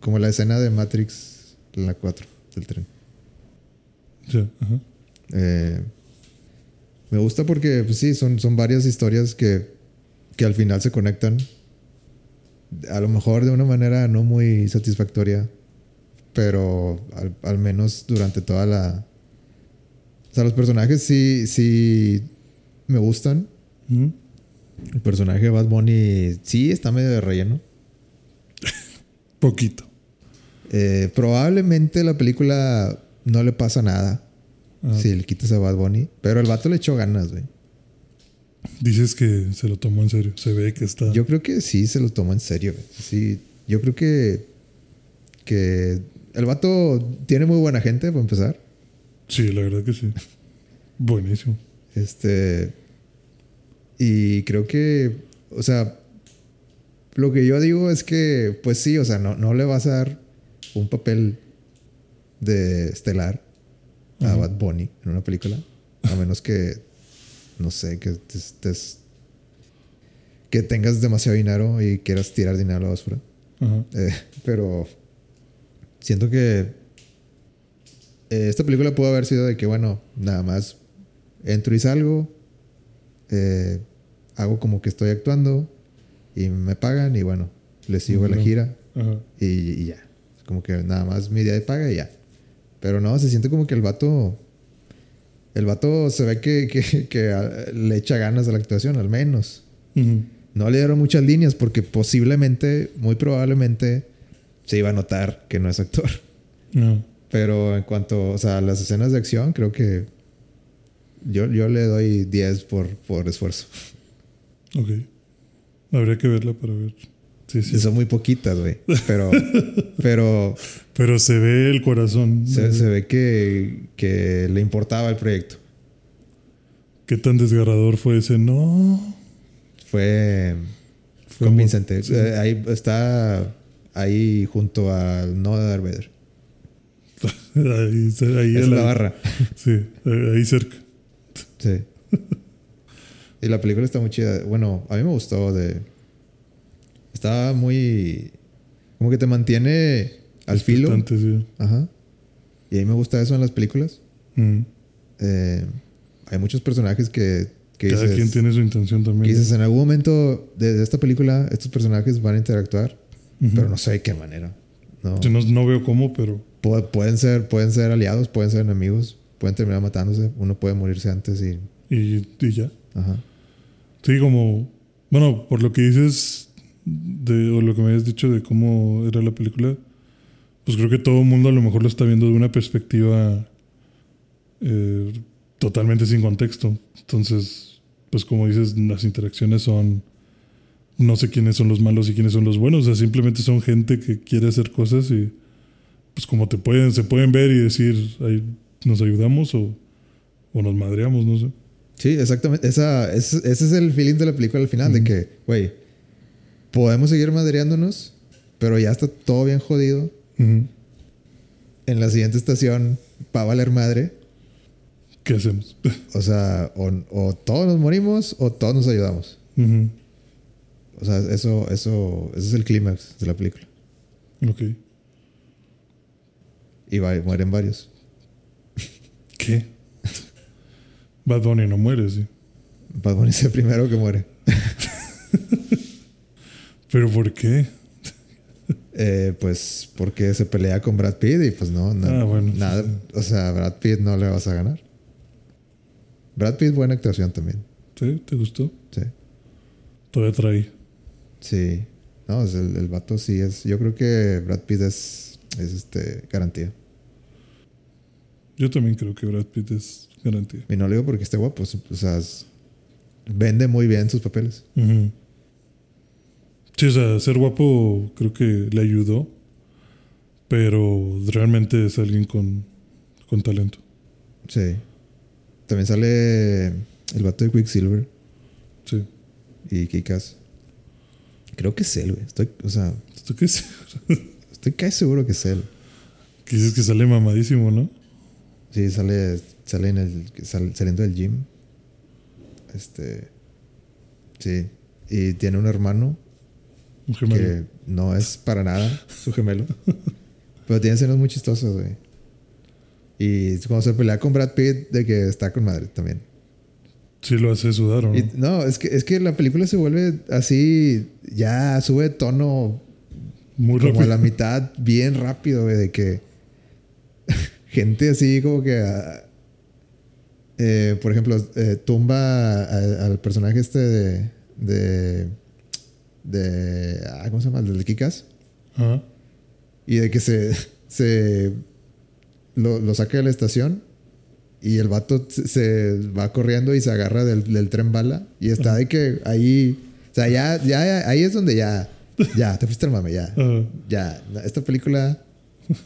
como la escena de Matrix en la 4 del tren. Ya. Ajá. Eh, me gusta porque, pues sí, son, son varias historias que, que al final se conectan. A lo mejor de una manera no muy satisfactoria, pero al, al menos durante toda la... O sea, los personajes sí, sí me gustan. El personaje de Bad Bunny sí está medio de relleno. Poquito. Eh, probablemente la película no le pasa nada Ah, si le quitas a Bad Bunny, pero el vato le echó ganas, güey. Dices que se lo tomó en serio. Se ve que está. Yo creo que sí se lo toma en serio. güey. Sí, yo creo que que el vato tiene muy buena gente para empezar. Sí, la verdad que sí. Buenísimo. Este y creo que, o sea, lo que yo digo es que, pues sí, o sea, no, no le vas a dar un papel de estelar a Ajá. Bad Bunny en una película, a menos que, no sé, que estés que tengas demasiado dinero y quieras tirar dinero a la basura. Eh, pero siento que eh, esta película pudo haber sido de que, bueno, nada más entro y salgo, eh, hago como que estoy actuando y me pagan y bueno, le sigo a la gira y, y ya. Como que nada más mi día de paga y ya. Pero no, se siente como que el vato... El vato se ve que, que- que, le echa ganas a la actuación, al menos. No le dieron muchas líneas porque posiblemente, muy probablemente, se iba a notar que no es actor. Ah, Pero en cuanto o sea, a las escenas de acción, creo que yo, yo le doy 10 por, por esfuerzo. ok. Habría que verla para ver. Sí, sí. Y son muy poquitas, güey. Pero, pero Pero se ve el corazón. se, se ve que, que le importaba el proyecto. ¿Qué tan desgarrador fue ese? No. Fue Fue convincente. sí. Eh, ahí está ahí junto al no de Darth Vader. Ahí, ahí Es la- barra. Sí, eh, ahí cerca. Sí. y la película está muy chida. Bueno, a mí me gustó de... Está muy... Como que te mantiene al filo. Sí. Ajá. Y a mí me gusta eso en las películas. Mm. Eh, hay muchos personajes que Que Cada dices- quien tiene su intención que también. dices, en algún momento de, de esta película, estos personajes van a interactuar, Ujú. pero no sé de qué manera. No. Sí, no, no veo cómo, pero Pu- pueden, ser, pueden ser aliados, pueden ser enemigos, pueden terminar matándose. Uno puede morirse antes y. y, y ya. Ajá. Sí, como, bueno, por lo que dices, de, o lo que me habías dicho de cómo era la película, pues creo que todo el mundo a lo mejor lo está viendo de una perspectiva eh, totalmente sin contexto. Entonces, pues como dices, las interacciones son, no sé quiénes son los malos y quiénes son los buenos, o sea, simplemente son gente que quiere hacer cosas y pues como te pueden, se pueden ver y decir, ahí nos ayudamos o, o nos madreamos, no sé. Sí, exactamente. Esa, ese, ese es el feeling de la película al final, de que, güey, podemos seguir madreándonos, pero ya está todo bien jodido. En la siguiente estación va a valer madre. ¿Qué hacemos? O sea, o, o todos nos morimos o todos nos ayudamos. O sea, eso, eso, ese es el clímax de la película. Ok. Y va- mueren varios. ¿Qué? Bad Bunny no muere, sí. Bad Bunny es el primero que muere. ¿Pero por qué? Eh, pues porque se pelea con Brad Pitt y pues no, no- Ah, bueno, nada, sí, o sea, Brad Pitt no le vas a ganar. Brad Pitt buena actuación también, ¿Sí? ¿Te gustó? sí. Todavía trae. Sí. No, es el, el vato sí es, yo creo que Brad Pitt es, es este garantía. Yo también creo que Brad Pitt es garantía. Y no lo digo porque esté guapo, o sea, es- vende muy bien sus papeles. Ujú. Sí, o sea, ser guapo creo que le ayudó, pero realmente es alguien con, con talento. Sí. También sale el vato de Quicksilver Sí. y Kikas. Creo que es él, güey. Estoy, o sea, ¿Esto qué es? estoy casi seguro que es él. Que dices que sale mamadísimo, ¿no? Sí, sale, sale en el, sal- saliendo del gym. Este. Sí. Y tiene un hermano Un gemelo. que no es para nada su gemelo. pero tiene escenas muy chistosas, güey. Y cuando se pelea con Brad Pitt, de que está con madre también. Sí lo hace sudar, ¿o no? Y- no, es que, es que la película se vuelve así, ya sube de tono Muy como a la mitad, bien rápido, güey, de que gente así como que, ah, eh, por ejemplo, eh, tumba al personaje este de, de, de, ah, ¿cómo se llama? El de Kikas. Ajá. Y de que se, se lo, lo saca de la estación y el vato se, va corriendo y se agarra del, del tren bala y está de que ahí, o sea, ya, ya, ahí es donde ya, ya, te fuiste al mame, ya, ya, esta película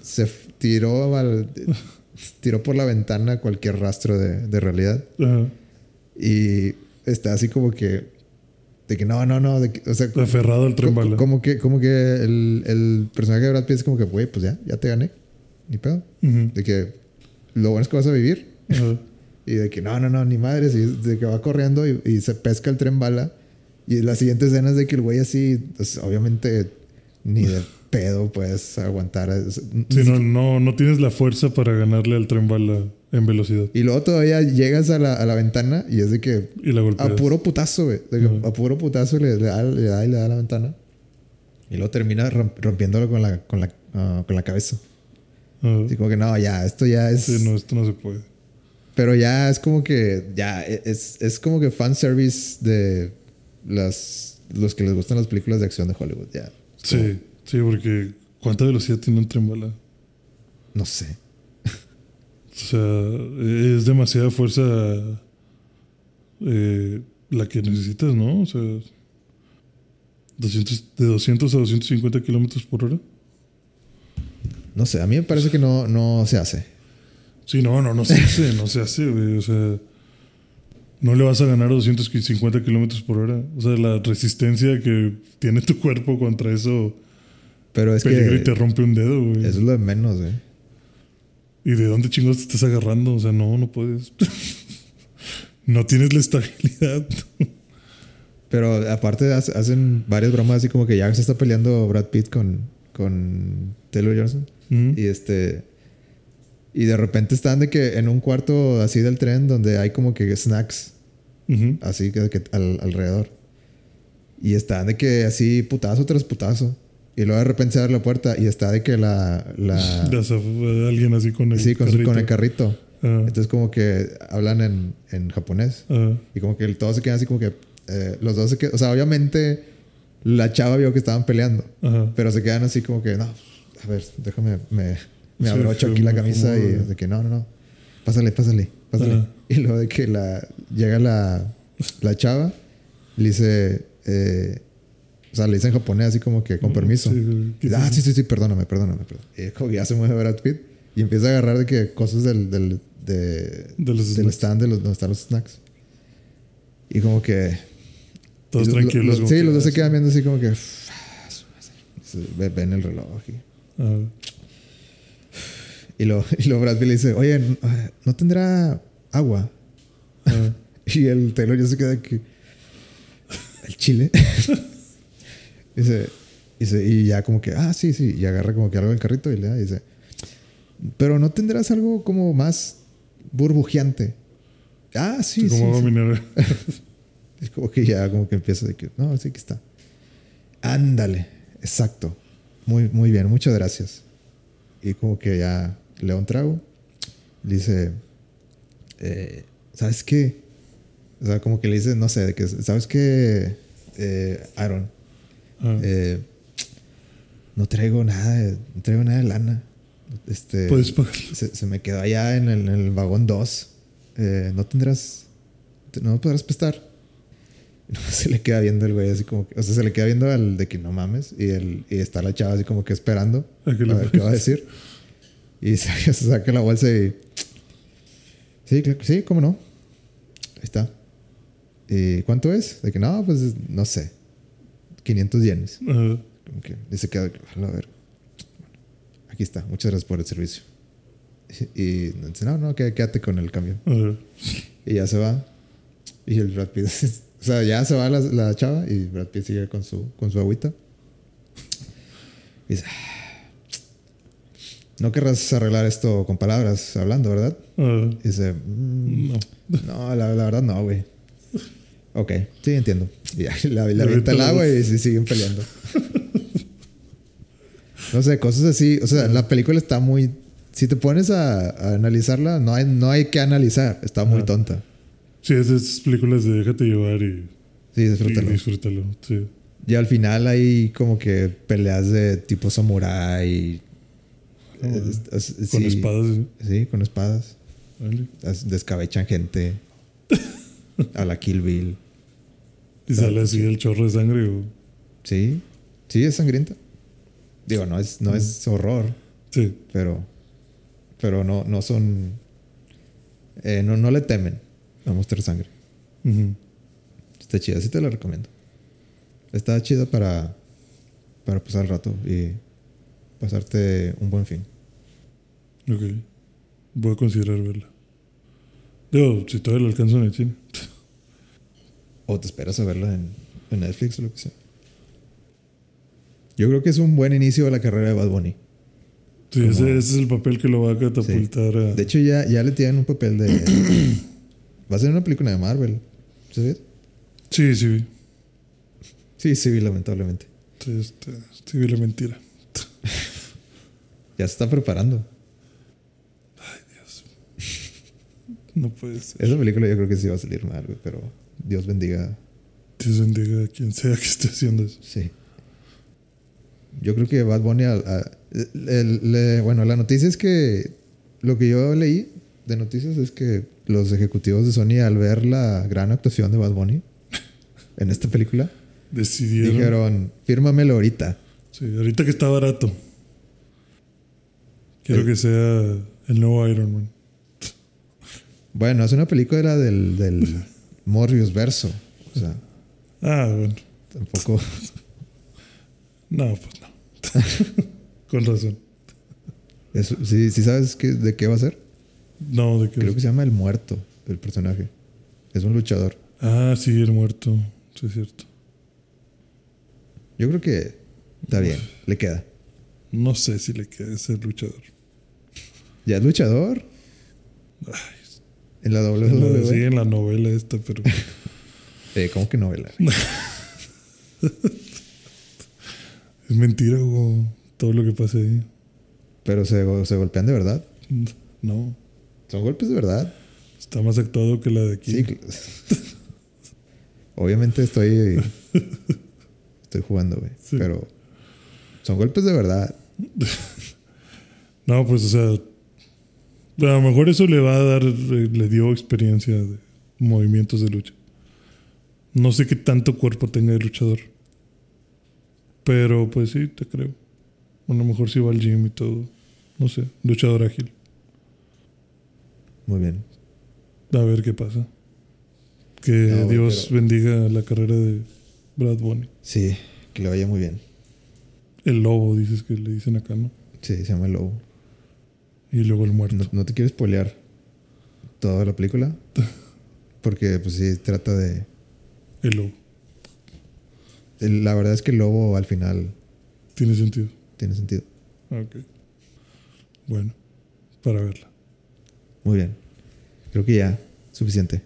se tiró al, tiró por la ventana cualquier rastro de, de realidad y está así como que, de que no, no, no, de que- o sea, Aferrado al tren bala. Como que, como que el, el personaje de Brad Pitt es como que, güey, pues ya, ya te gané. Ni pedo. De que lo bueno es que vas a vivir. Y de que no, no, no, ni madres. Y de que va corriendo y, y se pesca el tren bala. Y la siguiente escena es de que el güey así, pues, obviamente, ni de pedo puedes aguantar. Sí, no, no, no tienes la fuerza para ganarle al tren bala en velocidad. Y luego todavía llegas a la, a la ventana y es de que Y la golpeas. a puro putazo, güey. A puro putazo le, le da, le da y le da a la ventana. Y luego termina romp- rompiéndolo con la, con la, ah, con la cabeza. Ajá. Así como que no, ya, esto ya es. Sí, no, esto no se puede. Pero ya es como que. Ya, e- es, es como que fanservice de las, los que les gustan las películas de acción de Hollywood. Ya. Como- Sí, sí, porque ¿cuánta velocidad tiene un tren bala? No sé. O sea, es demasiada fuerza eh, la que necesitas, ¿no? O sea, 200, de 200 a 250 kilómetros por hora. No sé. A mí me parece que no, no se hace. Sí, no, no, no se hace, no se hace, güey. O sea, no le vas a ganar a 250 kilómetros por hora. O sea, la resistencia que tiene tu cuerpo contra eso Pero es peligra y te que. rompe un dedo, güey. Eso es lo de menos, güey. ¿Y de dónde chingados te estás agarrando? O sea, no, no puedes. no tienes la estabilidad. Pero aparte hace- hacen varias bromas así como que ya se está peleando Brad Pitt con, con Taylor Johnson. Y este. Y de repente están de que en un cuarto así del tren donde hay como que snacks. Así que, que al- alrededor. Y está de que así putazo tras putazo. Y luego de repente se abre la puerta y está de que la... la alguien así con el sí, con, su- con el carrito. Ah, Entonces como que hablan en, en japonés. ah, Y como que todos se quedan así como que... eh, los dos se quedan... O sea, obviamente la chava vio que estaban peleando. Pero se quedan así como que... No, a ver, déjame... Me, me Sí, abrocho aquí la camisa y de que no, no, no. Pásale, pásale, pásale. Y luego de que la... Llega la, la chava. Le dice... eh, o sea, le dice en japonés así como que con permiso. Sí, Y, ah, sí, sí, sí, perdóname, perdóname. perdóname. Y como que ya se mueve Brad Pitt y empieza a agarrar de que cosas del, del, de, De los del stand de los, donde están los snacks. Y como que. Todos lo- tranquilos. sí, los dos se quedan viendo así como que. Ven el reloj. Y, y luego y luego Brad Pitt le dice, oye, ¿no- ¿no tendrá agua? Y el Taylor ya se queda que. El chile. dice, dice, y ya como que, ah, sí, sí. Y agarra como que algo del carrito y le da y dice, pero no tendrás algo como más burbujeante. Ah, sí, Sí, sí. como sí. mineral. Es como que ya como que empieza de que, no, sí que está. Ándale, exacto. Muy, muy bien, muchas gracias. Y como que ya le da un trago. Le dice, eh, ¿sabes qué? O sea, como que le dice, no sé, de que, ¿sabes qué? Eh, Aaron, Ah. eh, no traigo nada, no traigo nada de lana. Este, Puedes se, se me quedó allá en el, en el vagón 2. Eh, no tendrás, te- no me podrás prestar. Nomás se le queda viendo el güey así como que, o sea, se le queda viendo al de que no mames y, el, y está la chava así como que esperando A que a ver qué va a decir. Y se, se saca la bolsa y... Sí, claro sí, cómo no. Ahí está. ¿Y cuánto es? De que no, pues no sé. 500 yenes. Ah, Como que y se queda, a ver. Aquí está, muchas gracias por el servicio. Y dice, no, no, qué- quédate con el cambio. Y ya se va. Y el Brad Pitt, o sea, ya se va la, la chava y Brad Pitt sigue con su, con su agüita. Y dice, "Ah, no querrás arreglar esto con palabras hablando, ¿verdad? Y dice, "Mm, no. no, la, la verdad no, güey. Ok, sí, entiendo. Y ya avienta el agua la- y siguen peleando. no sé, cosas así. O sea, la película está muy... Si te pones a, a analizarla, no hay, no hay que analizar. Está muy Ajá. tonta. Sí, esas películas de déjate llevar y, Sí, y disfrútalo. disfrútalo. Sí. Y al final hay como que peleas de tipo samurai. Ah, Con sí, espadas. ¿sí? Sí, con espadas. Vale. Descabechan gente. a la Kill Bill. Y sale así el chorro de sangre. O... Sí, sí, es sangrienta. Digo, no es, no es horror, Sí. pero, pero no, no son, eh, no, no le temen a mostrar sangre. Está chida, sí te la recomiendo. Está chida para, para pasar el rato y pasarte un buen fin. Ok. Voy a considerar verla. Digo, si todavía la alcanzo en el cine. O te esperas a verla en, en Netflix o lo que sea. Yo creo que es un buen inicio de la carrera de Bad Bunny. Sí, Como- ese, ese es el papel que lo va a catapultar a. De hecho, ya, ya le tienen un papel de... Va a ser una película de Marvel. ¿Sabes? Sí, sí, vi. Sí, sí, vi, lamentablemente. Sí, este, sí, vi la mentira. Ya se está preparando. No puede ser. Esa película yo creo que sí va a salir mal, güey, pero Dios bendiga. Dios bendiga a quien sea que esté haciendo eso. Sí. Yo creo que Bad Bunny... a- a- le- bueno, la noticia es que... Lo que yo leí de noticias es que los ejecutivos de Sony al ver la gran actuación de Bad Bunny en esta película Decidieron. dijeron, fírmamelo ahorita. Sí, ahorita que está barato. Quiero El- que sea el nuevo Iron Man. Bueno, es una película del, del Morbius verso. O sea, Ah, bueno. tampoco... No, pues no. Con razón. ¿sí, sí sabes qué- de qué va a ser? No, de qué. Creo que se llama El Muerto, el personaje. Es un luchador. Ah, sí, el muerto. Sí, es cierto. Yo creo que está bien, le queda. No sé si le queda ser luchador. ¿Ya es luchador? En la En la- sí, en la novela esta, pero Eh, ¿Cómo que novela? Es mentira, Hugo, todo lo que pasa ahí. Pero se, se golpean de verdad. No, Son golpes de verdad. está más actuado que la de aquí. Sí. Obviamente estoy. Estoy jugando, güey. Sí. Pero son golpes de verdad. No, pues, o sea, a lo mejor eso le va a dar, eh, le dio experiencia de movimientos de lucha. No sé qué tanto cuerpo tenga el luchador. Pero, pues sí, te creo. A lo mejor sí va al gym y todo. No sé, luchador ágil. Muy bien. A ver qué pasa. Que No, Dios pero- bendiga la carrera de Brad Bunny. Sí, que le vaya muy bien. El lobo, dices que le dicen acá, ¿no? Sí, se llama El Lobo. Y luego el muerto. No, no te quiero spoilear toda la película. Porque, pues sí, trata de. El lobo. La verdad es que el lobo al final Tiene sentido. tiene sentido. Ok. Bueno, para verla. Muy bien. Creo que ya, suficiente.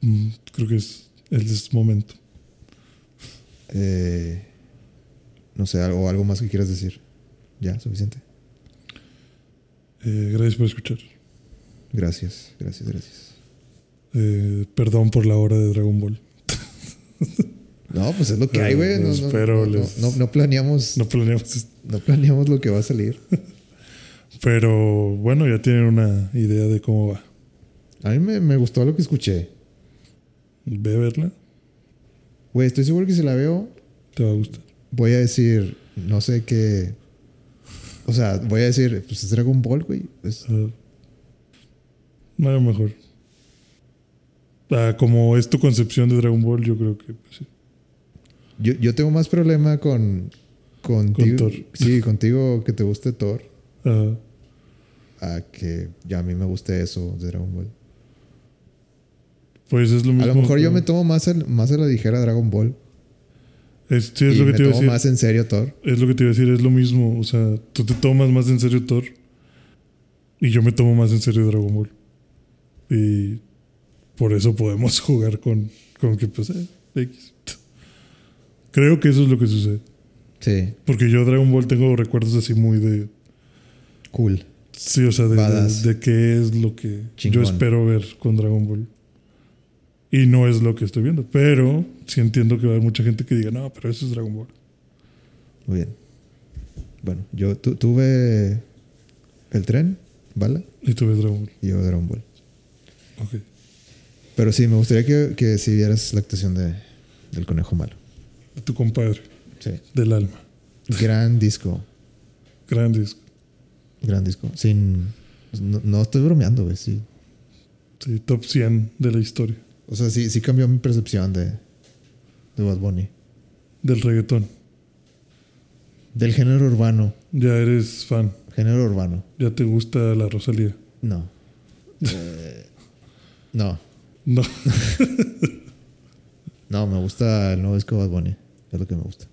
Mm, creo que es el momento. Eh, no sé, algo, algo más que quieras decir. Ya, suficiente. Eh, gracias por escuchar. Gracias, gracias, gracias. Eh, perdón por la hora de Dragon Ball. No, pues es lo que hay, güey. No, no, no, no, les- no- no planeamos, No planeamos no planeamos lo que va a salir. Pero bueno, ya tienen una idea de cómo va. A mí me, me gustó lo que escuché. Ve a verla, Güey, estoy seguro que si la veo, te va a gustar. voy a decir, no sé qué. O sea, voy a decir, pues es Dragon Ball, güey. Pues, Ah, a lo mejor. Ah, como es tu concepción de Dragon Ball, yo creo que pues, sí. yo, yo tengo más problema con. Contigo, Thor. Sí, contigo que te guste Thor. Ajá. A que ya a mí me guste eso de Dragon Ball. Pues es lo mismo. A lo mejor yo me tomo más, el- más a la ligera Dragon Ball. Es, y lo que me te iba a decir. más en serio Thor. Es lo que te iba a decir, es lo mismo. O sea, tú te tomas más en serio Thor. Y yo me tomo más en serio Dragon Ball. Y por eso podemos jugar con, con que, pues, eh, X. Creo que eso es lo que sucede. Sí, Porque yo Dragon Ball tengo recuerdos así muy de... cool. Sí, o sea, de, de, qué es lo que Chingón. yo espero ver con Dragon Ball. Y no es lo que estoy viendo. Pero sí entiendo que va a haber mucha gente que diga, no, pero eso es Dragon Ball. Muy bien. Bueno, yo tu- tuve el tren, ¿vale? Y tú ves Dragon Ball. Y yo Dragon Ball. Ok. Pero sí, me gustaría que, que si vieras la actuación de, del conejo malo. De tu compadre, Sí. del alma. Gran disco. Gran disco. Gran disco. Sin. No, no estoy bromeando, güey. Sí. Sí, top 100 de la historia. O sea, sí, sí cambió mi percepción de, de Bad Bunny. Del reggaetón. Del género urbano. Ya eres fan. Género urbano. Ya te gusta la Rosalía. No. Eh, no. No. No, me gusta el nuevo disco de Bad Bunny. Es lo que me gusta.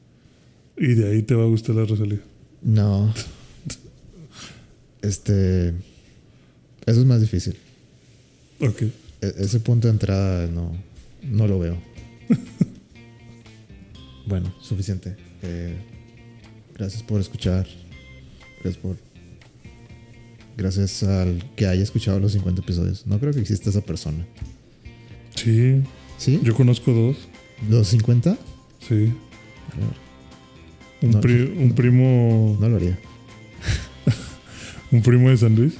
Y de ahí te va a gustar la Rosalía. No. Este. Eso es más difícil. Ok. E- ese punto de entrada no, no lo veo. bueno, suficiente. Eh, gracias por escuchar. Gracias por. Gracias al que haya escuchado los 50 episodios. No creo que exista esa persona. Sí. ¿Sí? Yo conozco dos. ¿Los 50? Sí. Un, No. pri- un primo. No lo haría. Un primo de San Luis.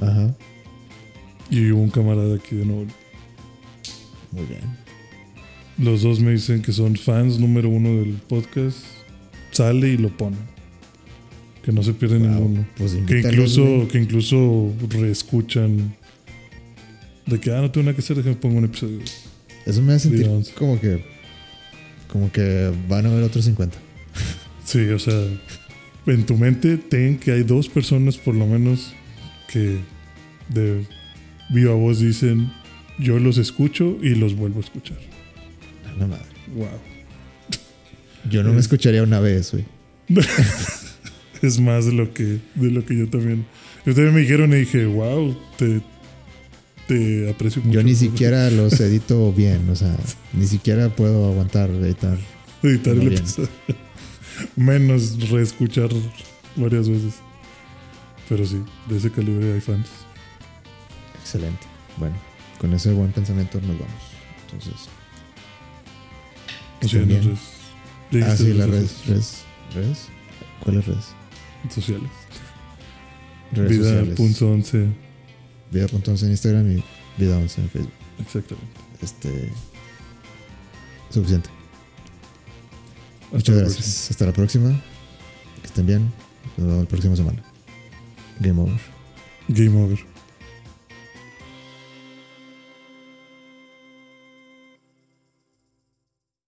Ajá. Y un camarada aquí de Nuevo. Muy bien. Los dos me dicen que son fans número uno del podcast. Sale y lo ponen. Que no se pierde Wow, ninguno. Pues Que incluso, que incluso reescuchan. De que, ah, no tengo nada que hacer, déjame pongo un episodio. Eso me hace sentir Digamos. como que. Como que van a haber otros 50. Sí, o sea, en tu mente ten que hay dos personas por lo menos que de viva voz dicen, yo los escucho y los vuelvo a escuchar. A la madre. Wow. Yo no me escucharía una vez, güey. Es más de lo que, de lo que yo también. Yo también me dijeron y dije, wow, te, te aprecio mucho. Yo ni siquiera los edito bien, o sea, ni siquiera puedo aguantar editar. editar el episodio. Menos reescuchar varias veces. Pero sí, de ese calibre hay fans. Excelente. Bueno, con ese buen pensamiento nos vamos. Entonces, redes. Ya Ah, sí, las redes redes, redes. ¿Redes? ¿Cuáles redes? sociales. Redes sociales. Vida.11. Vida.11 en Instagram y Vida11 en Facebook. Exactamente. Este. Suficiente. Hasta Muchas la gracias. Hasta la próxima. Que estén bien. Nos vemos la próxima semana. Game over. Game over.